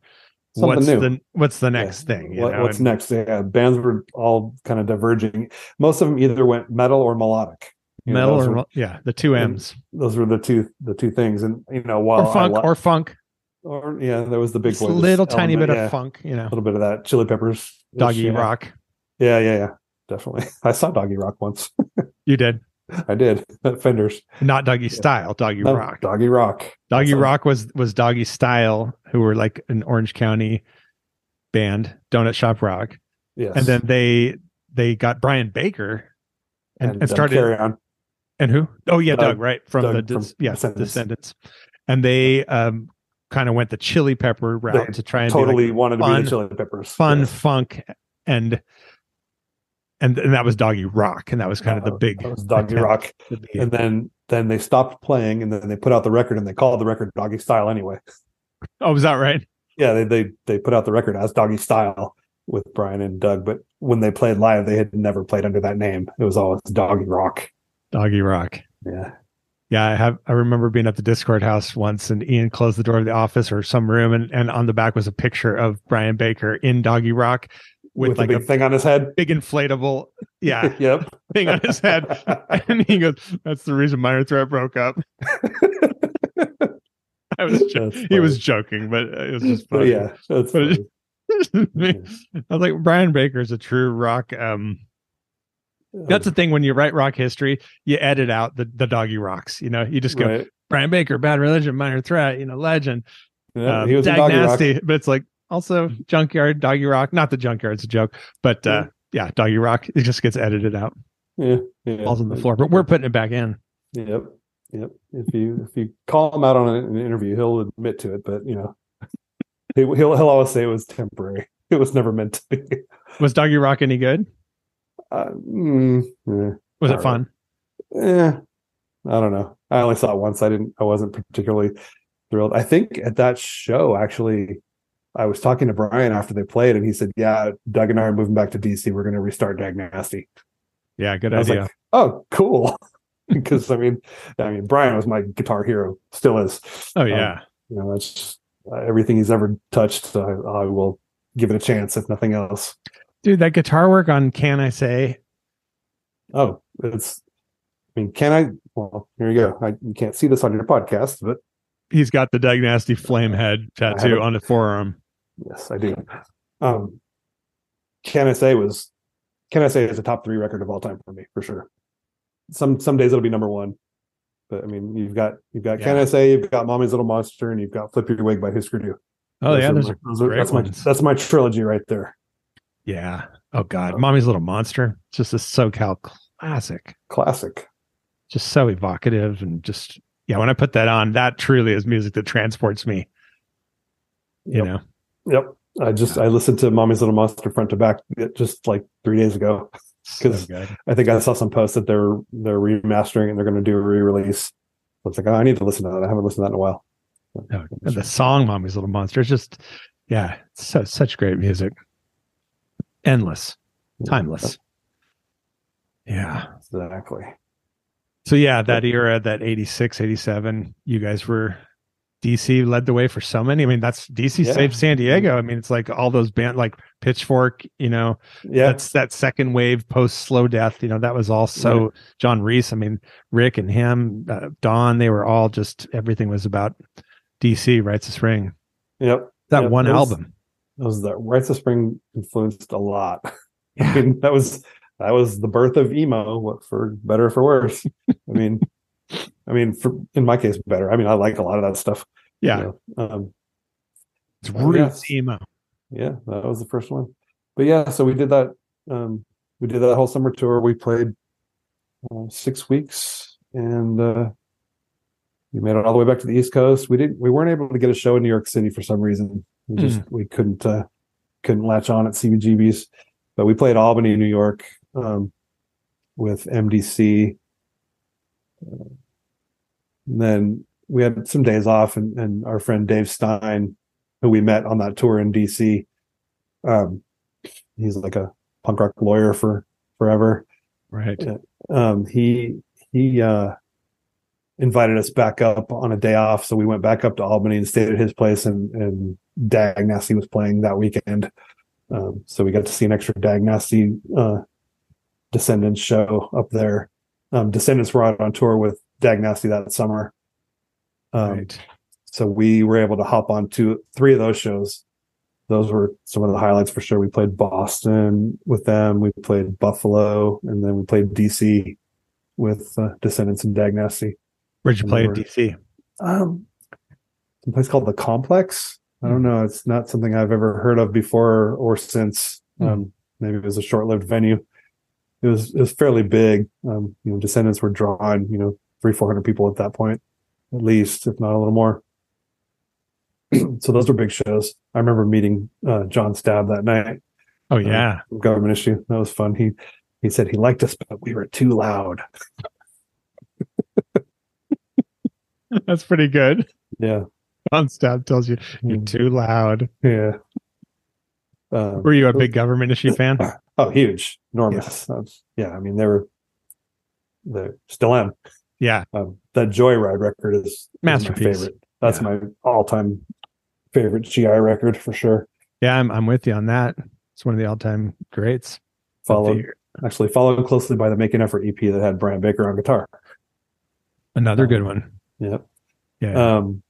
Speaker 2: Something
Speaker 1: what's
Speaker 2: new.
Speaker 1: the what's the next thing. You
Speaker 2: What,
Speaker 1: know?
Speaker 2: what's
Speaker 1: And-
Speaker 2: next? Yeah, bands were all kind of diverging. Most of them either went metal or melodic. You
Speaker 1: metal
Speaker 2: those
Speaker 1: or
Speaker 2: were,
Speaker 1: yeah, the two M's.
Speaker 2: those were the two the two things. And you know, while
Speaker 1: Or funk or funk.
Speaker 2: or yeah, there was the big
Speaker 1: Just a
Speaker 2: boy.
Speaker 1: little tiny bit
Speaker 2: yeah,
Speaker 1: of funk, you know.
Speaker 2: a little bit of that. Chili Peppers,
Speaker 1: Doggy
Speaker 2: yeah.
Speaker 1: rock.
Speaker 2: Yeah, yeah, yeah, definitely. I saw Doggy Rock once.
Speaker 1: You did.
Speaker 2: I did Fenders.
Speaker 1: Not doggy style, doggy
Speaker 2: No,
Speaker 1: rock.
Speaker 2: Doggy Rock.
Speaker 1: Doggy
Speaker 2: That's
Speaker 1: Rock was was Doggy Style, who were like an Orange County band, Donut Shop Rock,
Speaker 2: Yes,
Speaker 1: and then they they got Brian Baker and, and,
Speaker 2: uh,
Speaker 1: started
Speaker 2: Carry On.
Speaker 1: and who? Oh yeah, Doug,
Speaker 2: Doug-
Speaker 1: right from
Speaker 2: Doug
Speaker 1: the
Speaker 2: from
Speaker 1: yeah
Speaker 2: Descendents.
Speaker 1: Descendents, and they um kind of went the Chili Pepper route
Speaker 2: They
Speaker 1: to try and
Speaker 2: Totally
Speaker 1: like
Speaker 2: wanted to
Speaker 1: fun-
Speaker 2: be the Chili Peppers.
Speaker 1: fun
Speaker 2: Yes.
Speaker 1: funk and. And, and that was Doggy Rock, and that was kind of the big That
Speaker 2: was Doggy Rock. And then then they stopped playing, and then they put out the record, and they called the record Doggy Style anyway.
Speaker 1: Oh, was that right?
Speaker 2: Yeah, they they they put out the record as Doggy Style with Brian and Doug, but when they played live, they had never played under that name. It was always Doggy Rock.
Speaker 1: Doggy Rock.
Speaker 2: Yeah,
Speaker 1: Yeah, I have. I remember being at the Dischord house once, and Ian closed the door of the office or some room, and, and on the back was a picture of Brian Baker in Doggy Rock with,
Speaker 2: with,
Speaker 1: like
Speaker 2: a thing on his head.
Speaker 1: big inflatable, yeah,
Speaker 2: yep.
Speaker 1: thing on his head. And he goes, "That's the reason Minor Threat broke up." I was, jo- he was joking, but it was just funny.
Speaker 2: yeah, that's funny.
Speaker 1: I was like, Brian Baker is a true rock. Um, that's the thing when you write rock history, you edit out the the doggy rocks. You know, you just go
Speaker 2: right.
Speaker 1: Brian Baker, Bad Religion, Minor Threat, you know, Legend.
Speaker 2: Yeah,
Speaker 1: um,
Speaker 2: he was a
Speaker 1: Dag
Speaker 2: Doggy Rock.
Speaker 1: Nasty, but it's like also Junkyard, Doggy Rock. Not the Junkyard's a joke, but uh, yeah, Doggy Rock. It just gets edited out,
Speaker 2: Yeah, yeah.
Speaker 1: falls on the floor. But we're putting it back in.
Speaker 2: Yep, yep. If you if you call him out on an interview, he'll admit to it. But you know, he, he'll he'll always say it was temporary. It was never meant to be.
Speaker 1: Was Doggy Rock any good?
Speaker 2: Uh, mm,
Speaker 1: Was it fun?
Speaker 2: yeah I don't know. I only saw it once. I didn't. I wasn't particularly thrilled. I think at that show, actually, I was talking to Brian after they played, and he said, "Yeah, Doug and I are moving back to DC. We're going to restart Dag Nasty."
Speaker 1: Yeah, good
Speaker 2: I was
Speaker 1: idea.
Speaker 2: like, "Oh, cool." Because I mean, I mean, Brian was my guitar hero, still is.
Speaker 1: oh
Speaker 2: um,
Speaker 1: yeah,
Speaker 2: You know, that's uh, everything he's ever touched. I, I will give it a chance, if nothing else.
Speaker 1: dude, that guitar work on "Can I Say"
Speaker 2: Oh, it's. I mean, can I? Well, here you go. I, you can't see this on your podcast, but
Speaker 1: he's got the Dag Nasty flame head tattoo on the forearm.
Speaker 2: yes, I do. Um, can I say was? Can I say is a top three record of all time for me for sure. Some some days it'll be number one, but I mean, you've got you've got Can I say, you've got Mommy's Little Monster, and you've got Flip Your Wig by Husker Du.
Speaker 1: Oh yeah, those are
Speaker 2: those are- that's my
Speaker 1: ones.
Speaker 2: that's my trilogy right there.
Speaker 1: yeah. Oh god, Mommy's Little Monster. It's just a SoCal classic.
Speaker 2: Classic.
Speaker 1: just so evocative and just yeah when i put that on that truly is music that transports me you
Speaker 2: Yep.
Speaker 1: know
Speaker 2: Yep. I just I listened to Mommy's Little Monster front to back just like three days ago.
Speaker 1: because.
Speaker 2: I think I saw some posts that they're they're remastering and they're going to do a re-release. So it's like oh, I need to listen to that. I haven't listened to that in a while.
Speaker 1: Oh, and the song mommy's little monster is just yeah it's so such great music endless timeless yeah
Speaker 2: Exactly.
Speaker 1: So yeah that era that 86 87 you guys were dc led the way for so many i mean that's dc
Speaker 2: Yeah.
Speaker 1: saved san diego i mean it's like all those band like pitchfork you know
Speaker 2: Yeah.
Speaker 1: that's that second wave post slow death you know that was all so john reis i mean rick and him uh, don they were all just everything was about dc rites of spring
Speaker 2: Yep.
Speaker 1: that
Speaker 2: Yep,
Speaker 1: one
Speaker 2: that was-
Speaker 1: album
Speaker 2: That was the Rites of Spring influenced a lot. I mean, that was that was the birth of emo, what for better or for worse. I mean, I mean, for in my case, better. I mean, I like a lot of that stuff. you
Speaker 1: yeah
Speaker 2: know. Um,
Speaker 1: it's roots
Speaker 2: yes.
Speaker 1: emo
Speaker 2: yeah that was the first one but yeah so we did that um we did that whole summer tour we played uh, six weeks and uh we made it all the way back to the East Coast. We didn't. We weren't able to get a show in New York City for some reason. We just we couldn't uh, couldn't latch on at CBGB's. But we played Albany, New York, um, with MDC. Uh, and then we had some days off, and, and our friend Dave Stein, who we met on that tour in DC, um, he's like a punk rock lawyer for forever.
Speaker 1: Right.
Speaker 2: Um, he he uh, invited us back up on a day off, so we went back up to Albany and stayed at his place, and and Dag Nasty was playing that weekend, um, so we got to see an extra Dag Nasty uh, Descendents show up there. Um, Descendents were out on tour with Dag Nasty that summer, um,
Speaker 1: right.
Speaker 2: so we were able to hop on to three of those shows. Those were some of the highlights for sure. We played Boston with them. We played Buffalo, and then we played DC with uh, Descendents and Dag Nasty.
Speaker 1: Where'd you play in DC?
Speaker 2: Um, some place called the Complex. I don't know. It's not something I've ever heard of before or since.
Speaker 1: Hmm.
Speaker 2: Um, maybe it was a short-lived venue. It was it was fairly big. Um, you know, Descendents were drawing you know three four hundred people at that point, at least, if not a little more. so those were big shows. I remember meeting uh, John Stabb that night.
Speaker 1: Oh yeah.
Speaker 2: Government issue. That was fun. He he said he liked us, but we were too loud.
Speaker 1: That's pretty good.
Speaker 2: Yeah,
Speaker 1: John Stabb tells you you're
Speaker 2: Mm.
Speaker 1: too loud.
Speaker 2: yeah. Um,
Speaker 1: Were you a big government issue fan?
Speaker 2: Oh, huge, enormous. That's- yeah, I mean they were, they still am.
Speaker 1: Yeah.
Speaker 2: Um, that Joyride record is, is my
Speaker 1: Masterpiece.
Speaker 2: favorite. That's
Speaker 1: Yeah.
Speaker 2: my all-time favorite GI record for sure.
Speaker 1: Yeah, I'm I'm with you on that. It's one of the all time greats.
Speaker 2: Followed actually followed closely by the Make an Effort EP that had Brian Baker on guitar.
Speaker 1: Another good one.
Speaker 2: Yep.
Speaker 1: Yeah.
Speaker 2: Um,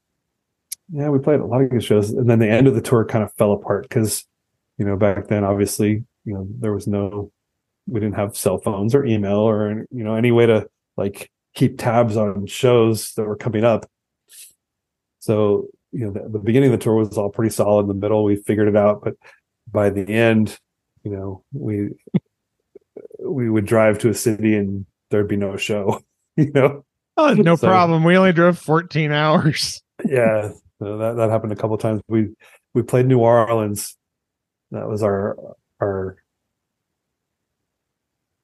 Speaker 2: yeah, we played a lot of good shows, and then the end of the tour kind of fell apart because, you know, back then obviously, you know, there was no, we didn't have cell phones or email or you know any way to like keep tabs on shows that were coming up. So you know, the, the beginning of the tour was all pretty solid. In the middle, we figured it out, but by the end, you know, we we would drive to a city and there'd be no show. You know,
Speaker 1: oh, no
Speaker 2: so-
Speaker 1: problem. We only drove 14 hours.
Speaker 2: yeah so that that happened a couple of times we we played new orleans that was our our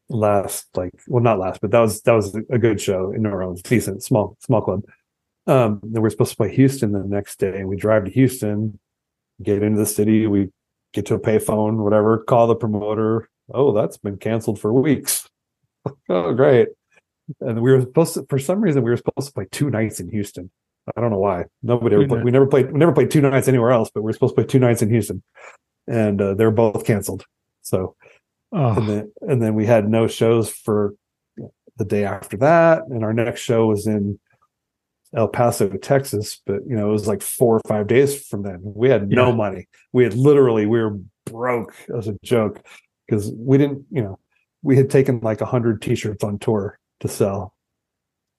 Speaker 2: last like well not last but that was that was a good show in new orleans decent small small club um then we're supposed to play houston the next day and we drive to houston get into the city we get to a payphone whatever call the promoter oh that's been canceled for weeks oh great and we were supposed to for some reason we were supposed to play two nights in houston I don't know why. Nobody ever played. We never played. We never played two nights anywhere else, but we are supposed to play two nights in Houston, and uh, they're both canceled. So, and
Speaker 1: Oh,
Speaker 2: then and then we had no shows for the day after that, and our next show was in El Paso, Texas. But you know, it was like four or five days from then. We had no money. We had literally we were broke as a joke because we didn't. You know, we had taken like a hundred T-shirts on tour to sell.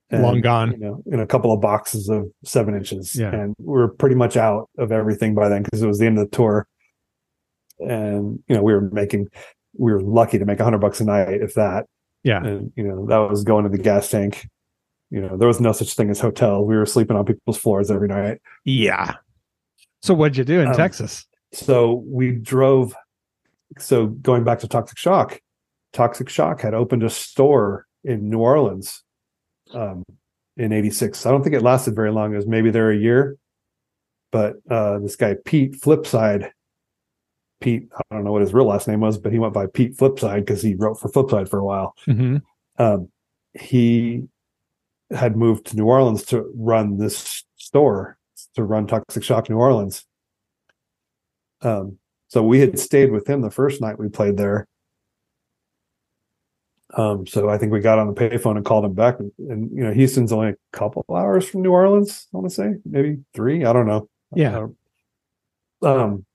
Speaker 1: And, Long gone.
Speaker 2: You know, in a couple of boxes of seven inches,
Speaker 1: Yeah.
Speaker 2: and we were pretty much out of everything by then because it was the end of the tour. And you know, we were making, we were lucky to make a hundred bucks a night, if that.
Speaker 1: yeah.
Speaker 2: And you know, that was going to the gas tank. You know, there was no such thing as hotel. We were sleeping on people's floors every night.
Speaker 1: Yeah. So what'd you do in
Speaker 2: Um,
Speaker 1: Texas?
Speaker 2: So we drove. So going back to Toxic Shock, Toxic Shock had opened a store in New Orleans um, in '86. I don't think it lasted very long. It was maybe there a year. But uh, this guy Pete Flipside, Pete, I don't know what his real last name was, but he went by Pete Flipside because he wrote for Flipside for a while.
Speaker 1: hmm
Speaker 2: Um, he had moved to New Orleans to run this store to run Toxic Shock New Orleans. Um, so we had stayed with him the first night we played there. Um, so I think we got on the payphone and called him back, and, and you know Houston's only a couple hours from New Orleans. I want to say maybe three. I don't know.
Speaker 1: Yeah.
Speaker 2: Um,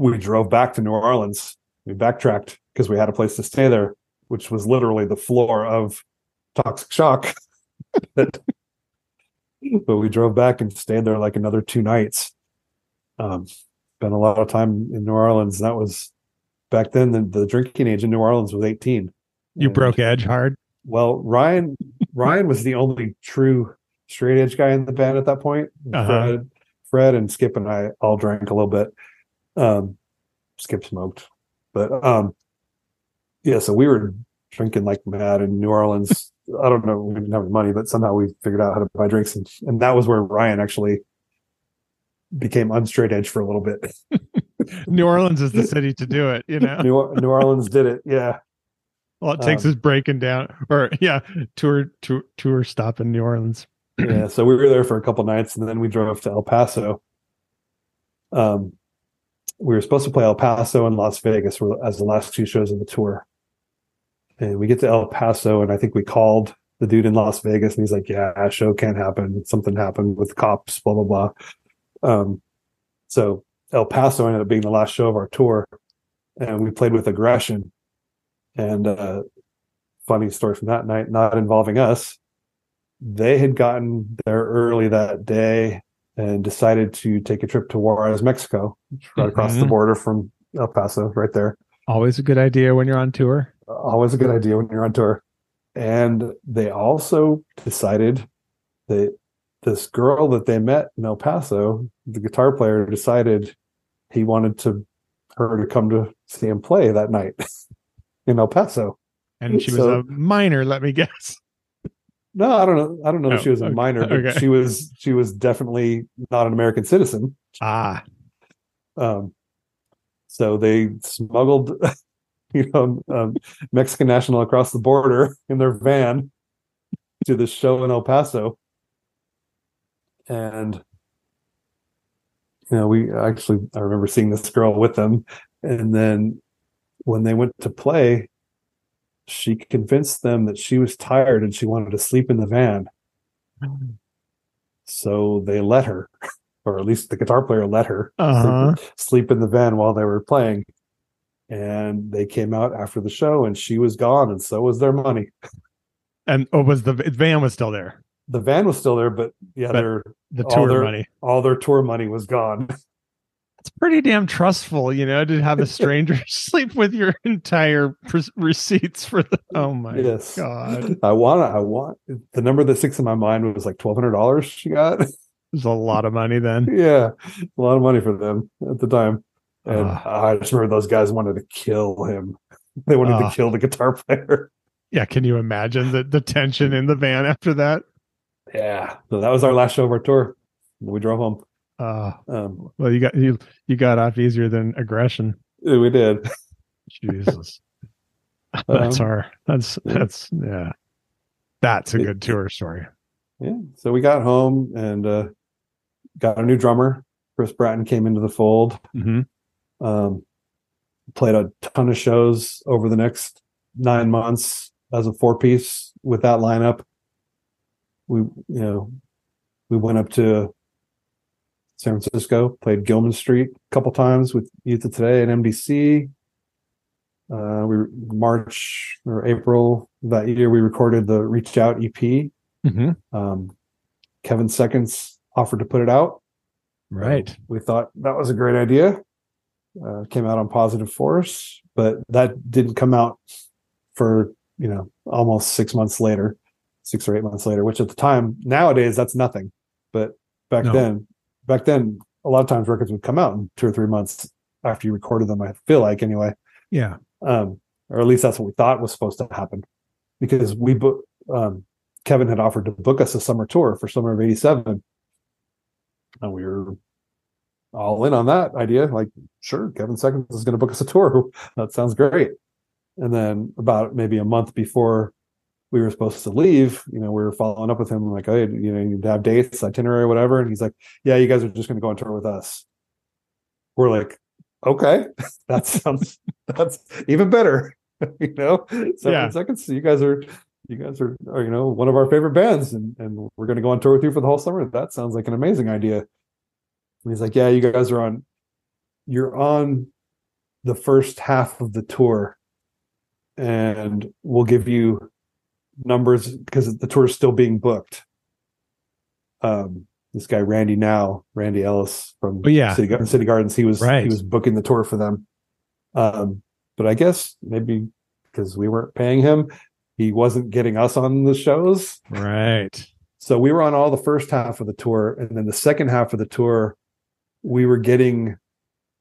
Speaker 2: we drove back to New Orleans. We backtracked because we had a place to stay there, which was literally the floor of Toxic Shock. but, but we drove back and stayed there like another two nights. Um, spent a lot of time in New Orleans. That was back then. The, the drinking age in New Orleans was eighteen.
Speaker 1: You
Speaker 2: And-
Speaker 1: broke edge hard.
Speaker 2: well, Ryan Ryan was the only true straight edge guy in the band at that point.
Speaker 1: Uh-huh.
Speaker 2: Fred, Fred and Skip and I all drank a little bit. Um, Skip smoked, but um, yeah. So we were drinking like mad in New Orleans. I don't know. We didn't have any money, but somehow we figured out how to buy drinks, and, and that was where Ryan actually became unstraight edge for a little bit.
Speaker 1: New Orleans is the city to do it, you know.
Speaker 2: New, New Orleans did it. Yeah.
Speaker 1: All it takes
Speaker 2: Um,
Speaker 1: is breaking down or yeah, tour tour tour stop in New Orleans.
Speaker 2: yeah so we were there for a couple nights and then we drove to el paso um we were supposed to play el paso and las vegas as the last two shows of the tour. And we get to el paso and i think we called the dude in las vegas and he's like yeah show can't happen. Something happened with cops blah blah blah. Um so el paso ended up being the last show of our tour and we played with aggression. And uh funny story from that night not involving us they had gotten there early that day and decided to take a trip to Juarez, Mexico, right across the
Speaker 1: Mhm.
Speaker 2: border from El Paso, right there.
Speaker 1: Always a good idea when you're on tour.
Speaker 2: Always a good idea when you're on tour. And they also decided that this girl that they met in El Paso, the guitar player, decided he wanted to her to come to see him play that night in El Paso.
Speaker 1: And she was
Speaker 2: So-
Speaker 1: a minor, let me guess.
Speaker 2: No, I don't know. I don't know
Speaker 1: Oh,
Speaker 2: if she was a
Speaker 1: okay.
Speaker 2: minor, but
Speaker 1: Okay.
Speaker 2: she was she was definitely not an American citizen.
Speaker 1: Ah,
Speaker 2: Um, so they smuggled, you know, um, Mexican national across the border in their van to the show in El Paso, and you know, we actually I remember seeing this girl with them, and then when they went to play, she convinced them that she was tired and she wanted to sleep in the van. So they let her, or at least the guitar player let her
Speaker 1: uh-huh.
Speaker 2: sleep, sleep in the van while they were playing. And they came out after the show and she was gone and so was their money.
Speaker 1: And oh, was the van was still there?
Speaker 2: The van was still there, but yeah,
Speaker 1: But-
Speaker 2: their
Speaker 1: The
Speaker 2: All
Speaker 1: tour
Speaker 2: their-
Speaker 1: money.
Speaker 2: all their tour money was gone.
Speaker 1: It's pretty damn trustful, you know, to have a stranger sleep with your entire pres- receipts for the. Oh my
Speaker 2: yes.
Speaker 1: god,
Speaker 2: I want I want the number that sticks in my mind was like twelve hundred dollars she got.
Speaker 1: there's a lot of money then.
Speaker 2: yeah. A lot of money for them at the time. And
Speaker 1: Ah.
Speaker 2: I just remember those guys wanted to kill him. They wanted
Speaker 1: Ah.
Speaker 2: to kill the guitar player.
Speaker 1: Yeah, can you imagine the the tension in the van after that?
Speaker 2: Yeah. So that was our last show of our tour. We drove home.
Speaker 1: Uh,
Speaker 2: Um,
Speaker 1: well, you got you you got off easier than aggression.
Speaker 2: we did.
Speaker 1: Jesus, that's
Speaker 2: Um,
Speaker 1: our that's that's yeah, that's a
Speaker 2: It-
Speaker 1: good tour story.
Speaker 2: Yeah. So we got home and uh, got a new drummer. Chris Bratton came into the fold.
Speaker 1: hmm
Speaker 2: Um, played a ton of shows over the next nine months as a four piece with that lineup. We, you know, we went up to San Francisco, played Gilman Street a couple times with Youth of Today and MDC. Uh, we March or April that year we recorded the Reach Out EP.
Speaker 1: hmm
Speaker 2: Um, Kevin Seconds offered to put it out.
Speaker 1: Right.
Speaker 2: We thought that was a great idea. Uh, came out on Positive Force, but that didn't come out for you know almost six months later, six or eight months later. Which at the time, nowadays that's nothing, but back
Speaker 1: No.
Speaker 2: then, back then, a lot of times records would come out in two or three months after you recorded them. I feel like anyway,
Speaker 1: Yeah.
Speaker 2: um, or at least that's what we thought was supposed to happen, because we book. Um, Kevin had offered to book us a summer tour for summer of '87, and we were all in on that idea. Like, sure, Kevin Seconds is going to book us a tour. that sounds great. And then about maybe a month before we were supposed to leave, you know, we were following up with him like, hey, you know, you need to have dates, itinerary, whatever. And he's like, yeah, you guys are just going to go on tour with us. We're like, okay, that sounds that's even better. you know, seven
Speaker 1: Yeah.
Speaker 2: seconds. You guys are you guys are, are you know one of our favorite bands, and and we're going to go on tour with you for the whole summer. That sounds like an amazing idea. And he's like, yeah, you guys are on. You're on the first half of the tour, and we'll give you numbers because the tour is still being booked. Um, this guy Randy now, Randy Ellis from
Speaker 1: Oh, yeah.
Speaker 2: City, City Gardens, he was
Speaker 1: Right.
Speaker 2: he was booking the tour for them. Um, but I guess maybe because we weren't paying him, he wasn't getting us on the shows.
Speaker 1: Right.
Speaker 2: so we were on all the first half of the tour, and then the second half of the tour, we were getting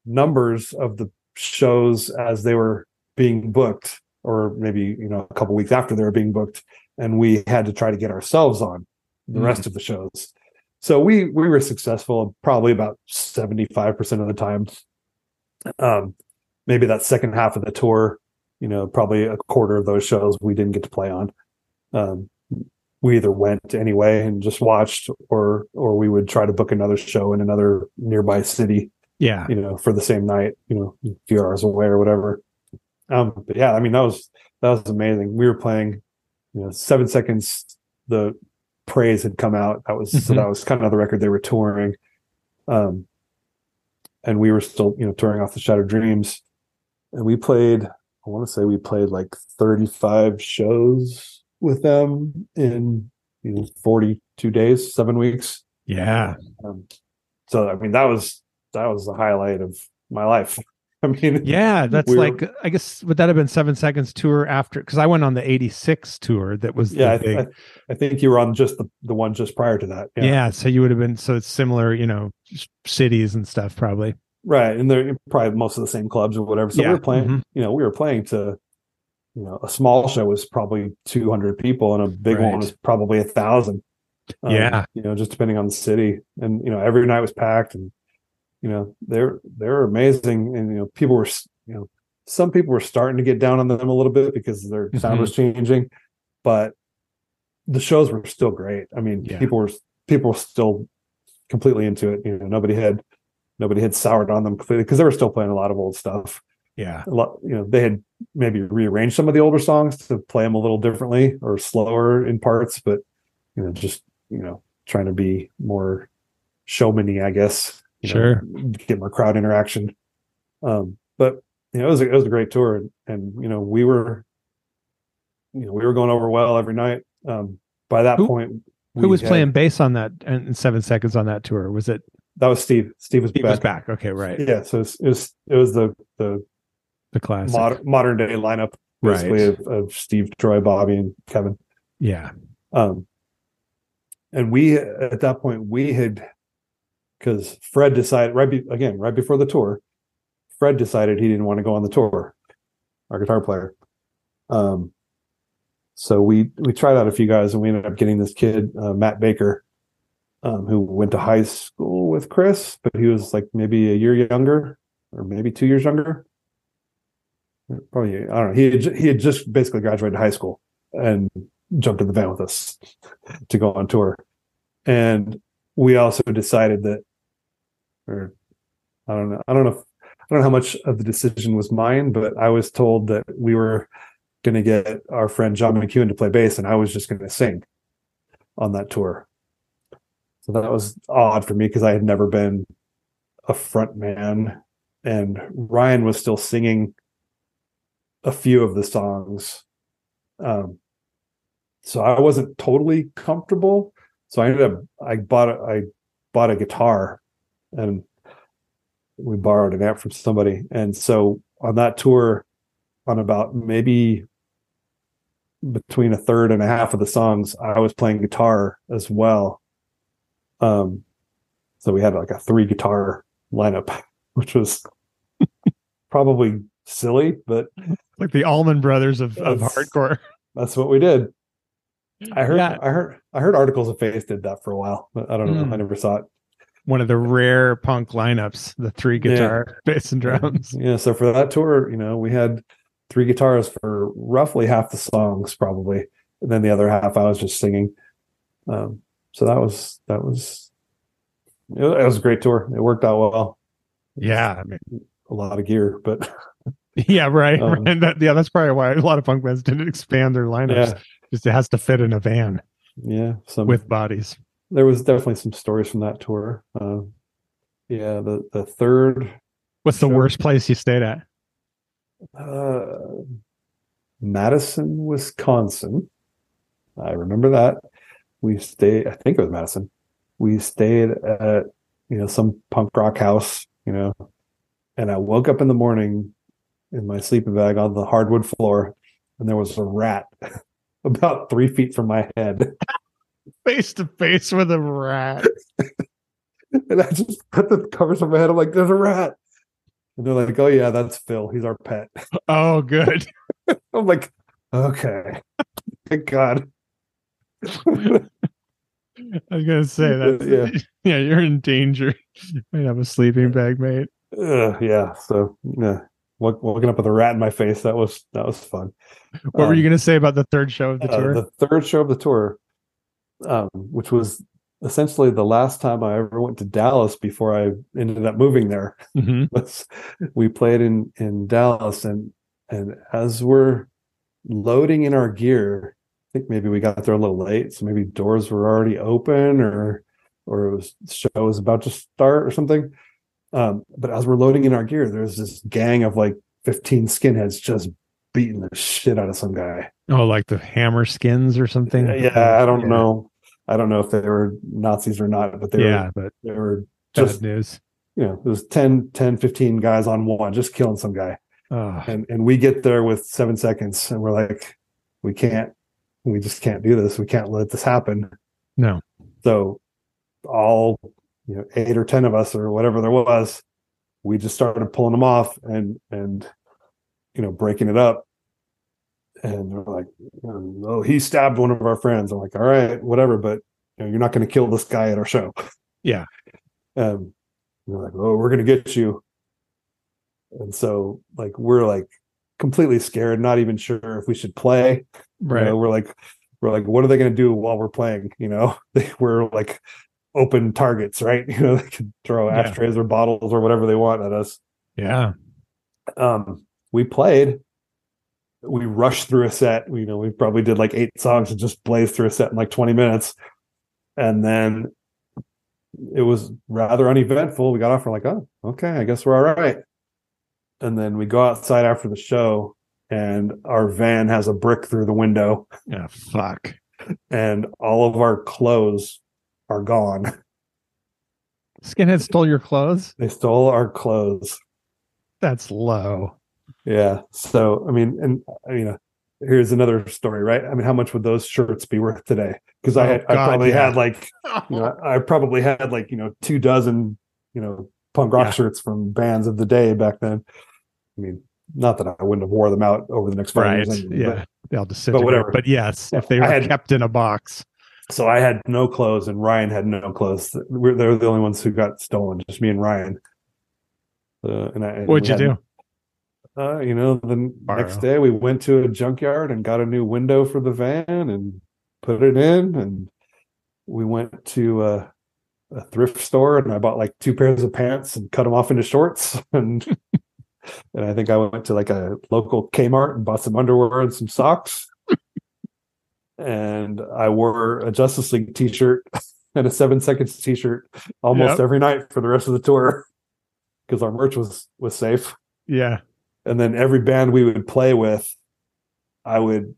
Speaker 2: numbers of the shows as they were being booked, or maybe you know a couple weeks after they were being booked, and we had to try to get ourselves on the
Speaker 1: Mm.
Speaker 2: rest of the shows. So we we were successful probably about seventy five percent of the time. Um, maybe that second half of the tour, you know, probably a quarter of those shows we didn't get to play on. Um, we either went anyway and just watched, or or we would try to book another show in another nearby city,
Speaker 1: Yeah.
Speaker 2: you know, for the same night, you know, a few hours away or whatever. Um, but yeah, I mean that was that was amazing. We were playing, you know, seven seconds. The praise had come out. That was so
Speaker 1: Mhm.
Speaker 2: that was kind of the record they were touring. Um, and we were still, you know, touring off the Shattered Dreams, and we played. I want to say we played like thirty-five shows with them in you know forty-two days, seven weeks.
Speaker 1: Yeah.
Speaker 2: Um, so I mean that was that was the highlight of my life. I mean,
Speaker 1: Yeah. That's
Speaker 2: We were-
Speaker 1: like, I guess, would that have been seven seconds tour after? Because I went on the 86 tour that was
Speaker 2: yeah,
Speaker 1: the
Speaker 2: I. I, I think you were on just the, the one just prior to that.
Speaker 1: yeah. So you would have been, so it's similar, you know, cities and stuff probably.
Speaker 2: right. And they're probably most of the same clubs or whatever. So
Speaker 1: Yeah,
Speaker 2: we were playing.
Speaker 1: mhm.
Speaker 2: You know, we were playing to, you know, a small show was probably two hundred people, and a big
Speaker 1: Right.
Speaker 2: one was probably a thousand. Um,
Speaker 1: Yeah.
Speaker 2: you know, just depending on the city, and you know, every night was packed, and you know, they're they're amazing, and you know, people were, you know, some people were starting to get down on them a little bit because their sound
Speaker 1: Mhm.
Speaker 2: was changing, but the shows were still great. I mean,
Speaker 1: Yeah.
Speaker 2: people were people were still completely into it. You know, nobody had nobody had soured on them completely because they were still playing a lot of old stuff.
Speaker 1: Yeah.
Speaker 2: A lot, you know, they had maybe rearranged some of the older songs to play them a little differently or slower in parts, but you know, just you know, trying to be more showmany, I guess. You know,
Speaker 1: Sure.
Speaker 2: get more crowd interaction. Um, but you know, it was a, it was a great tour, and, and you know, we were, you know, we were going over well every night. Um, by that
Speaker 1: Who-
Speaker 2: point,
Speaker 1: Who was
Speaker 2: had-
Speaker 1: playing bass on that and seven seconds on that tour? Was it
Speaker 2: That was Steve. Steve was
Speaker 1: Steve
Speaker 2: back.
Speaker 1: was back? Okay. Right.
Speaker 2: Yeah, so it was, it was it was the the
Speaker 1: The classic.
Speaker 2: modern modern day lineup basically
Speaker 1: Right.
Speaker 2: of, of Steve, Troy, Bobby, and Kevin.
Speaker 1: Yeah.
Speaker 2: Um, and we at that point we had because Fred decided right be, again right before the tour, Fred decided he didn't want to go on the tour. Our guitar player. Um, so we we tried out a few guys and we ended up getting this kid uh, Matt Baker, um, who went to high school with Chris, but he was like maybe a year younger or maybe two years younger. Probably I don't know. He had, he had just basically graduated high school and jumped in the van with us to go on tour. And we also decided that, or I don't know, I don't know, if, I don't know how much of the decision was mine, but I was told that we were going to get our friend John McEwen to play bass, and I was just going to sing on that tour. So that was odd for me because I had never been a front man, and Ryan was still singing a few of the songs. Um, so I wasn't totally comfortable. So I ended up I bought a, I bought a guitar and we borrowed an amp from somebody. And so on that tour, on about maybe between a third and a half of the songs, I was playing guitar as well. Um, so we had like a three guitar lineup, which was probably silly, but
Speaker 1: Like the Allman Brothers of, of hardcore.
Speaker 2: that's what we did. I heard,
Speaker 1: Yeah.
Speaker 2: I heard, I heard articles of faith did that for a while, but I don't know.
Speaker 1: Hmm.
Speaker 2: I never saw it.
Speaker 1: One of the rare punk lineups, the three
Speaker 2: Yeah.
Speaker 1: guitar, bass, and drums.
Speaker 2: Yeah. So for that tour, you know, we had three guitars for roughly half the songs, probably, and then the other half I was just singing. Um, so that was that was it, it was a great tour. It worked out well.
Speaker 1: Yeah. I mean,
Speaker 2: A lot of gear, but
Speaker 1: yeah, right.
Speaker 2: Um,
Speaker 1: right. That, yeah, that's probably why a lot of punk bands didn't expand their lineups.
Speaker 2: yeah,
Speaker 1: Just it has to fit in a van
Speaker 2: yeah. Some
Speaker 1: with bodies.
Speaker 2: There was definitely some stories from that tour. Uh, yeah, the the third
Speaker 1: What's the worst place you stayed at?
Speaker 2: uh, Madison, Wisconsin. I remember that. We stayed, I think it was Madison. We stayed at, you know, some punk rock house, you know, and I woke up in the morning in my sleeping bag on the hardwood floor and there was a rat about three feet from my head.
Speaker 1: Face to face with a rat.
Speaker 2: and I just put the covers on my head. I'm like, there's a rat. And they're like, oh, yeah, that's Phil. He's our pet.
Speaker 1: Oh, good.
Speaker 2: I'm like, okay. Thank God.
Speaker 1: I was gonna say that.
Speaker 2: Yeah.
Speaker 1: Yeah. you're in danger. You might have a sleeping bag, mate.
Speaker 2: Uh, yeah. So, yeah. Waking up with a rat in my face. That was that was fun.
Speaker 1: What were
Speaker 2: Um,
Speaker 1: you gonna say about the third show of the
Speaker 2: uh,
Speaker 1: tour?
Speaker 2: the third show of the tour, um, which was essentially the last time I ever went to Dallas before I ended up moving there.
Speaker 1: hmm
Speaker 2: we played in in Dallas and and as we're loading in our gear, I think maybe we got there a little late, so maybe doors were already open or or it was the show was about to start or something. Um, but as we're loading in our gear, there's this gang of like 15 skinheads just beating the shit out of some guy.
Speaker 1: Oh, like the hammer skins or something.
Speaker 2: Yeah, I don't
Speaker 1: Yeah.
Speaker 2: know. I don't know if they were Nazis or not, but they
Speaker 1: yeah,
Speaker 2: were
Speaker 1: but
Speaker 2: they were
Speaker 1: bad
Speaker 2: just
Speaker 1: news.
Speaker 2: you know, it was 10, 10, 15 guys on one, just killing some guy.
Speaker 1: Oh,
Speaker 2: and and we get there with seven seconds and we're like we can't we just can't do this we can't let this happen
Speaker 1: no.
Speaker 2: so all you know eight or ten of us or whatever there was we just started pulling them off and and you know breaking it up and they're like oh he stabbed one of our friends i'm like all right whatever but you know, you're not going to kill this guy at our show
Speaker 1: Yeah.
Speaker 2: um they're like oh we're going to get you and so like we're like completely scared not even sure if we should play you
Speaker 1: Right.
Speaker 2: know, we're like, we're like, what are they going to do while we're playing? You know, they we're like open targets, right? You know, they can throw
Speaker 1: Yeah.
Speaker 2: ashtrays or bottles or whatever they want at us.
Speaker 1: Yeah.
Speaker 2: Um, we played, we rushed through a set. You know, we probably did like eight songs and just blazed through a set in like 20 minutes. And then it was rather uneventful. We got off, we're like, oh, okay, I guess we're all right. And then we go outside after the show, and our van has a brick through the window
Speaker 1: Yeah. Fuck.
Speaker 2: and all of our clothes are gone.
Speaker 1: Skinhead stole your clothes.
Speaker 2: They stole our clothes.
Speaker 1: That's low.
Speaker 2: Yeah. So I mean, and I mean, uh, here's another story, right? I mean, how much would those shirts be worth today? Because I
Speaker 1: Oh,
Speaker 2: had, I probably
Speaker 1: yeah.
Speaker 2: had like, you know, I probably had like you know two dozen, you know, punk rock
Speaker 1: Yeah.
Speaker 2: shirts from bands of the day back then. I mean, not that I wouldn't have wore them out over the next five
Speaker 1: Right.
Speaker 2: years. anyway,
Speaker 1: Yeah. They'll just sit
Speaker 2: but whatever.
Speaker 1: But yes, if they were
Speaker 2: had-
Speaker 1: kept in a box.
Speaker 2: so I had no clothes, and Ryan had no clothes. We're they were the only ones who got stolen, just me and Ryan. Uh, and I,
Speaker 1: What'd
Speaker 2: we
Speaker 1: you do?
Speaker 2: Uh, you know, the
Speaker 1: Borrow.
Speaker 2: next day we went to a junkyard and got a new window for the van and put it in, and we went to a, a thrift store and I bought like two pairs of pants and cut them off into shorts, and and I think I went to like a local Kmart and bought some underwear and some socks, and I wore a Justice League T-shirt and a Seven Seconds T-shirt almost
Speaker 1: Yep.
Speaker 2: every night for the rest of the tour because our merch was was safe
Speaker 1: Yeah.
Speaker 2: And then every band we would play with i would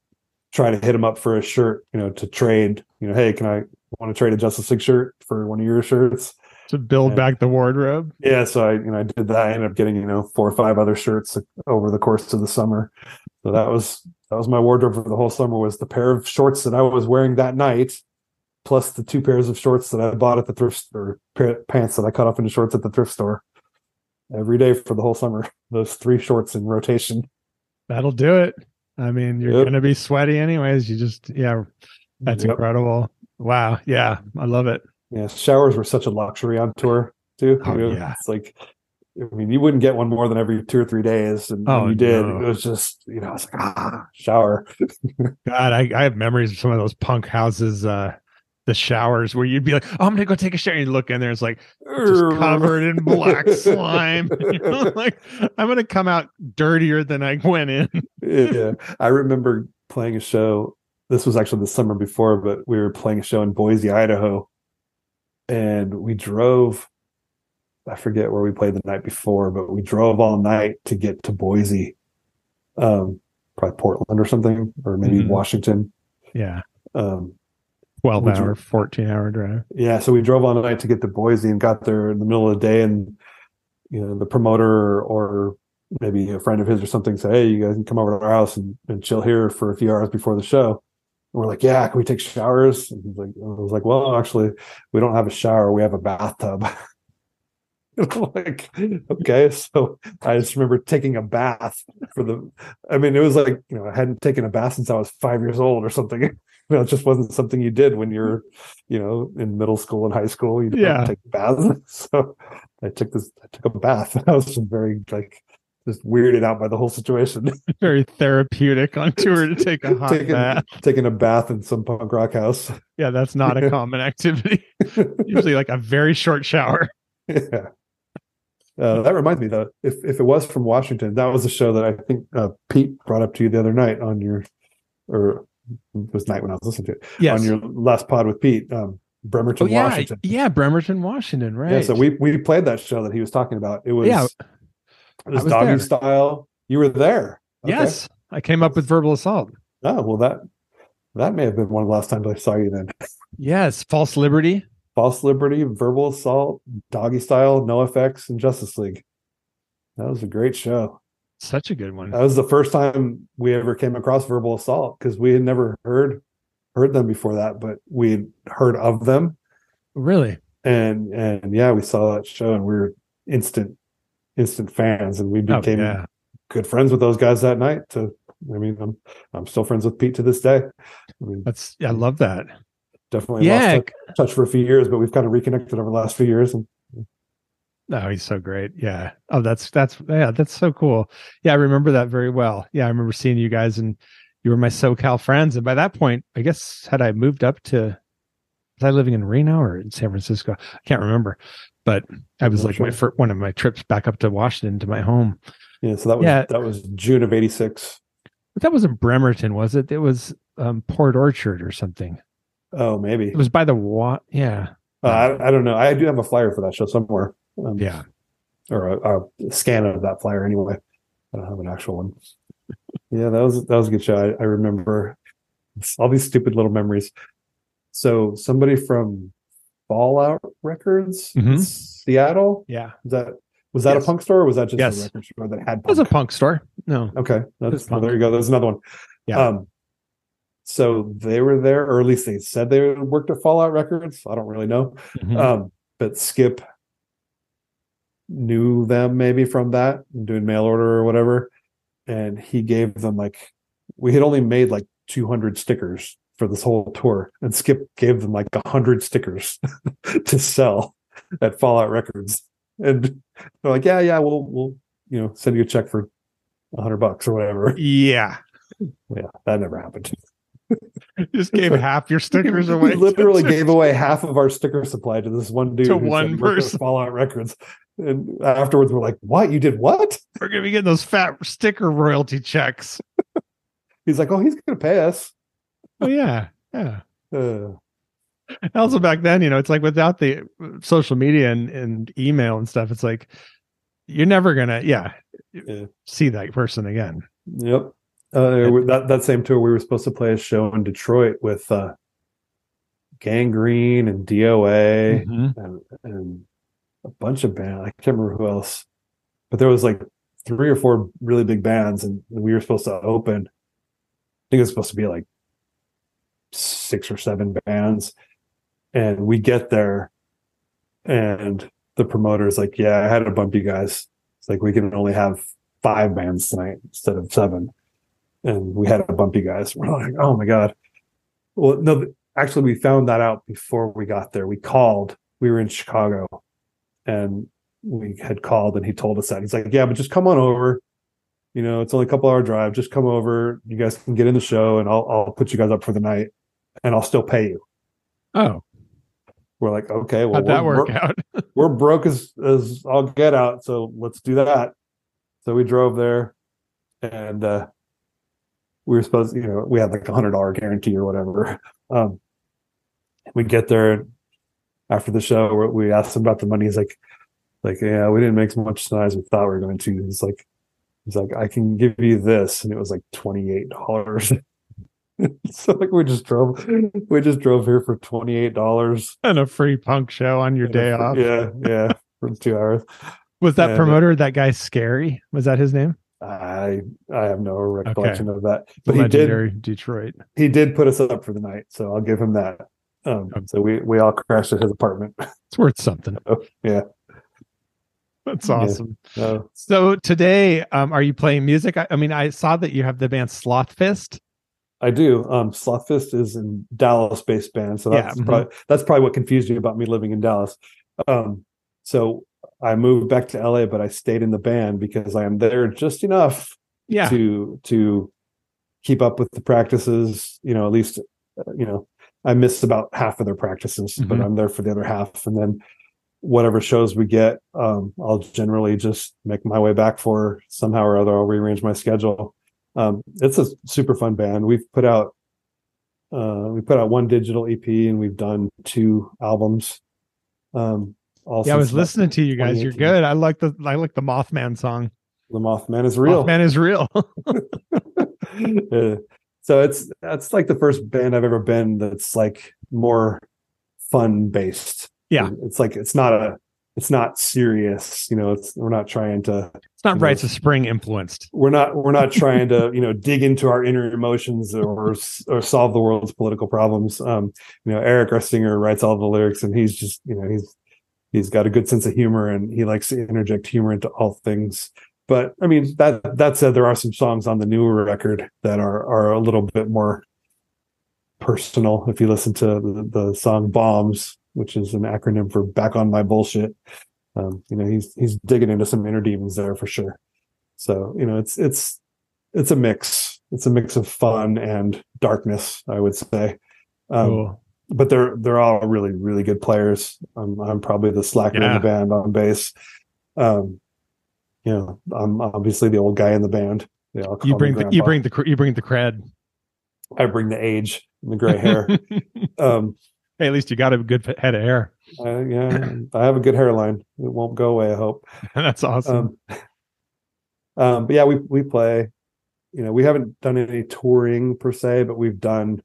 Speaker 2: try to hit them up for a shirt you know to trade you know hey can i want to trade a justice league shirt for one of your shirts
Speaker 1: To build
Speaker 2: Yeah.
Speaker 1: back the wardrobe.
Speaker 2: yeah so i you know i did that i ended up getting you know four or five other shirts uh, over the course of the summer so that was that was my wardrobe for the whole summer was the pair of shorts that i was wearing that night plus the two pairs of shorts that i bought at the thrift or pair, pants that i cut off into shorts at the thrift store every day for the whole summer those three shorts in rotation
Speaker 1: That'll do it. I mean, you're
Speaker 2: Yep.
Speaker 1: gonna be sweaty anyways. You just yeah, that's
Speaker 2: Yep.
Speaker 1: incredible. Wow. Yeah, I love it.
Speaker 2: Yeah, showers were such a luxury on tour too.
Speaker 1: Oh,
Speaker 2: You know,
Speaker 1: yeah.
Speaker 2: it's like, I mean, you wouldn't get one more than every two or three days, and
Speaker 1: Oh,
Speaker 2: you did.
Speaker 1: no.
Speaker 2: It was just, you know, it's like ah, shower.
Speaker 1: God, I, I have memories of some of those punk houses, uh, the showers where you'd be like, "Oh, I'm gonna go take a shower." And you look in there, it's like covered in black slime. You know, like I'm gonna come out dirtier than I went in.
Speaker 2: yeah, I remember playing a show. This was actually the summer before, but we were playing a show in Boise, Idaho, and we drove. I forget where we played the night before, but we drove all night to get to Boise, um, probably Portland or something, or maybe
Speaker 1: Mhm.
Speaker 2: Washington.
Speaker 1: Yeah,
Speaker 2: Um,
Speaker 1: twelve
Speaker 2: Would you-
Speaker 1: hour, fourteen hour drive.
Speaker 2: Yeah, so we drove all night to get to Boise and got there in the middle of the day, and you know the promoter or maybe a friend of his or something said, "Hey, you guys can come over to our house and, and chill here for a few hours before the show." And we're like, yeah, can we take showers? And he's like, I was like, well, actually, we don't have a shower. We have a bathtub. like, okay. So I just remember taking a bath for the, I mean, it was like, you know, I hadn't taken a bath since I was five years old or something. You know, it just wasn't something you did when you're, you know, in middle school and high school. You don't
Speaker 1: Yeah.
Speaker 2: take baths. So I took this, I took a bath. I was just very like, just weirded out by the whole situation.
Speaker 1: Very therapeutic on tour to take a hot
Speaker 2: taking,
Speaker 1: bath.
Speaker 2: taking a bath in some punk rock house.
Speaker 1: Yeah, that's not a common activity. Usually like a very short shower.
Speaker 2: yeah. Uh, that reminds me though, if if it was from Washington, that was a show that I think uh, Pete brought up to you the other night on your, or was night when I was listening to it
Speaker 1: Yes.
Speaker 2: on your last pod with Pete, um, Bremerton,
Speaker 1: oh, yeah.
Speaker 2: Washington.
Speaker 1: Yeah, Bremerton, Washington, right.
Speaker 2: Yeah, so we we played that show that he was talking about. It was
Speaker 1: Yeah,
Speaker 2: it was,
Speaker 1: was
Speaker 2: doggy style. You were there. Okay.
Speaker 1: Yes. I came up with verbal assault.
Speaker 2: Oh well, that that may have been one of the last times I saw you. Then
Speaker 1: Yes. False liberty.
Speaker 2: false liberty, verbal assault, doggy style, NOFX, and Justice League. That was a great show.
Speaker 1: Such a good one.
Speaker 2: That was the first time we ever came across verbal assault because we had never heard heard them before that, but we'd heard of them
Speaker 1: really?
Speaker 2: and and yeah, we saw that show and we were instant instant fans and we
Speaker 1: Oh,
Speaker 2: became
Speaker 1: yeah.
Speaker 2: good friends with those guys that night. To I mean, I'm I'm still friends with Pete to this day. I mean,
Speaker 1: That's I love that.
Speaker 2: definitely
Speaker 1: Yeah.
Speaker 2: lost touch, touch for a few years, but we've kind of reconnected over the last few years. And
Speaker 1: No, he's so great. Yeah. Oh, that's that's yeah, that's so cool. Yeah, I remember that very well. Yeah, I remember seeing you guys and you were my SoCal friends. And by that point, I guess had I moved up to was I living in Reno or in San Francisco? I can't remember. But I was
Speaker 2: Not
Speaker 1: like my first, one of my trips back up to Washington to my home.
Speaker 2: yeah, so that was
Speaker 1: Yeah.
Speaker 2: that was June of '86.
Speaker 1: But that wasn't Bremerton, was it? It was um, Port Orchard or something.
Speaker 2: Oh, maybe.
Speaker 1: It was by the wa Yeah.
Speaker 2: Uh, I, I don't know. I do have a flyer for that show somewhere. Um,
Speaker 1: Yeah.
Speaker 2: or a, a scan of that flyer anyway. I don't have an actual one. yeah, that was that was a good show. I, I remember all these stupid little memories. So somebody from Fallout Records,
Speaker 1: Mhm.
Speaker 2: Seattle.
Speaker 1: Yeah.
Speaker 2: Is that was that
Speaker 1: Yes.
Speaker 2: a punk store or was that just
Speaker 1: Yes.
Speaker 2: a record store that had
Speaker 1: It was a
Speaker 2: punk?
Speaker 1: punk store. No.
Speaker 2: Okay, that's well, there you go. There's another one.
Speaker 1: Yeah.
Speaker 2: Um, so they were there, or at least they said they worked at Fallout Records. I don't really know.
Speaker 1: Mhm.
Speaker 2: Um, but Skip knew them maybe from that, doing mail order or whatever. And he gave them like, we had only made like 200 stickers for this whole tour. And Skip gave them like 100 stickers to sell at Fallout Records. And they're like, yeah, yeah, we'll, we'll, you know, send you a check for 100 bucks or whatever.
Speaker 1: yeah.
Speaker 2: Yeah, that never happened.
Speaker 1: Just gave half your stickers away.
Speaker 2: We literally gave away half of our sticker supply to this one dude
Speaker 1: To one
Speaker 2: he worked at
Speaker 1: person.
Speaker 2: Fallout Records. And afterwards, we're like, "What? You did what?"
Speaker 1: We're gonna be getting those fat sticker royalty checks.
Speaker 2: He's like, "Oh, he's going to pay us."
Speaker 1: Oh yeah, yeah.
Speaker 2: Uh,
Speaker 1: Also back then, you know, it's like without the social media and, and email and stuff, it's like you're never gonna, yeah,
Speaker 2: Yeah.
Speaker 1: see that person again.
Speaker 2: yep. Uh, that that same tour, we were supposed to play a show in Detroit with uh, Gang Green and DOA
Speaker 1: Mhm.
Speaker 2: and, and a bunch of bands. I can't remember who else, but there was like three or four really big bands, and we were supposed to open. I think it was supposed to be like six or seven bands, and we get there, and the promoter is like, "Yeah, I had to bump you guys. It's like we can only have five bands tonight instead of seven, and we had to bump you guys." We're like, "Oh my god!" Well, no, actually, we found that out before we got there. We called. We were in Chicago, and we had called, and he told us that he's like, "Yeah, but just come on over." You know, it's only a couple hour drive. Just come over. You guys can get in the show, and I'll I'll put you guys up for the night, and I'll still pay you.
Speaker 1: Oh,
Speaker 2: We're like, okay, well,
Speaker 1: how'd that
Speaker 2: we're,
Speaker 1: work
Speaker 2: bro-
Speaker 1: out?
Speaker 2: we're broke as as all get out, so let's do that. So we drove there, and uh we were supposed, you know, we had like a hundred dollar guarantee or whatever. Um we get there after the show, we- we asked him about the money. He's like, like, yeah, we didn't make as much as we thought we were going to. He's like, he's like, I can give you this, and it was like twenty eight dollars. so like we just drove, we just drove here for twenty eight dollars.
Speaker 1: and a free punk show on your day off.
Speaker 2: Yeah, yeah, for two hours.
Speaker 1: Was that
Speaker 2: and- uh,
Speaker 1: promoter that guy scary? Was that his name?
Speaker 2: I I have no recollection of that. But
Speaker 1: Legendary
Speaker 2: he did
Speaker 1: Detroit.
Speaker 2: he did put us up for the night, so I'll give him that. Um, so we we all crashed at his apartment.
Speaker 1: It's worth something.
Speaker 2: yeah.
Speaker 1: That's
Speaker 2: Yeah.
Speaker 1: awesome.
Speaker 2: So
Speaker 1: So today, um, are you playing music? I, I mean, I saw that you have the band Slothfist.
Speaker 2: I do. Um, Slothfist is in Dallas based band, so
Speaker 1: Yeah,
Speaker 2: that's
Speaker 1: mhm.
Speaker 2: probably that's probably what confused you about me living in Dallas. Um, so I moved back to LA, but I stayed in the band because I am there just enough
Speaker 1: Yeah.
Speaker 2: to to keep up with the practices. You know, at least uh, you know I miss about half of their practices, but
Speaker 1: Mhm.
Speaker 2: I'm there for the other half, and then whatever shows we get, um, I'll generally just make my way back for somehow or other. I'll rearrange my schedule. Um, it's a super fun band. We've put out uh, we put out one digital EP and we've done two albums. Um,
Speaker 1: yeah, I was listening to you guys. You're good. I like the I like the Mothman song.
Speaker 2: The Mothman is real.
Speaker 1: Mothman is real.
Speaker 2: So it's that's like the first band I've ever been that's like more fun based.
Speaker 1: Yeah.
Speaker 2: It's like it's not a it's not serious, you know, it's we're not trying to
Speaker 1: it's not
Speaker 2: You know,
Speaker 1: Offspring influenced.
Speaker 2: we're not we're not trying to, you know, dig into our inner emotions or or solve the world's political problems. Um, you know, Eric our singer writes all the lyrics and he's just, you know, he's he's got a good sense of humor and he likes to interject humor into all things. But I mean that that said, there are some songs on the newer record that are are a little bit more personal. If you listen to the, the song "Bombs," which is an acronym for "Back on My Bullshit," um, you know he's he's digging into some inner demons there for sure. So you know it's it's it's a mix. It's a mix of fun and darkness, I would say. Um,
Speaker 1: Cool.
Speaker 2: but they're they're all really really good players. I'm I'm probably the slacker in the band on bass. Um, you know, I'm obviously the old guy in the band. They all
Speaker 1: You bring the you bring the cr- you bring the cred.
Speaker 2: I bring the age and the gray hair. um,
Speaker 1: hey, at least you got a good head of hair.
Speaker 2: I, yeah, I have a good hairline. It won't go away. I hope.
Speaker 1: That's awesome.
Speaker 2: Um, um, but yeah, we we play. You know, we haven't done any touring per se, but we've done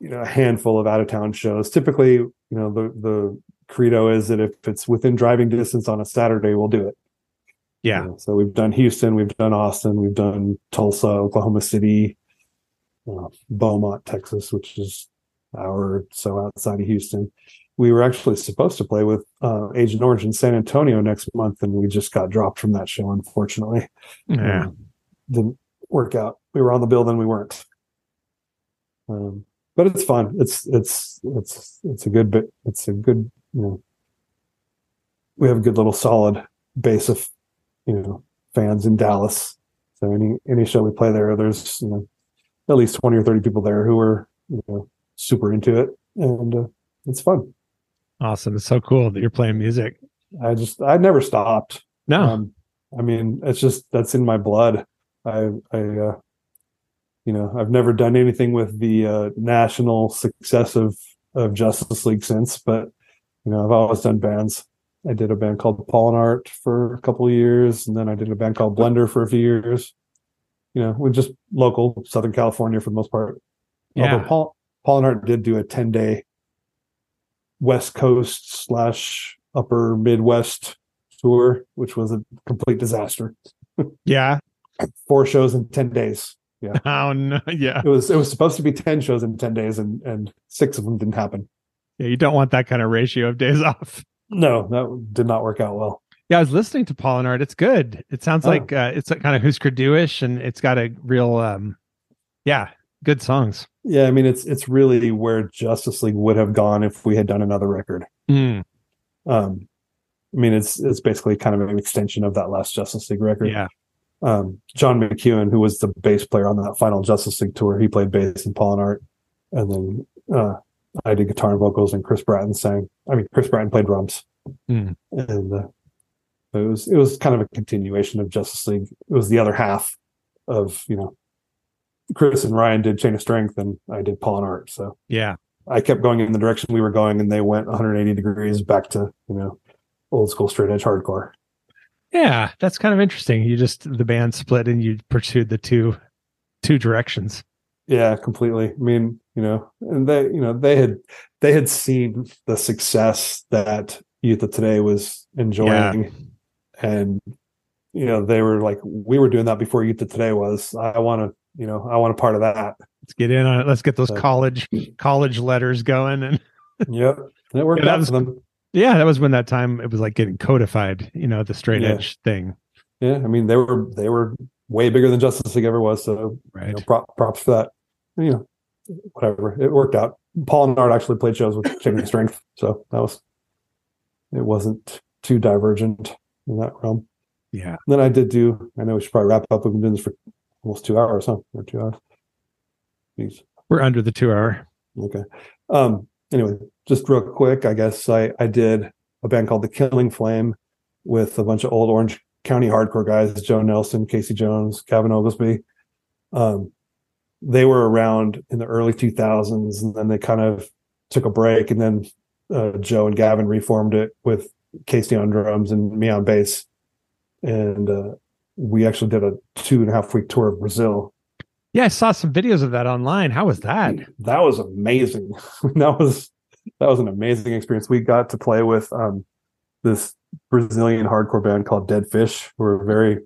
Speaker 2: you know a handful of out of town shows. Typically, you know, the the credo is that if it's within driving distance on a Saturday, we'll do it.
Speaker 1: Yeah.
Speaker 2: You know, so we've done Houston, we've done Austin, we've done Tulsa, Oklahoma City, uh, Beaumont, Texas, which is an hour or so outside of Houston. We were actually supposed to play with uh, Agent Orange in San Antonio next month, and we just got dropped from that show, unfortunately.
Speaker 1: Yeah.
Speaker 2: Um, didn't work out. We were on the bill, then we weren't. Um, but it's fun. It's it's it's it's a good bit. It's a good you know. We have a good little solid base of you know fans in Dallas. So any any show we play there, there's you know at least twenty or thirty people there who are you know super into it, and uh, it's fun.
Speaker 1: Awesome. It's so cool that you're playing music.
Speaker 2: I just I never stopped.
Speaker 1: No.
Speaker 2: Um, I mean, it's just that's in my blood. I, I, uh, you know, I've never done anything with the uh, national success of of Justice League since, but you know, I've always done bands. I did a band called Pollen Art for a couple of years, and then I did a band called Blender for a few years. You know, we're just local Southern California for the most part.
Speaker 1: Yeah.
Speaker 2: Although Paul Pollen Art did do a ten day West Coast slash Upper Midwest tour, which was a complete disaster.
Speaker 1: Yeah.
Speaker 2: Four shows in ten days. Yeah.
Speaker 1: Oh no. Yeah.
Speaker 2: It was it was supposed to be ten shows in ten days, and and six of them didn't happen.
Speaker 1: Yeah. You don't want that kind of ratio of days off.
Speaker 2: No, that did not work out well.
Speaker 1: Yeah, I was listening to Art. It's good. It sounds
Speaker 2: Oh.
Speaker 1: like uh, it's kind of Husker Du-ish, and it's got a real, um, yeah, good songs.
Speaker 2: Yeah, I mean it's it's really where Justice League would have gone if we had done another record.
Speaker 1: Mm,
Speaker 2: Um, I mean it's it's basically kind of an extension of that last Justice League record.
Speaker 1: yeah,
Speaker 2: um, John McEwen, who was the bass player on that final Justice League tour, he played bass in and and then uh, I did guitar and vocals, and Chris Bratton sang. I mean, Chris Bratton played drums,
Speaker 1: Hmm.
Speaker 2: and uh, it was it was kind of a continuation of Justice League. It was the other half of you know, Chris and Ryan did Chain of Strength, and I did Pollen Art. So
Speaker 1: yeah,
Speaker 2: I kept going in the direction we were going, and they went 180 degrees back to you know, old school straight edge hardcore.
Speaker 1: yeah. That's kind of interesting. You just the band split, and you pursued the two two directions.
Speaker 2: Yeah, completely. I mean, you know, and they, you know, they had they had seen the success that Youth of Today was enjoying, and you know, they were like, we were doing that before Youth of Today was. I want to, you know, I want a part of that.
Speaker 1: Let's get in on it. Let's get those
Speaker 2: So-
Speaker 1: college college letters going. And
Speaker 2: Yep, and it worked
Speaker 1: Yeah, that
Speaker 2: out
Speaker 1: was-
Speaker 2: for them.
Speaker 1: yeah, that was when that time it was like getting codified. You know, the straight
Speaker 2: Yeah.
Speaker 1: edge thing.
Speaker 2: Yeah, I mean, they were they were way bigger than Justice League ever was. So
Speaker 1: Right.
Speaker 2: you know, prop, props for that. You know, whatever. It worked out. Pollen Art actually played shows with Chain of Strength, so that was it wasn't too divergent in that realm.
Speaker 1: Yeah.
Speaker 2: Then I did do. I know we should probably wrap up. We've been doing this for almost two hours, huh? Or two hours. Jeez.
Speaker 1: We're under the two hour.
Speaker 2: Okay. Um. Anyway, just real quick, I guess I I did a band called the Killing Flame with a bunch of old Orange County hardcore guys: Joe Nelson, Casey Jones, Gavin Oglesby. Um, they were around in the early 2000s, and then they kind of took a break, and then uh, Joe and Gavin reformed it with Casey on drums and me on bass, and uh, we actually did a two and a half week tour of Brazil
Speaker 1: Yeah, I saw some videos of that online. How was that?
Speaker 2: that was amazing. that was that was an amazing experience. We got to play with um, this Brazilian hardcore band called Dead Fish, who are very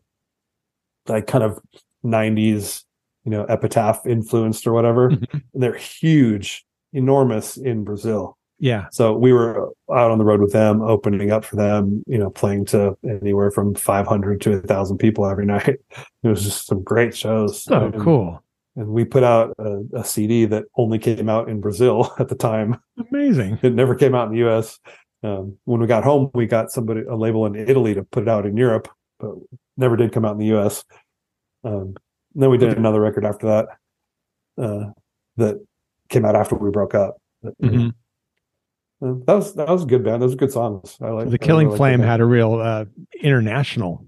Speaker 2: like kind of '90s, you know, epitaph influenced or whatever.
Speaker 1: Mhm.
Speaker 2: And they're huge, enormous in Brazil.
Speaker 1: Yeah.
Speaker 2: So we were out on the road with them, opening up for them, you know, playing to anywhere from 500 to 1,000 people every night. It was just some great shows.
Speaker 1: So
Speaker 2: And-
Speaker 1: cool.
Speaker 2: and we put out a, a CD that only came out in Brazil at the time.
Speaker 1: Amazing.
Speaker 2: It never came out in the U.S. Um, when we got home, we got somebody a label in Italy to put it out in Europe, but never did come out in the U.S. Um, then we did another record after that uh, that came out after we broke up.
Speaker 1: Mhm.
Speaker 2: uh, that was that was a good band. Those were good songs. I like
Speaker 1: The Killing
Speaker 2: really
Speaker 1: Flame had a real uh, international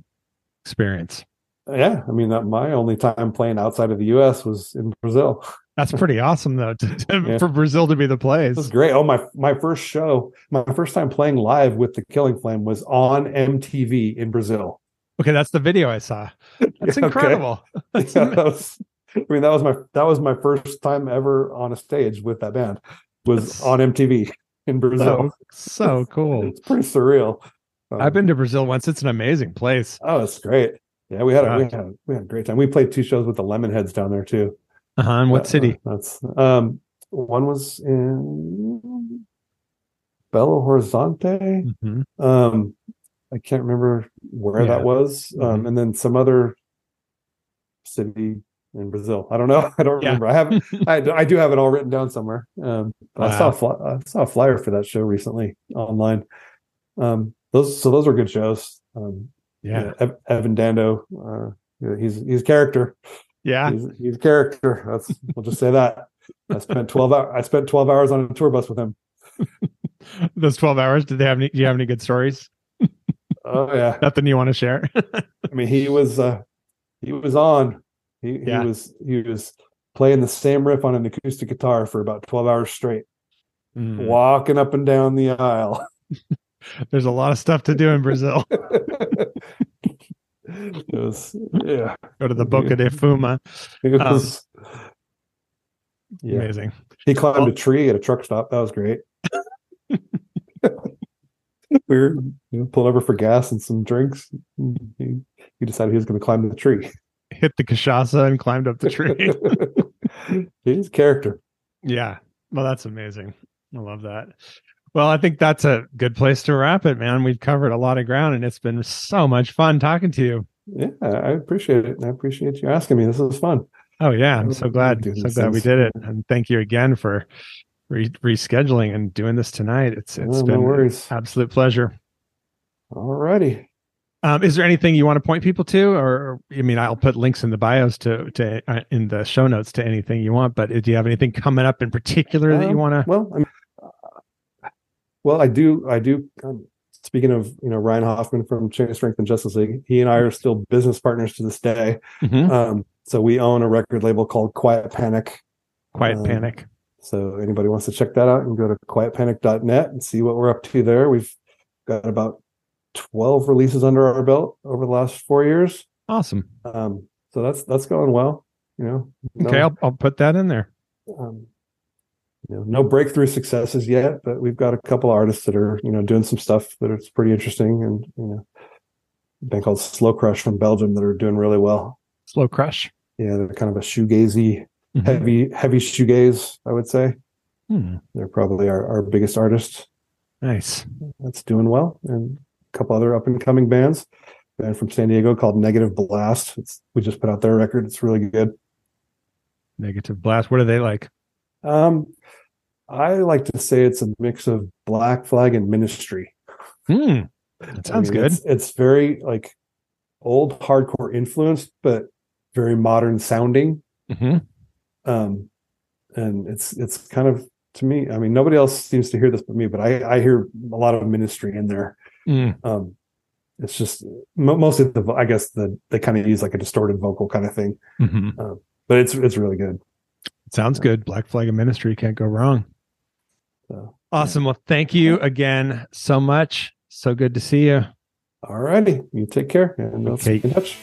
Speaker 1: experience.
Speaker 2: yeah. I mean, that my only time playing outside of the U.S. was in Brazil.
Speaker 1: That's pretty awesome, though, to, to-
Speaker 2: Yeah.
Speaker 1: for Brazil to be the place.
Speaker 2: This is great. Oh my my first show, my first time playing live with the Killing Flame was on MTV in Brazil.
Speaker 1: Okay, that's the video I saw. That's
Speaker 2: Okay.
Speaker 1: incredible.
Speaker 2: Yeah, that was, I mean, that was my that was my first time ever on a stage with that band. Was
Speaker 1: That's-
Speaker 2: on MTV in Brazil.
Speaker 1: So, cool.
Speaker 2: It's pretty surreal. Um,
Speaker 1: I've been to Brazil once. It's an amazing place.
Speaker 2: Oh, it's great. Yeah, we had, a, we had a, we had a great time. We played two shows with the Lemonheads down there too.
Speaker 1: Uh-huh. In what
Speaker 2: Uh,
Speaker 1: city?
Speaker 2: That's um one was in Belo Horizonte.
Speaker 1: Mhm.
Speaker 2: Um, I can't remember where
Speaker 1: Yeah.
Speaker 2: that was. Um,
Speaker 1: Mhm.
Speaker 2: and then some other city in Brazil. I don't know. I don't
Speaker 1: Yeah.
Speaker 2: remember. I have I, do- I do have it all written down somewhere. Um, but I saw a fly, I saw a flyer for that show recently online. Um, those so those were good shows. Um,
Speaker 1: Yeah.
Speaker 2: Ev- Evan Dando. Uh, he's he's character.
Speaker 1: Yeah.
Speaker 2: He's he's character. That's we'll just say that. I spent twelve hours. I spent twelve hours on a tour bus with him.
Speaker 1: Those 12 hours, did they have any, do you have any good stories?
Speaker 2: Oh yeah.
Speaker 1: Nothing you want to share?
Speaker 2: I mean, he was uh he was on. He
Speaker 1: Yeah.
Speaker 2: he was he was playing the same riff on an acoustic guitar for about twelve hours straight,
Speaker 1: Mm.
Speaker 2: walking up and down the aisle.
Speaker 1: There's a lot of stuff to do in Brazil.
Speaker 2: it was yeah.
Speaker 1: Go to the Boca de Fuma.
Speaker 2: It
Speaker 1: Um,
Speaker 2: was yeah.
Speaker 1: Amazing.
Speaker 2: He climbed
Speaker 1: Well-
Speaker 2: a tree at a truck stop. That was great. we were you know, pulling over for gas and some drinks. He, he decided he was going to climb the tree.
Speaker 1: Hit the cachaça and climbed up the tree.
Speaker 2: He's character.
Speaker 1: yeah. Well, that's amazing. I love that. Well, I think that's a good place to wrap it, man. We've covered a lot of ground and it's been so much fun talking to you.
Speaker 2: Yeah, I appreciate it. I appreciate you asking me. This was fun.
Speaker 1: Oh yeah, I'm so glad. So glad we did it, and thank you again for re- rescheduling and doing this tonight. It's it's
Speaker 2: Oh,
Speaker 1: been
Speaker 2: no worries.
Speaker 1: absolute pleasure.
Speaker 2: All righty.
Speaker 1: Um, is there anything you want to point people to, or I mean, I'll put links in the bios to to uh, in the show notes to anything you want. But do you have anything coming up in particular that you
Speaker 2: Um,
Speaker 1: want to?
Speaker 2: Well, I mean, uh, well, I do. I do. Um, speaking of, you know, Ryan Hoffman from Chain of Strength and Justice League, he and I are still business partners to this day.
Speaker 1: Mhm.
Speaker 2: Um, so we own a record label called Quiet Panic.
Speaker 1: Quiet
Speaker 2: um,
Speaker 1: Panic.
Speaker 2: So anybody wants to check that out and go to quietpanic.net and see what we're up to there. We've got about 12 releases under our belt over the last four years.
Speaker 1: Awesome.
Speaker 2: Um, so that's that's going well. You know, no,
Speaker 1: Okay, I'll I'll put that in there.
Speaker 2: um, you know, no breakthrough successes yet, but we've got a couple artists that are you know doing some stuff that is pretty interesting, and you know, band called Slow Crush from Belgium that are doing really well.
Speaker 1: Slow Crush.
Speaker 2: Yeah, they're kind of a shoegazy,
Speaker 1: Mhm.
Speaker 2: heavy, heavy shoegaze, I would say.
Speaker 1: Hmm.
Speaker 2: They're probably our, our biggest artist
Speaker 1: Nice.
Speaker 2: that's doing well, and a couple other up and coming bands. Band from San Diego called Negative Blast. It's, we just put out their record. It's really good.
Speaker 1: Negative Blast. What are they like?
Speaker 2: Um, I like to say it's a mix of Black Flag and Ministry.
Speaker 1: Hmm. That
Speaker 2: I
Speaker 1: sounds
Speaker 2: mean,
Speaker 1: good.
Speaker 2: It's, it's very like old hardcore influenced, but very modern sounding.
Speaker 1: hmm
Speaker 2: Um, and it's it's kind of to me. I mean, nobody else seems to hear this but me, but I I hear a lot of ministry in there.
Speaker 1: Mm.
Speaker 2: Um, it's just mo- mostly the I guess the they kind of use like a distorted vocal kind of thing,
Speaker 1: hmm
Speaker 2: but it's it's really good.
Speaker 1: Sounds good. Black Flag of Ministry can't go wrong.
Speaker 2: So,
Speaker 1: Awesome. Well, thank you again so much. So good to see you.
Speaker 2: all righty, you take care and
Speaker 1: Okay.
Speaker 2: in touch.